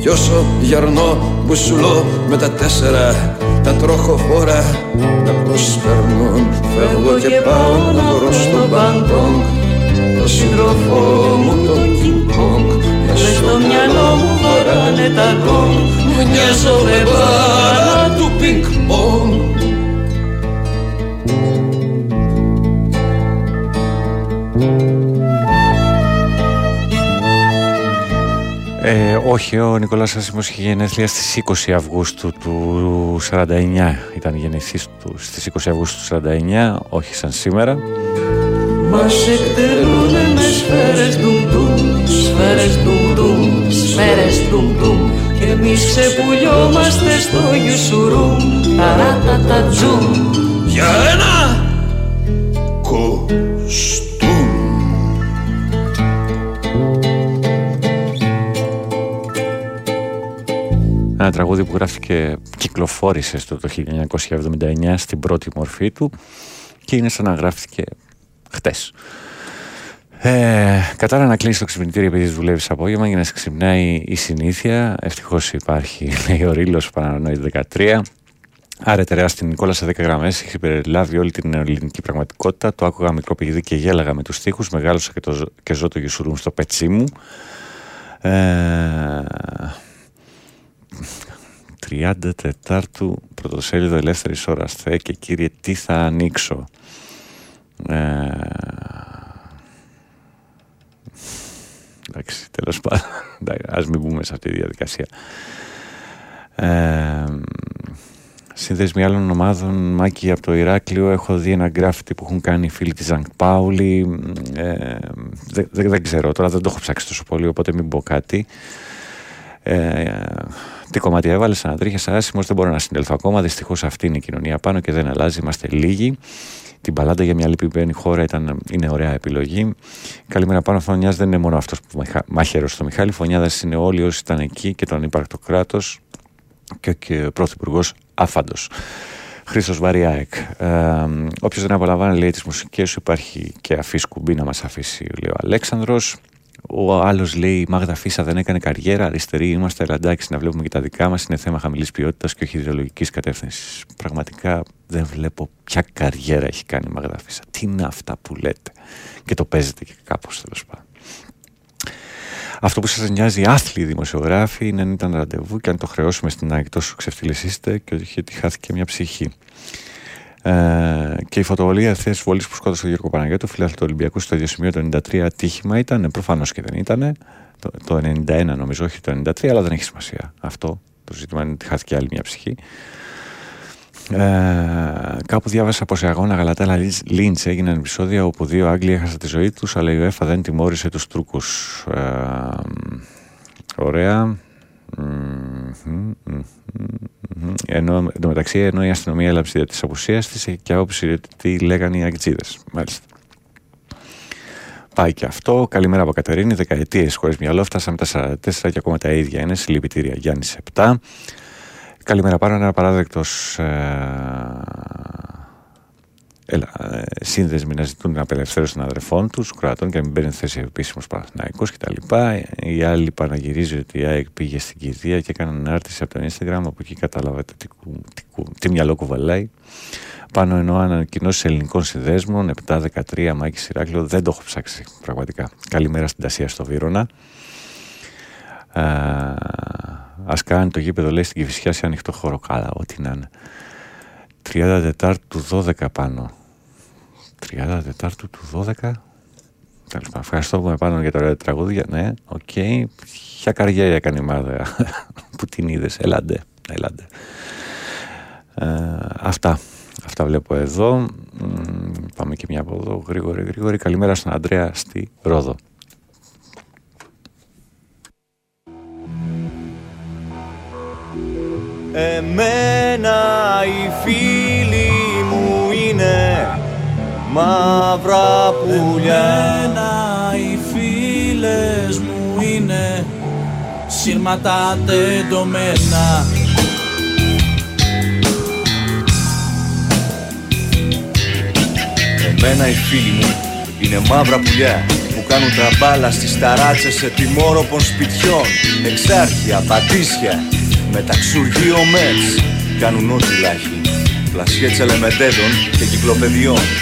Κι όσο γερνό μπουσουλό με τα τέσσερα τα τροχοφόρα να όπως περνούν Φεύγω και πάω να βρω στο Μπαντόγκ Το σύντροφό μου το King Kong. Μες στο μυαλό μου βαράνε τα γκόγκ Μοιάζω με μπάλα του πινκ πονγκ
Ε, όχι, ο Νικολάς Ασίμος είχε γενέθλια στις 20 Αυγούστου του 49. Ήταν γεννηθής του στις 20 Αυγούστου του 49, όχι σαν σήμερα.
Μας εκτελούνε με σφαίρες ντουμ σφαίρες ντουμ σφαίρες ντουμ και εμείς ξεπουλιόμαστε στο γιουσουρούμ, ταρατατατζούμ.
Για ένα
Ένα τραγούδι που γράφτηκε, κυκλοφόρησε στο το 1979 στην πρώτη μορφή του και είναι σαν να γράφτηκε χτες. Ε, κατάρα να κλείσει το ξυπνητήρι επειδή δουλεύεις απόγευμα για να σε ξυπνάει η συνήθεια. Ευτυχώς υπάρχει, λέει ο Ρήλο Πανανοή 13. Άρα τερά στην Νικόλα σε 10 γραμμές έχει περιλάβει όλη την ελληνική πραγματικότητα. Το άκουγα μικρό παιδί και γέλαγα με τους τοίχου. Μεγάλωσα και, το, και ζω το γιουσουρούμ στο πετσί μου. Ε, 34ου πρωτοσέλιδο ελεύθερης ώρας. Θεέ και κύριε, τι θα ανοίξω; Ε, εντάξει, τέλος πάντων, ας μην μπούμε σε αυτή τη διαδικασία. Ε, Σύνδεσμοι άλλων ομάδων, Μάκη από το Ηράκλειο, έχω δει ένα γκράφιτι που έχουν κάνει οι φίλοι της Ζανκ Πάουλη. Ε, δεν, δεν, ξέρω, τώρα δεν το έχω ψάξει τόσο πολύ, οπότε μην πω κάτι. Ε, τι κομμάτι έβαλες, σαν τρίχε άσημο, δεν μπορώ να συνέλθω ακόμα. Δυστυχώς αυτή είναι η κοινωνία πάνω και δεν αλλάζει. Είμαστε λίγοι. Την παλάντα για μια λυπημένη χώρα ήταν, είναι ωραία επιλογή. Καλημέρα πάνω. Φωνιάς δεν είναι μόνο αυτός που μάχαιρο στο Μιχάλη. Φωνιάδα είναι όλοι όσοι ήταν εκεί και τον υπαρκτό κράτο και, και ο πρωθυπουργός άφαντος. Χρήστος Βαριάεκ. Ε, Όποιος δεν απολαμβάνει λέει τις μουσικές σου, υπάρχει και αφής κουμπί να μας αφήσει, λέει ο Αλέξανδρος. Ο άλλος λέει: Η Μάγδα Φίσα δεν έκανε καριέρα. Αριστερή είμαστε, αλλά εντάξει, να βλέπουμε και τα δικά μας. Είναι θέμα χαμηλής ποιότητας και όχι ιδεολογικής κατεύθυνσης. Πραγματικά δεν βλέπω ποια καριέρα έχει κάνει η Μάγδα Φίσα. Τι είναι αυτά που λέτε; Και το παίζετε και κάπως τέλος πάντων. Αυτό που σας νοιάζει, άθλοι δημοσιογράφοι, είναι αν ήταν ραντεβού και αν το χρεώσουμε στην ΑΕΚ τόσο ξεφτύλες είστε και ότι χάθηκε μια ψυχή. Ε, και η φωτοβολία θέση βολή που σκότωσε ο Γιώργο Παναγιώτο, φιλάθλο του Ολυμπιακού, στο ίδιο σημείο το 93 ατύχημα ήταν. Προφανώς και δεν ήταν. Το, το 91 νομίζω, όχι το 93, αλλά δεν έχει σημασία αυτό. Το ζήτημα είναι ότι χάθηκε άλλη μια ψυχή. Ε, κάπου διάβασα πως σε αγώνα Γαλατέλα Λίντς έγιναν επεισόδια όπου δύο Άγγλοι έχασαν τη ζωή τους, αλλά η ΟΕΦΑ δεν τιμώρησε τους Τούρκους. Ε, ωραία. Ενώ, μεταξύ, ενώ η αστυνομία έλαψε τη απουσία της και άποψη τι λέγανε οι αγκτζίδε. Μάλιστα. Πάει και αυτό. Καλημέρα από Κατερίνη. Δεκαετίες χωρίς μυαλό. Φτάσαμε τα 44 και ακόμα τα ίδια είναι. Συλληπιτήρια Γιάννης 7. Καλημέρα πάνω. Ένα παράδεκτος ε, έλα, ε, σύνδεσμοι να ζητούν την απελευθέρωση των αδερφών τους, κρατών και να μην παίρνει θέση επίσημος Παναθυναϊκό κτλ. Οι άλλοι παναγυρίζει ότι η ΑΕΚ πήγε στην κηδεία και έκαναν ανάρτηση από το Instagram. Από εκεί κατάλαβατε τι, τι, τι μυαλό κουβαλάει. Πάνω εννοώ ανακοινώσεις ελληνικών συνδέσμων 7-13 Μάκη Σιράκλειο. Δεν το έχω ψάξει πραγματικά. Καλημέρα στην Τασία στο Βύρονα. Α κάνει το γήπεδο λέει στην Κυφυσιά σε ανοιχτό χώρο. Καλά, ό,τι να είναι. 34 του 12 πάνω. 34 του 12. Τέλος πάντων, ευχαριστώ που με πάνω για το τραγούδια. Ναι, οκ. Okay. Ποια καριέρα έκανε η μάδα που την είδες; Ελάτε, ελάτε. Ε, αυτά. Αυτά βλέπω εδώ. Πάμε και μια από εδώ. Γρήγορη, γρήγορη. Καλημέρα στον Αντρέα στη Ρόδο.
Εμένα οι φίλοι μου είναι μαύρα πουλιά. Εμένα οι φίλες μου είναι σύρματα τεντωμένα.
Εμένα οι φίλοι μου είναι μαύρα πουλιά που κάνουν τραμπάλα στις ταράτσες σε τιμόροπων σπιτιών. Εξάρχεια, πατήσια, με τα ξουργείο μέτς κάνουν ό,τι λάχει. Πλασιέ τσελεμεντέδων και κυκλοπαιδιών.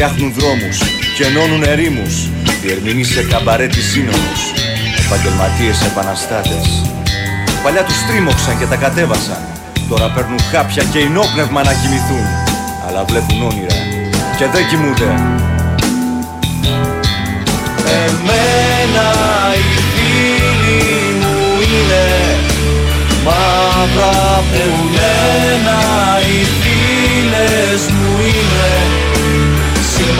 Φτιάχνουν δρόμους και ενώνουν ερήμους, διερμηνείς σε καμπαρέ της σύνομος, επαγγελματίες επαναστάτες. Παλιά τους τρίμωξαν και τα κατέβασαν, τώρα παίρνουν χάπια και ενόπνευμα να κοιμηθούν, αλλά βλέπουν όνειρα και δεν κοιμούνται.
Εμένα οι φίλοι μου είναι μαύρα πουλένα οι φίλες μου. είναι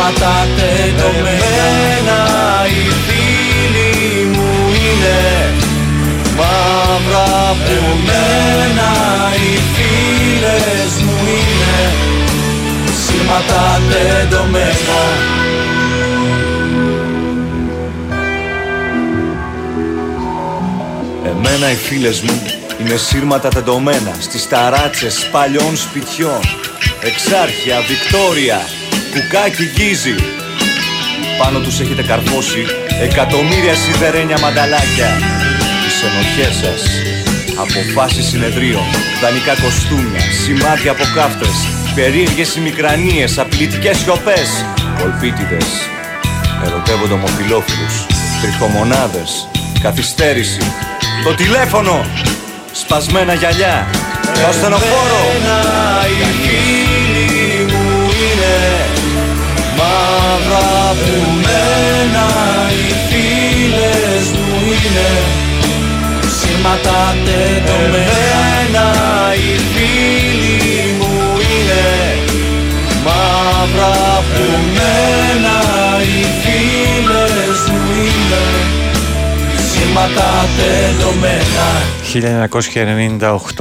σύρματα τεντωμένα οι φίλοι μου είναι. Μαύρα πουλένα οι φίλες μου είναι. Σύρματα τεντωμένα
Εμένα οι φίλες μου είναι σύρματα τεντωμένα στις ταράτσες παλιών σπιτιών. Εξάρχεια, Βικτόρια, κουκάκι γκίζι Πάνω τους έχετε καρφώσει εκατομμύρια σιδερένια μανταλάκια. Τις ενοχές σας. Αποφάσεις συνεδρίων, δανεικά κοστούμια, σημάδια από κάφτες Περίεργες ημικρανίες, απειλητικές σιωπές. Κολπίτιδες, ερωτεύονται ομοφιλόφιλους Τριχομονάδες, καθυστέρηση. Το τηλέφωνο, σπασμένα γυαλιά. Το ασθενοφόρο
μαύρα πουλμένα οι φίλες μου είναι σύρματα τεντωμένα οι φίλοι μου είναι μαύρα πουλμένα οι φίλες μου είναι σύρματα τεντωμένα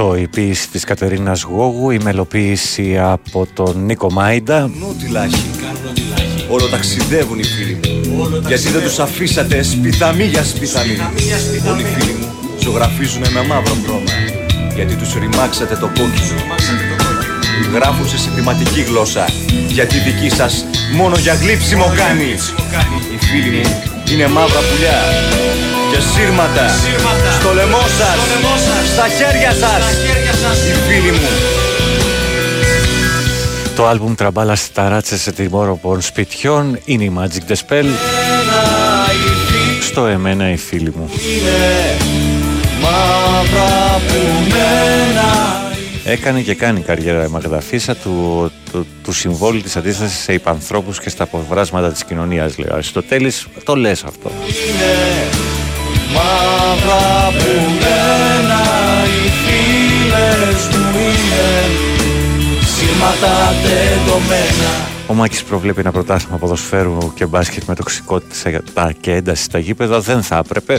1998 η ποίηση της Κατερίνας Γόγου, η μελοποίηση από τον Νίκο Μάιντα.
Νότιλάχη. Όλο ταξιδεύουν οι φίλοι μου. Γιατί δεν τους αφήσατε σπιθαμή για σπιθαμή. Όλοι οι φίλοι μου ζωγραφίζουν με μαύρο χρώμα. Γιατί τους ρημάξατε το κόκκινο. Γράφουν σε συντηματική γλώσσα. Γιατί δική σας μόνο για γλύψιμο κάνει. Οι φίλοι μου είναι μαύρα πουλιά και σύρματα, στο λαιμό σας, στα χέρια σας, οι φίλοι μου.
Το άλμπουμ τραμπάλα στις ταράτσες σε τιμόροπων σπιτιών είναι η Magic The Spell. Στο εμένα οι φίλοι μου. Έκανε και κάνει καριέρα η Μαγδαφίσα του, του, του συμβόλου της αντίστασης σε υπανθρώπους και στα αποβράσματα της κοινωνίας λέει. Ο Αριστοτέλης το λες αυτό.
Μαύρα πουλμένα σύρματα τεντωμένα
Ο Μάκης προβλέπει ένα πρωτάθλημα ποδοσφαίρου και μπάσκετ με τοξικότητα και ένταση στα γήπεδα. Δεν θα έπρεπε.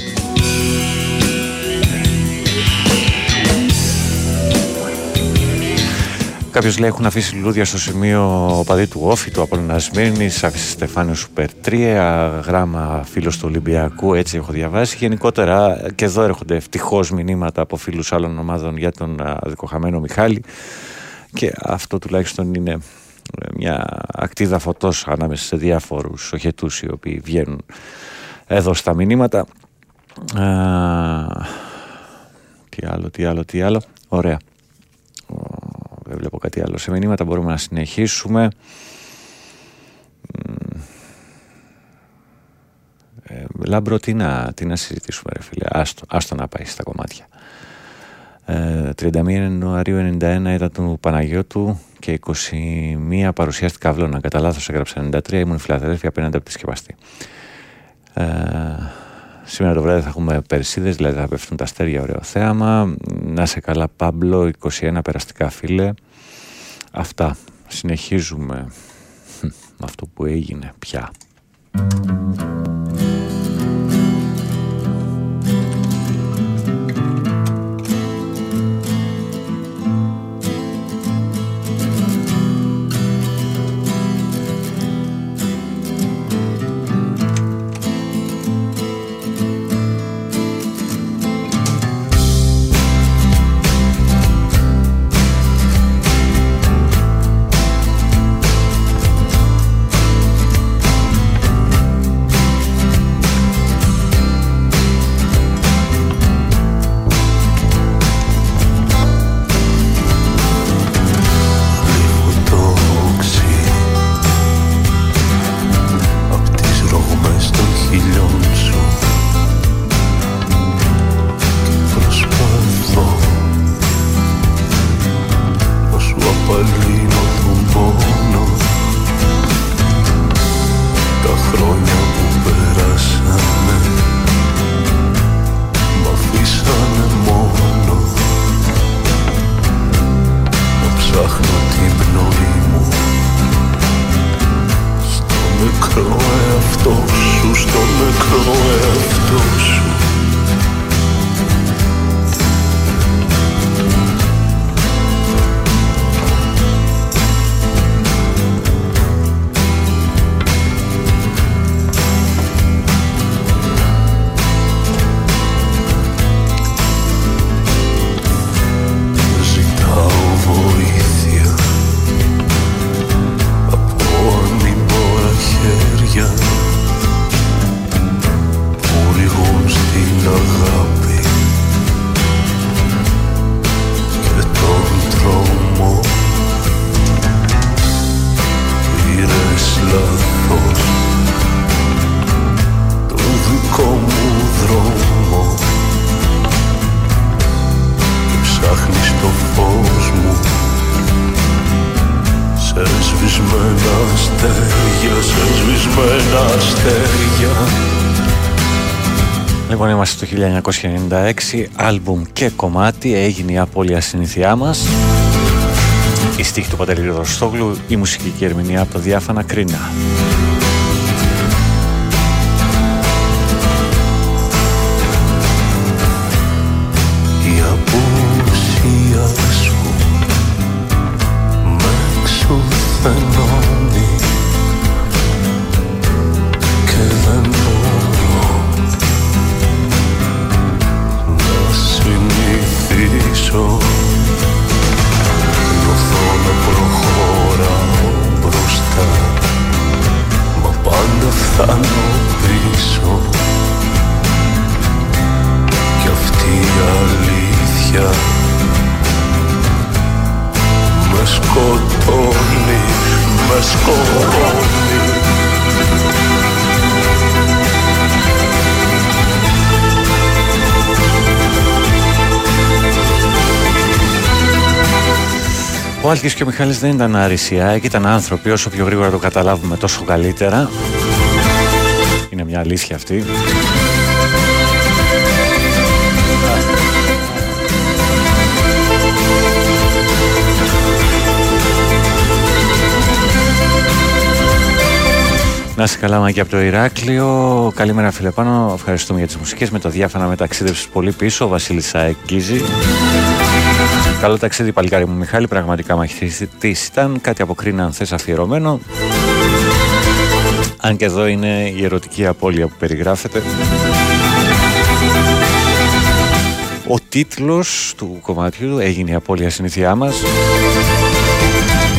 Κάποιος λέει έχουν αφήσει λουλούδια στο σημείο παδί του Όφη, του Απόλλωνα Σμύρνης, άφησε Στεφάνιο Σούπερ 3, γράμμα φίλος του Ολυμπιακού, έτσι έχω διαβάσει. Γενικότερα και εδώ έρχονται ευτυχώς μηνύματα από φίλους άλλων ομάδων για τον δικοχαμένο Μιχάλη και αυτό τουλάχιστον είναι μια ακτίδα φωτός ανάμεσα σε διάφορους οχετούς οι οποίοι βγαίνουν εδώ στα μηνύματα. Α, τι άλλο, τι άλλο, τι άλλο. Ωραία. Δεν βλέπω κάτι άλλο σε μηνύματα. Μπορούμε να συνεχίσουμε. Ε, Λάμπρο, τι να, τι να συζητήσουμε ρε φίλε. Άστο, άστο να πάει στα κομμάτια. Ε, 31 Ιανουαρίου 91 ήταν του Παναγιώτου και 21 παρουσιάστηκα αυλώνα. Κατά λάθος έγραψα 93, ήμουν Φιλαδέλφια απέναντι από τη σκεπαστή. Ε, Σήμερα το βράδυ θα έχουμε περσίδες, δηλαδή θα πέφτουν τα αστέρια, ωραίο θέαμα. Να σε καλά Πάμπλο, 21 περαστικά φίλε. Αυτά. Συνεχίζουμε με αυτό που έγινε πια. 1996 άλμπουμ και κομμάτι έγινε η απώλεια συνήθειά μας. Η στίχη του Πατελή Ρωστόγλου η μουσική ερμηνεία από το διάφανα Κρίνα Άλκης και ο Μιχάλης δεν ήταν αρισιά, ήταν άνθρωποι, όσο πιο γρήγορα το καταλάβουμε τόσο καλύτερα. Είναι μια αλήθεια αυτή. Να είσαι καλά, και από το Ηράκλειο. Καλημέρα, φίλε πάνω. Ευχαριστούμε για τις μουσικές. Με το διάφανα μεταξίδευση πολύ πίσω. Ο Βασίλης Αεκκίζη. Καλό ταξίδι παλικάρι μου Μιχάλη, πραγματικά μαχητής ήταν, κάτι αποκρίνει αν θες αφιερωμένο. Αν και εδώ είναι η ερωτική απώλεια που περιγράφεται. Ο τίτλος του κομμάτιου έγινε η απώλεια συνήθειά μας.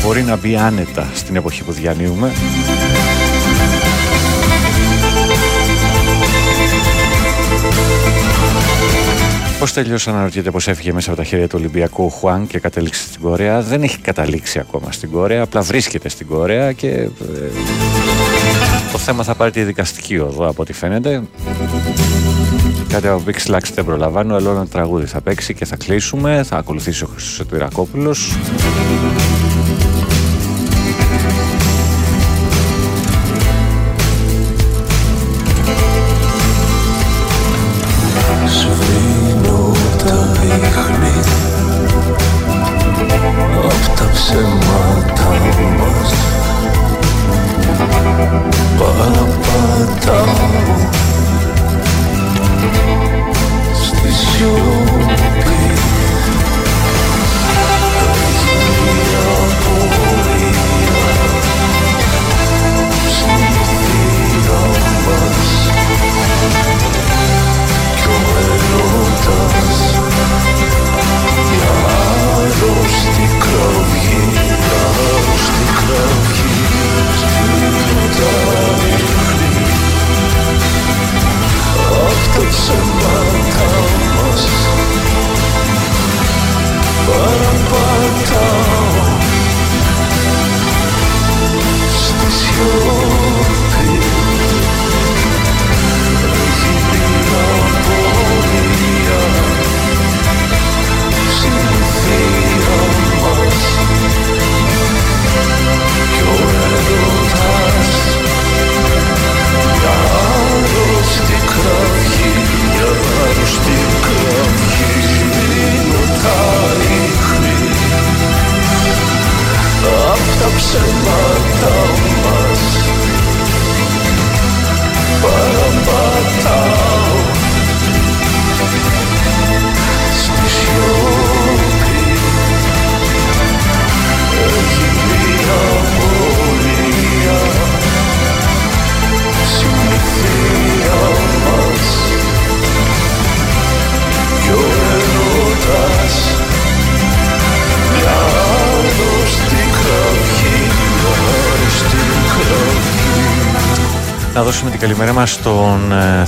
Μπορεί να μπει άνετα στην εποχή που διανύουμε. Πώς τελείωσε, αναρωτιέται πώς έφυγε μέσα από τα χέρια του Ολυμπιακού Χουάν και κατέληξε στην Κορέα; Δεν έχει καταλήξει ακόμα στην Κορέα, απλά βρίσκεται στην Κορέα και ε, το θέμα θα πάρει τη δικαστική οδό από ό,τι φαίνεται. Κάτι από Big Slacks δεν προλαμβάνω, αλλά ένα τραγούδι θα παίξει και θα κλείσουμε. Θα ακολουθήσει ο Χρυσός Ετουηρακόπουλος.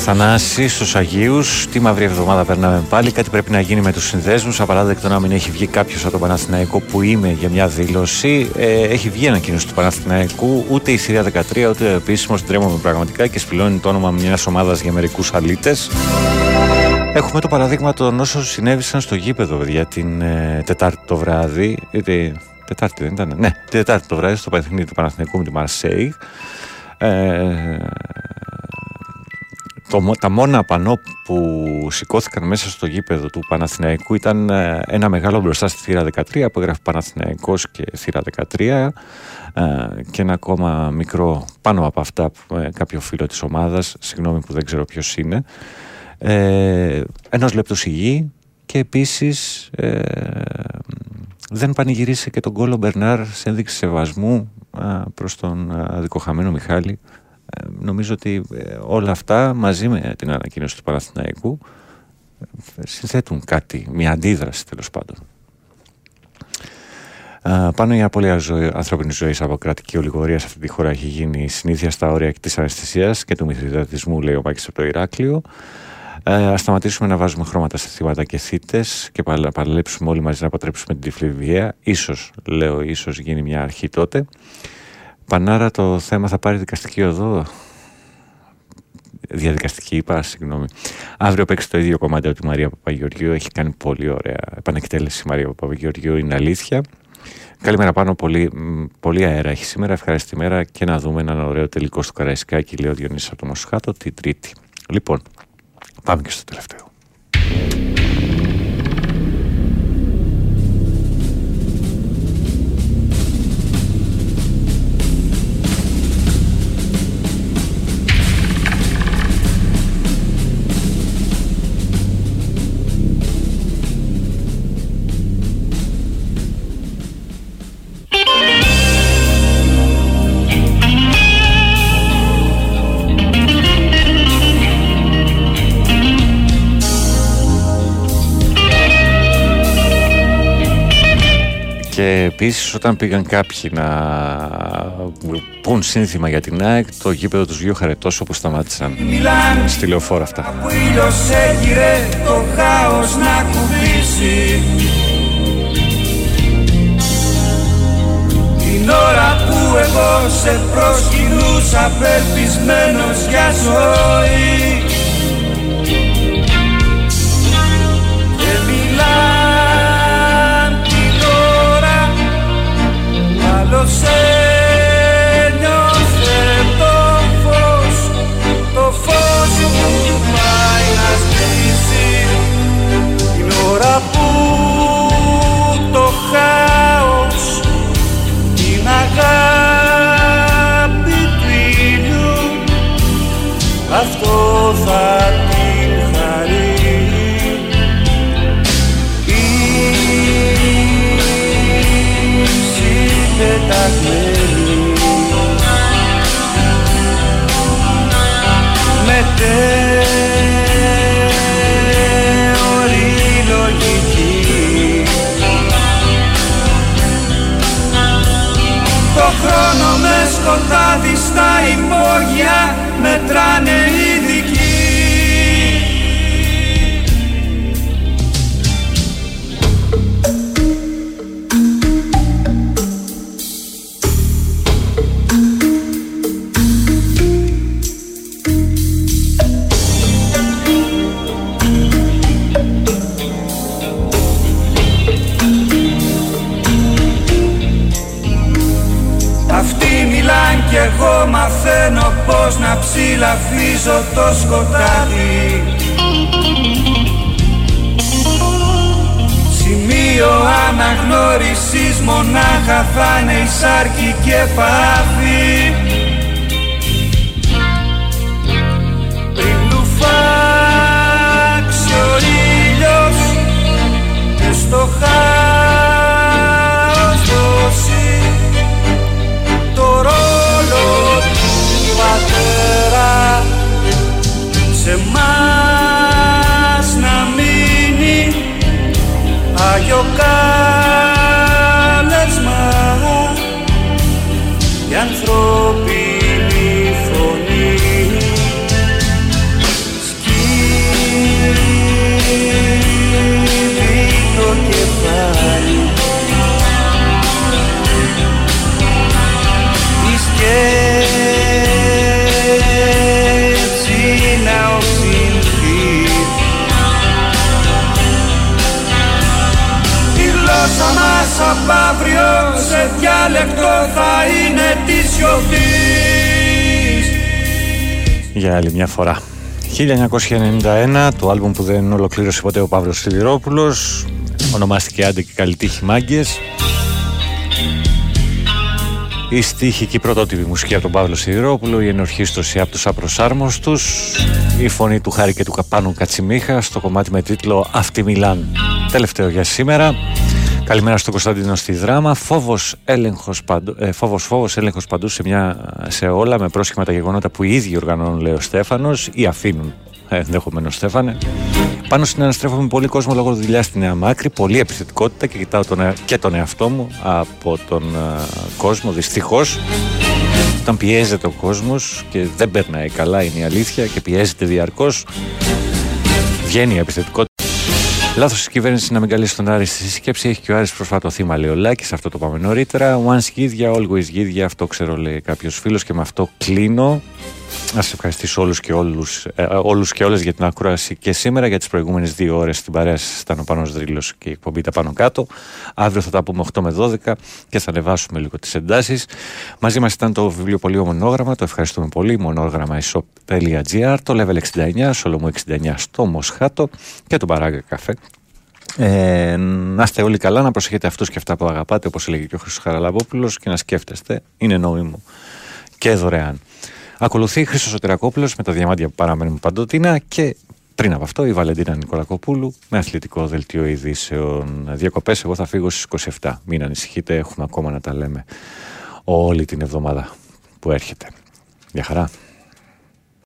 Θανάση, στους Αγίους. Τι μαύρη εβδομάδα περνάμε πάλι. Κάτι πρέπει να γίνει με τους συνδέσμους. Απαράδεκτο να μην έχει βγει κάποιος από τον Παναθηναϊκό που είμαι για μια δήλωση. Ε, έχει βγει ανακοίνωση του Παναθηναϊκού. Ούτε η Συρία 13, ούτε ο επίσημος. Τρέμουμε πραγματικά και σπηλώνει το όνομα μιας ομάδας για μερικούς αλήτες. Έχουμε το παραδείγμα των όσων συνέβησαν στο γήπεδο, για την ε, Τετάρτη το βράδυ. Ε, τετάρτη δεν ήταν. Ναι, Τετάρτη το βράδυ στο παιχνίδι του Παναθηναϊκού με τη Μαρσέη. Ε, το, τα μόνα πανό που σηκώθηκαν μέσα στο γήπεδο του Παναθηναϊκού ήταν ε, ένα μεγάλο μπροστά στη θύρα 13 που έγραφε Παναθηναϊκός και θύρα 13 ε, και ένα ακόμα μικρό πάνω από αυτά ε, κάποιο φίλο της ομάδας, συγγνώμη που δεν ξέρω ποιος είναι ε, ενός λεπτού σιγή και επίσης ε, δεν πανηγυρίσε και τον κόλλο Μπερνάρ σε ένδειξη σεβασμού προς τον δικοχαμένο Μιχάλη. Ε, νομίζω ότι ε, όλα αυτά μαζί με την ανακοίνωση του Παναθηναϊκού ε, συνθέτουν κάτι, μια αντίδραση τέλος πάντων. Πάνω η απώλεια ζωή, ανθρώπινης ζωής από κρατική ολιγορία σε αυτή τη χώρα έχει γίνει συνήθεια στα όρια της αναισθησίας και του μυθιδατισμού, λέει ο Μάκη από το Ηράκλειο. Ε, Α σταματήσουμε να βάζουμε χρώματα σε θύματα και θύτες και παραλέψουμε όλοι μαζί να αποτρέψουμε την τυφλή βία. Ίσως, λέω, ίσως γίνει μια αρχή τότε. Πανάρα, το θέμα θα πάρει δικαστική οδό. Διαδικαστική, είπα, συγγνώμη. Αύριο παίξει το ίδιο κομμάτι από τη Μαρία Παπαγεωργίου. Έχει κάνει πολύ ωραία επανεκτέλεση η Μαρία Παπαγεωργίου, είναι αλήθεια. Καλημέρα πάνω, πολύ, πολύ αέρα έχει σήμερα. Ευχαριστή μέρα και να δούμε έναν ωραίο τελικό στο Καραϊσκάκι, λέει ο Διονύσης από το Μοσχάτο, την Τρίτη. Λοιπόν, πάμε και στο τελευταίο. Και επίσης, όταν πήγαν κάποιοι να πούν σύνθημα για την ΑΕΚ, το γήπεδο τους βγήκε χαρετός όπως σταμάτησαν. Στη λεωφόρα αυτά. το χάος να κουμπίσει. Την ώρα που εγώ σε προσκυνούσα πεπισμένος για ζωή αυτό θα με θεωρεί λογική. Το χρόνο με σκοτάδι στα υπόγεια μετράνε 1991, το άλμπουμ που δεν ολοκλήρωσε ποτέ ο Παύλος Σιδηρόπουλος Ονομάστηκε Άντε και καλή τύχη μάγκες η στίχη και η πρωτότυπη μουσική από τον Παύλο Σιδηρόπουλο, η ενορχίστρωση από τους απροσάρμοστους, η φωνή του Χάρη και του Καπάνου Κατσιμίχα στο κομμάτι με τίτλο «Αυτή μιλάν». Τελευταίο για σήμερα. Καλημέρα στον Κωνσταντίνο στη δράμα. Φόβος, έλεγχος παντού, ε, φόβος, φόβος έλεγχος παντού σε, μια, σε όλα με πρόσχημα τα γεγονότα που οι ίδιοι οργανώνουν, λέει ο Στέφανος, ή αφήνουν ε, ενδεχομένως Στέφανε. Πάνω στην αναστρέφω πολύ κόσμο λόγω δουλειάς στη Νέα Μάκρη, πολλή επιθετικότητα και κοιτάω τον, και τον εαυτό μου από τον ε, κόσμο, δυστυχώς. Όταν πιέζεται ο κόσμος και δεν περνάει καλά, είναι η αλήθεια, και πιέζεται διαρκώς, βγαίνει η επιθετικότητα. Λάθος της κυβέρνησης να μην καλέσει τον Άρη στη σκέψη. Έχει και ο Άρης προσφάτω θύμα, λέει ο Λάκης. Αυτό το πάμε νωρίτερα. Once γίδια, always γίδια. Αυτό ξέρω, λέει κάποιος φίλος και με αυτό κλείνω. Να σα ευχαριστήσω όλους και, όλους, ε, όλους και όλες για την ακρόαση και σήμερα για τις προηγούμενες δύο ώρες στην παρέα σας ήταν ο Πάνος Δρύλος και η εκπομπή τα πάνω κάτω. Αύριο θα τα πούμε 8 με 12 και θα ανεβάσουμε λίγο τις εντάσεις. Μαζί μας ήταν το βιβλίο Μονόγραμμα, το ευχαριστούμε πολύ. Μονόγραμμα isop.gr, το level 69, Σολομού 69 στο Μοσχάτο και το Παράγκα Καφέ. Ε, να είστε όλοι καλά, να προσέχετε αυτούς και αυτά που αγαπάτε, όπως έλεγε και ο Χρήστος Χαραλαμπόπουλος και να σκέφτεστε, είναι νόημο και δωρεάν. Ακολουθεί Χρήστος Σωτηρακόπουλος με τα διαμάντια που παραμένουν παντοτίνα και πριν από αυτό η Βαλεντίνα Νικολακοπούλου με αθλητικό δελτίο ειδήσεων. Διακοπές, εγώ θα φύγω στις 27. Μην ανησυχείτε, έχουμε ακόμα να τα λέμε όλη την εβδομάδα που έρχεται. Γεια χαρά.